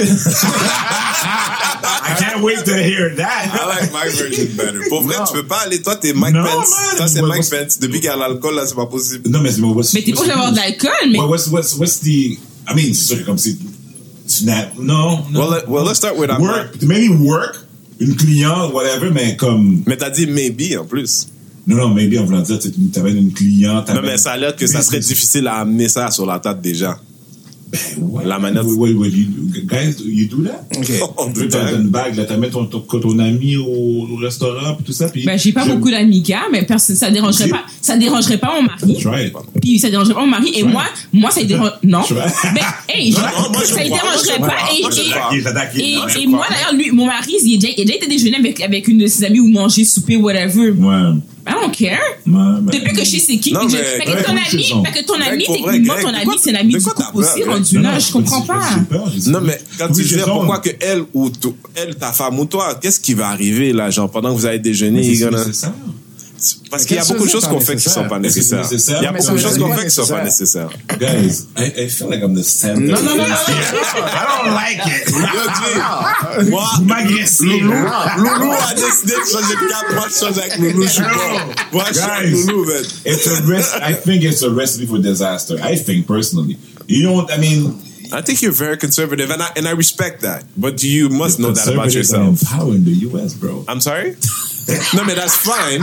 can't wait to hear that. I like my version better. Pour vrai, tu peux pas aller. Toi, t'es Mike Non, Pence. man. Toi, c'est Mike. Pence. Depuis qu'il y a l'alcool, là, c'est pas possible. Non, mais c'est what's, Mais t'es pas d'avoir de l'alcool, mais. What- What's, what's, what's the, I mean, c'est sûr que comme tu n'as, non, non. Well, let, well, let's start with I'm work, maybe work, une cliente, whatever, mais comme. Mais t'as dit maybe en plus. Non, non, maybe en voulant dire, tu avais une cliente. Non, mais ça a l'air que ça serait difficile à amener ça sur la table déjà. Ouais. La manette. Wait, wait, you, guys, you do that? On Tu peut t'as une bague, là, t'as mis ton, ton, ton ami au, au restaurant, puis tout ça, puis. Ben, j'ai pas beaucoup d'amis gars, mais perso- ça dérangerait pas, ça dérangerait pas mon mari. Puis ça dérangerait pas mon mari. Et moi, moi, ça dérange, non. Ben, hey, je- Non, non, moi, je ça ne dérangerait pas. Et, et moi, d'ailleurs, lui, mon mari, il a déjà, il a déjà été déjeuner avec, avec une de ses amies ou manger, souper, whatever. Ouais. I don't care. Ben- Depuis que je sais c'est qui, Non, je- fait que ton ami, fait que ton ami, techniquement, ton ami, c'est un ami de du quoi couple aussi, rendu Non, là, je comprends pas. Non, mais quand tu disais pourquoi que elle ou elle, ta femme ou toi, qu'est-ce qui va arriver là, genre pendant que vous allez déjeuner, c'est nécessaire. Parce qu'il y a beaucoup de choses qu'on fait qui sont pas Est-ce que c'est nécessaires. Il y a beaucoup de choses qu'on fait qui sont pas nécessaires. Guys, I, I feel like I'm the center. Non, non, non, non, non, I don't like it. <laughs> Moi, Vous m'agressez. Loulou, là. Loulou a décidé de changer de cap. Moi, je change avec Loulou, je suis bon. Moi, je suis avec Guys. Loulou, man. It's a rest, I think it's a recipe for disaster. I think personally. You know what I mean? I think you're very conservative, and I, and I respect that. But you must know that about yourself. power in the U.S., bro. I'm sorry? no, man, that's fine.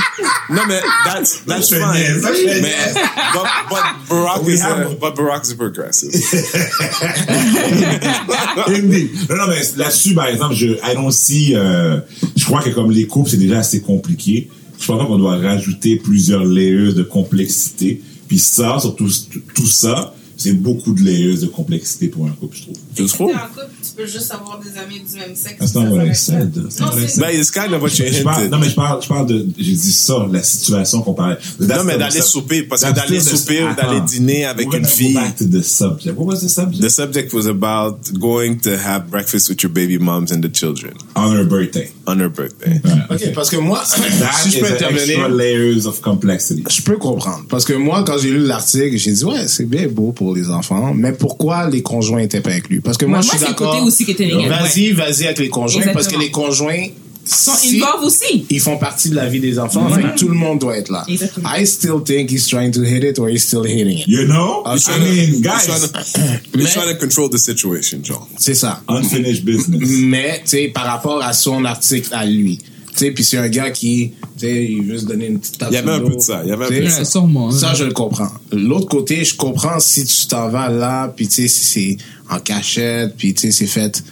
No, man, that's that's fine. Man, but, but Barack We is a, have- but Barack is a progressive. <laughs> Indeed. Non, non, mais là-dessus, par exemple, je, I don't see, euh, je crois que comme les couples, c'est déjà assez compliqué. Je pense qu'on doit rajouter plusieurs layers de complexité. Puis ça, surtout tout ça, c'est beaucoup de layers de complexité pour un couple, je trouve. Tu trouves? T'es en couple, tu peux juste avoir des amis du même sexe. That's not what I said. Non, c'est-. That is kind of what you Je parle, non, mais je parle, je parle de, j'ai dit ça, la situation qu'on parlait. Non, mais d'aller souper, parce que d'aller souper ou d'aller dîner avec une gonna go fille. back to the subject. What was the subject? The subject was about going to have breakfast with your baby moms and the children On her birthday. on her birthday. Ok, parce que moi, That <coughs> si je peux intervenir, layers of complexity. je peux comprendre. Parce que moi, quand j'ai lu l'article, j'ai dit, ouais, c'est bien beau pour les enfants, mais pourquoi les conjoints étaient pas inclus? Parce que moi, Moi, je suis d'accord. côté aussi qui était négatif, Vas-y, vas-y avec les conjoints, Exactement. parce que les conjoints Sont si- aussi. ils font partie de la vie des enfants, fait que tout le monde doit être là. Exactement. I still think he's trying to hit it or he's still hitting it. You know? Ah, I c'est- mean, He's guys, trying to, <clears throat> he's trying to control the situation, John. C'est ça. unfinished business. Mais, tu sais, par rapport à son article à lui. Tu sais, puis c'est un gars qui, tu sais, il veut se donner une petite tape Il y avait un peu de ça, il y avait un peu de ça. Sûrement. Ça, je le comprends. L'autre côté, je comprends si tu t'en vas là, puis tu sais, si c'est en cachette, puis tu sais, c'est fait.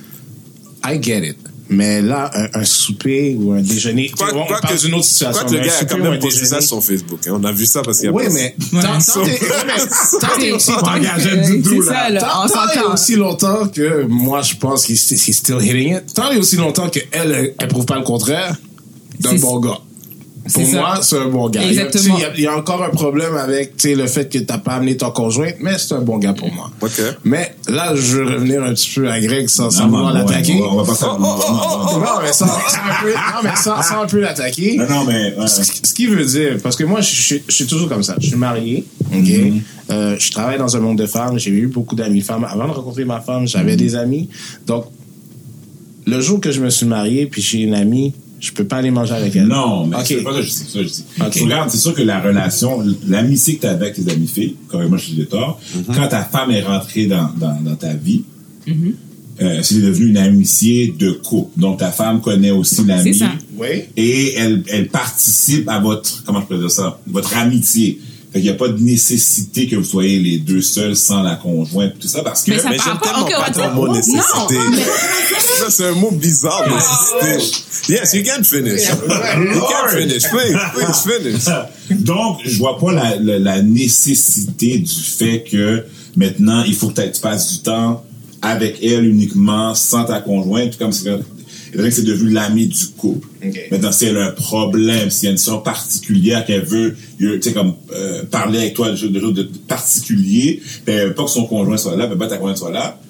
I get it. Mais là, un, un souper ou un déjeuner, Quoi, on quoi parle que, d'une autre situation. quoi que le gars a quand même posté ça sur Facebook. hein. On a vu ça parce qu'il y a Oui, mais <laughs> tant t'es- oui, mais <laughs> tant t'es aussi longtemps que moi je pense qu'il he's still hitting it. Tant et aussi longtemps que elle elle prouve pas le contraire d'un bon gars. Pour moi, c'est un bon gars. Exactement. Il y, a, il y a encore un problème avec tu sais, le fait que t'as pas amené ton conjoint, mais c'est un bon gars pour moi. Ok. Mais là, je veux revenir un petit peu à Greg sans, sans Non, vouloir non, l'attaquer. ouais, On va pas faire. non, mais sans, sans un peu, l'attaquer. Non, non, mais. ouais. Ce qui veut dire, parce que moi, je, suis- je suis toujours comme ça. Je suis marié, ok? Mhm. Euh, je travaille dans un monde de femmes. J'ai eu beaucoup d'amis femmes. Avant de rencontrer ma femme, j'avais Mhm. des amis. Donc, le jour que je me suis marié, puis j'ai une amie, je peux pas aller manger avec elle. Non, mais Ok. c'est pas ça que je dis. ça que je dis. Regarde, c'est sûr que la relation, l'amitié que tu as avec tes amis filles, correctement, je dis tort, Mhm. quand ta femme est rentrée dans, dans, dans ta vie, euh, c'est devenu une amitié de couple. Donc, ta femme connaît aussi l'ami. C'est ça. Oui. Et elle, elle participe à votre, comment je peux dire ça, votre amitié. Fait qu'il n'y a pas de nécessité que vous soyez les deux seuls sans la conjointe, tout ça, parce que... Mais ça Mais j'aime tellement ok, pas ton mot non, nécessité. Ça, c'est un mot bizarre, nécessité. Yes, you can finish. You can finish. Please, please finish. <laughs> Donc, je vois pas la, la, la nécessité du fait que maintenant, il faut que tu passes du temps avec elle uniquement, sans ta conjointe, comme c'est et donc, c'est devenu l'ami du couple. Maintenant, si elle a un problème, s'il y a une situation particulière qu'elle veut, tu sais, comme euh, parler avec toi de choses de, choses de particulier, ben, elle veut pas que son conjoint soit là, elle veut pas que ta conjointe soit là.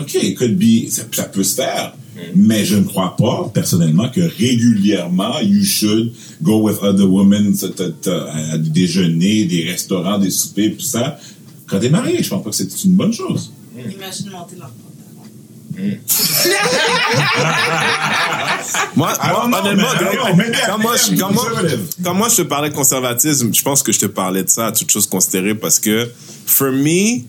OK, it could be, ça, ça peut se faire. Mais je ne crois pas, personnellement, que régulièrement, you should go with other women t- t- t- à des déjeuners, des restaurants, des soupers, tout ça. Quand t'es marié, je pense pas que c'est une bonne chose. Imagine monter. Moi, I don't moi know, honnêtement, man. Greg, quand, moi, je, quand, moi, quand moi je te parlais de conservatisme, je pense que je te parlais de ça, toutes choses considérées, parce que, for me,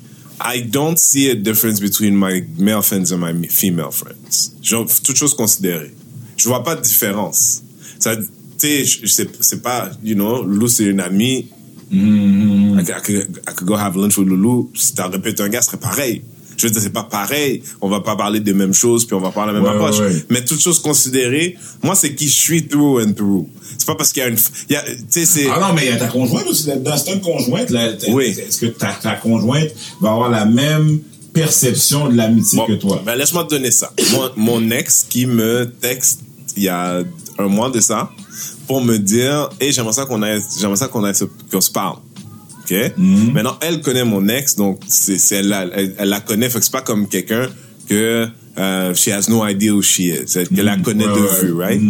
I don't see a difference between my male friends and my female friends. Genre, toutes choses considérées. je vois pas de différence. Ça, tu sais, c'est pas, you know, Lulu c'est une amie. I, could- I could, I could go have lunch with Lulu. Si t'as répété un gars, ce serait pareil. Je veux dire, c'est pas pareil. On va pas parler des mêmes choses, puis on va parler la même Ouais, approche. ouais, ouais. Mais toutes choses considérées, moi, c'est qui je suis through and through. C'est pas parce qu'il y a une, il y a, tu sais, Ah non, mais il y a ta conjointe aussi là-dedans. C'est une conjointe. Là, Oui. Est-ce que ta, ta conjointe va avoir la même perception de l'amitié Bon, que toi? Ben, laisse-moi te donner ça. Mon, mon ex qui me texte il y a un mois de ça pour me dire, hey, j'aimerais ça qu'on ait, j'aimerais ça qu'on ait, se- qu'on se parle. OK? Maintenant, elle connaît mon ex, donc c'est, c'est elle, la- elle, elle la connaît, fait que c'est pas comme quelqu'un que euh, she has no idea who she is. Elle, qu'elle la connaît Ouais, de ouais. vue, right?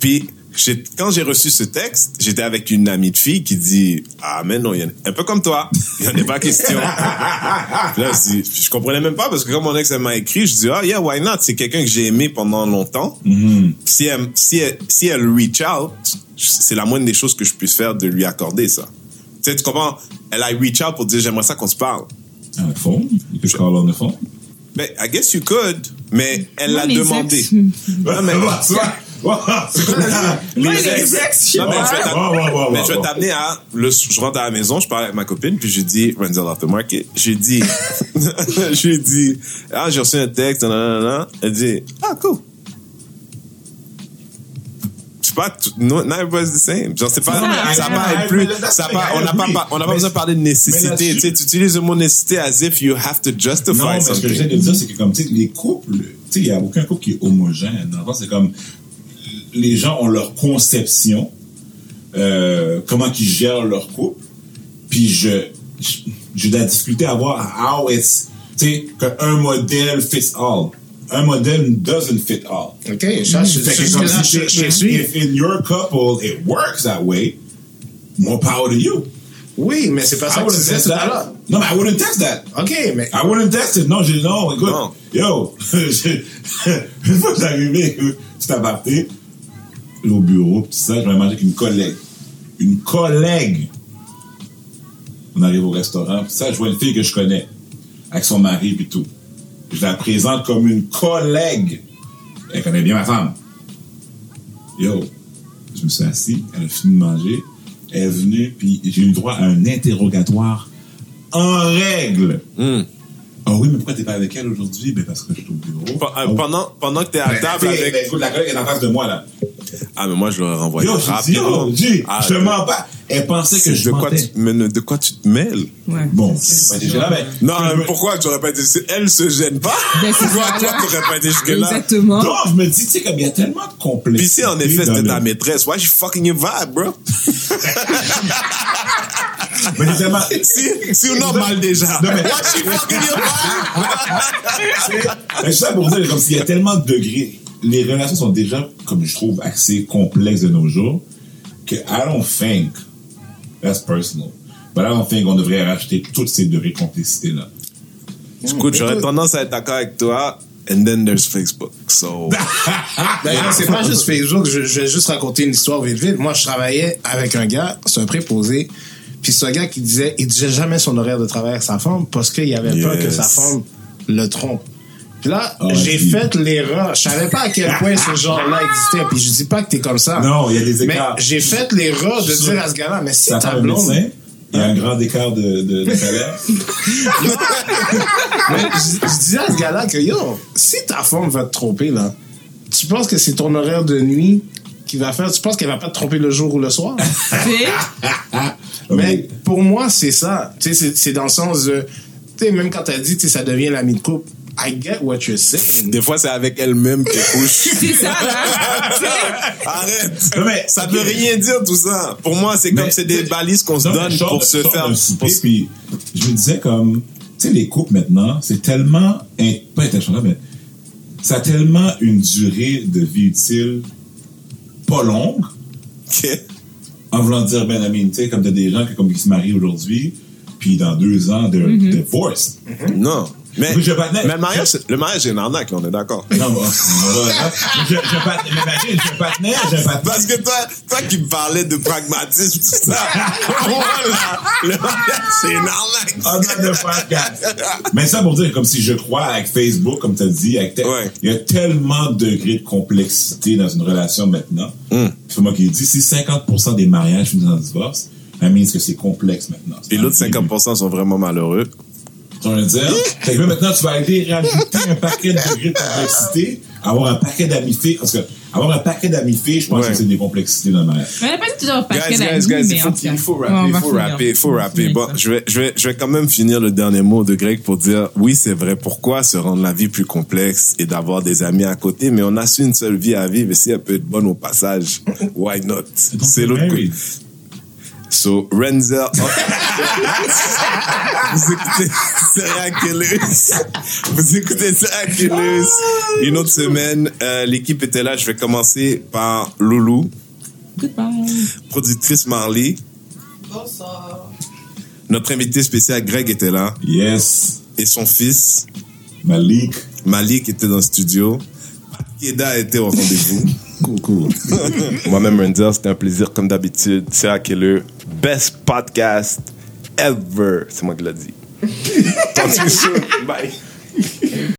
Puis, j'ai- quand j'ai reçu ce texte, j'étais avec une amie de fille qui dit Ah, mais non, y en un peu comme toi, il n'y en a pas question. Puis <laughs> là, je, je comprenais même pas parce que quand mon ex elle m'a écrit, je dis Ah, yeah, why not? C'est quelqu'un que j'ai aimé pendant longtemps. Si, elle, si, elle, si elle reach out, c'est la moindre des choses que je puisse faire de lui accorder ça. Tu sais, tu comprends? Elle a reach out pour dire J'aimerais ça qu'on se parle. On the phone? You could call on the phone? Mais I guess you could, mais elle l'a demandé. ex- Non, mais- Ouais, <laughs> Moi, Les ex- je mais je vais mais je vais t'amener à. Le, je rentre à la maison, je parle avec ma copine, puis je dis, Renzel off the market. J'ai dit, <laughs> j'ai dit, ah, j'ai reçu un texte, nanana. Elle dit, ah, cool. Pas, tout- no, not everybody's the same. Genre, c'est pas, ça. être plus, ça the pas, on n'a pas, agree. pas- on n'a pas Mais- besoin de parler de mais nécessité. Tu sais, tu utilises le mot nécessité as if you have to justify Non, parce que something. je viens de dire, c'est que comme, tu sais, les couples, tu sais, il n'y a aucun couple qui est homogène. Dans le c'est comme, les gens ont leur conception, euh, comment ils gèrent leur couple, puis je, je- j'ai de la difficulté à voir how it's, tu sais, qu'un modèle fits all. Un modèle doesn't fit all. OK, ça, si- je- je if- suis. If in your couple it works that way, more power to you. Oui, mais c'est pas ça I que tu wouldn't disais test tout à that. l'heure. No, I wouldn't test that. OK, mais I wouldn't test it. Non, j'ai non, écoute. Non. Yo, <laughs> une fois que j'arrivais, tu t'as bapté, au bureau, tout ça, je vais manger avec une collègue. Une collègue. On arrive au restaurant, ça, je vois une fille que je connais, avec son mari et tout. Je la présente comme une collègue. Elle connaît bien ma femme. Yo, je me suis assis, elle a fini de manger, elle est venue, puis j'ai eu droit à un interrogatoire en règle. Hmm. Ah oui, mais pourquoi t'es pas avec elle aujourd'hui? Ben parce que je suis au bureau. Pe- euh, Ah oui. Pendant, pendant que t'es à Ben, table ben, avec. ben, écoute, la collègue est en face de moi, là. Ah, mais moi, je l'aurais renvoyé Yo, je dis, rapidement. yo, G, Ah, je te mens pas. Elle pensait que je de quoi, mentais. tu, mais de quoi tu te mêles? Ouais. Bon, ben, déjà là, ben, Non, me- pourquoi tu aurais pas été. Elle se gêne pas? <laughs> Ben, c'est pourquoi ça, toi, là. t'aurais pas été jusque-là? Exactement. Non, je me dis, tu sais, comme il y a tellement de complexité. Puis si en effet dans c'était le- ta maîtresse, why you fucking your vibe, bro? <laughs> <laughs> Mais j'ai tellement- <laughs> si, si on a mal déjà. Non, mais- Why you fucking your? Mais c'est ça pour dire, comme s'il y a tellement de degrés. Les relations sont déjà, comme je trouve, assez complexes de nos jours, que I don't think, that's personal, but I don't think on devrait racheter tous ces degrés de complexité-là. Écoute, j'aurais tendance à être d'accord avec toi. And then there's Facebook. So. <laughs> D'ailleurs, c'est pas juste Facebook. Je, je vais juste raconter une histoire vite vite. Moi, je travaillais avec un gars, c'est un préposé. Puis un gars qui disait, il disait jamais son horaire de travail avec sa femme parce qu'il avait peur que sa femme le trompe. Puis là, Ah, j'ai oui. fait l'erreur. Je savais pas à quel point ce genre-là existait. Puis je dis pas que t'es comme ça. Non, il y a des Mais écarts. j'ai fait l'erreur de dire à ce gars-là, mais si ta blonde, il y a un grand écart de, de, de <laughs> salaire. <laughs> Mais je, je disais à ce gars-là que, yo, si ta femme va te tromper, là, tu penses que c'est ton horaire de nuit? Qui va faire, tu penses qu'elle va pas te tromper le jour ou le soir? <laughs> Mais pour moi, c'est ça. Tu sais, c'est- dans le sens de, tu sais, même quand t'as dit, tu sais, ça devient l'ami de couple, I get what you're saying. Des fois, c'est avec elle-même qu'elle couche. <laughs> C'est ça, là. Sais? Arrête. Mais- ça veut rien dire tout ça. Pour moi, c'est comme c'est des balises qu'on se donne pour se faire. puis je me disais comme, tu sais, les couples maintenant, c'est tellement, pas interchangeable, mais ça a tellement une durée de vie utile pas longue, en voulant dire, ben, I mean, tu sais, comme t'as des gens qui, comme, qui se marient aujourd'hui, puis dans deux ans, they're Mm-hmm. divorced. Non. Mais, Je patinais- mais le mariage, c'est- le mariage, c'est une arnaque, là, on est d'accord. Non, bon, on je, je patinais, mais imagine, je patinais, je patinais. Parce que toi, toi qui me parlais de pragmatisme, tout ça, <laughs> voilà, le mariage, c'est une arnaque. Ah, non, le podcast. Mais ça pour dire, comme si je crois avec Facebook, comme tu as dit, avec Ouais. il y a tellement de degrés de complexité dans une relation maintenant. Mm. C'est moi qui le dis, si 50% des mariages finissent en divorce, ça means que c'est complexe maintenant. Et l'autre 50% sont vraiment malheureux. Tu vas me dire, fait que là, maintenant, tu vas aller rajouter un paquet de degrés de complexité, avoir un paquet d'amis filles, parce que avoir un paquet d'amis filles, je pense Ouais. que c'est des complexités dans le mariage. Mais pas toujours un paquet Guys, d'amis, guys, guys, il faut, il rapper, il faut rapper, il faut rapper. Bon, je vais, je vais, je vais quand même finir le dernier mot de Greg pour dire, oui, c'est vrai, pourquoi se rendre la vie plus complexe et d'avoir des amis à côté, mais on a su une seule vie à vivre et si elle peut être bonne au passage, why not? C'est l'autre côté. So, Renzel. <laughs> Vous écoutez Killers. Vous écoutez Killers. Une autre semaine, euh, l'équipe était là. Je vais commencer par Loulou, Goodbye. productrice Marley. Bonsoir. Notre invité spécial Greg était là. Yes. Et son fils, Malik. Malik, était dans le studio. Keda était au rendez-vous. Coucou. <laughs> Moi-même, Renzel, c'était un plaisir comme d'habitude. Serial Killer, best podcast ever. C'est moi qui l'ai dit. <laughs> Bye.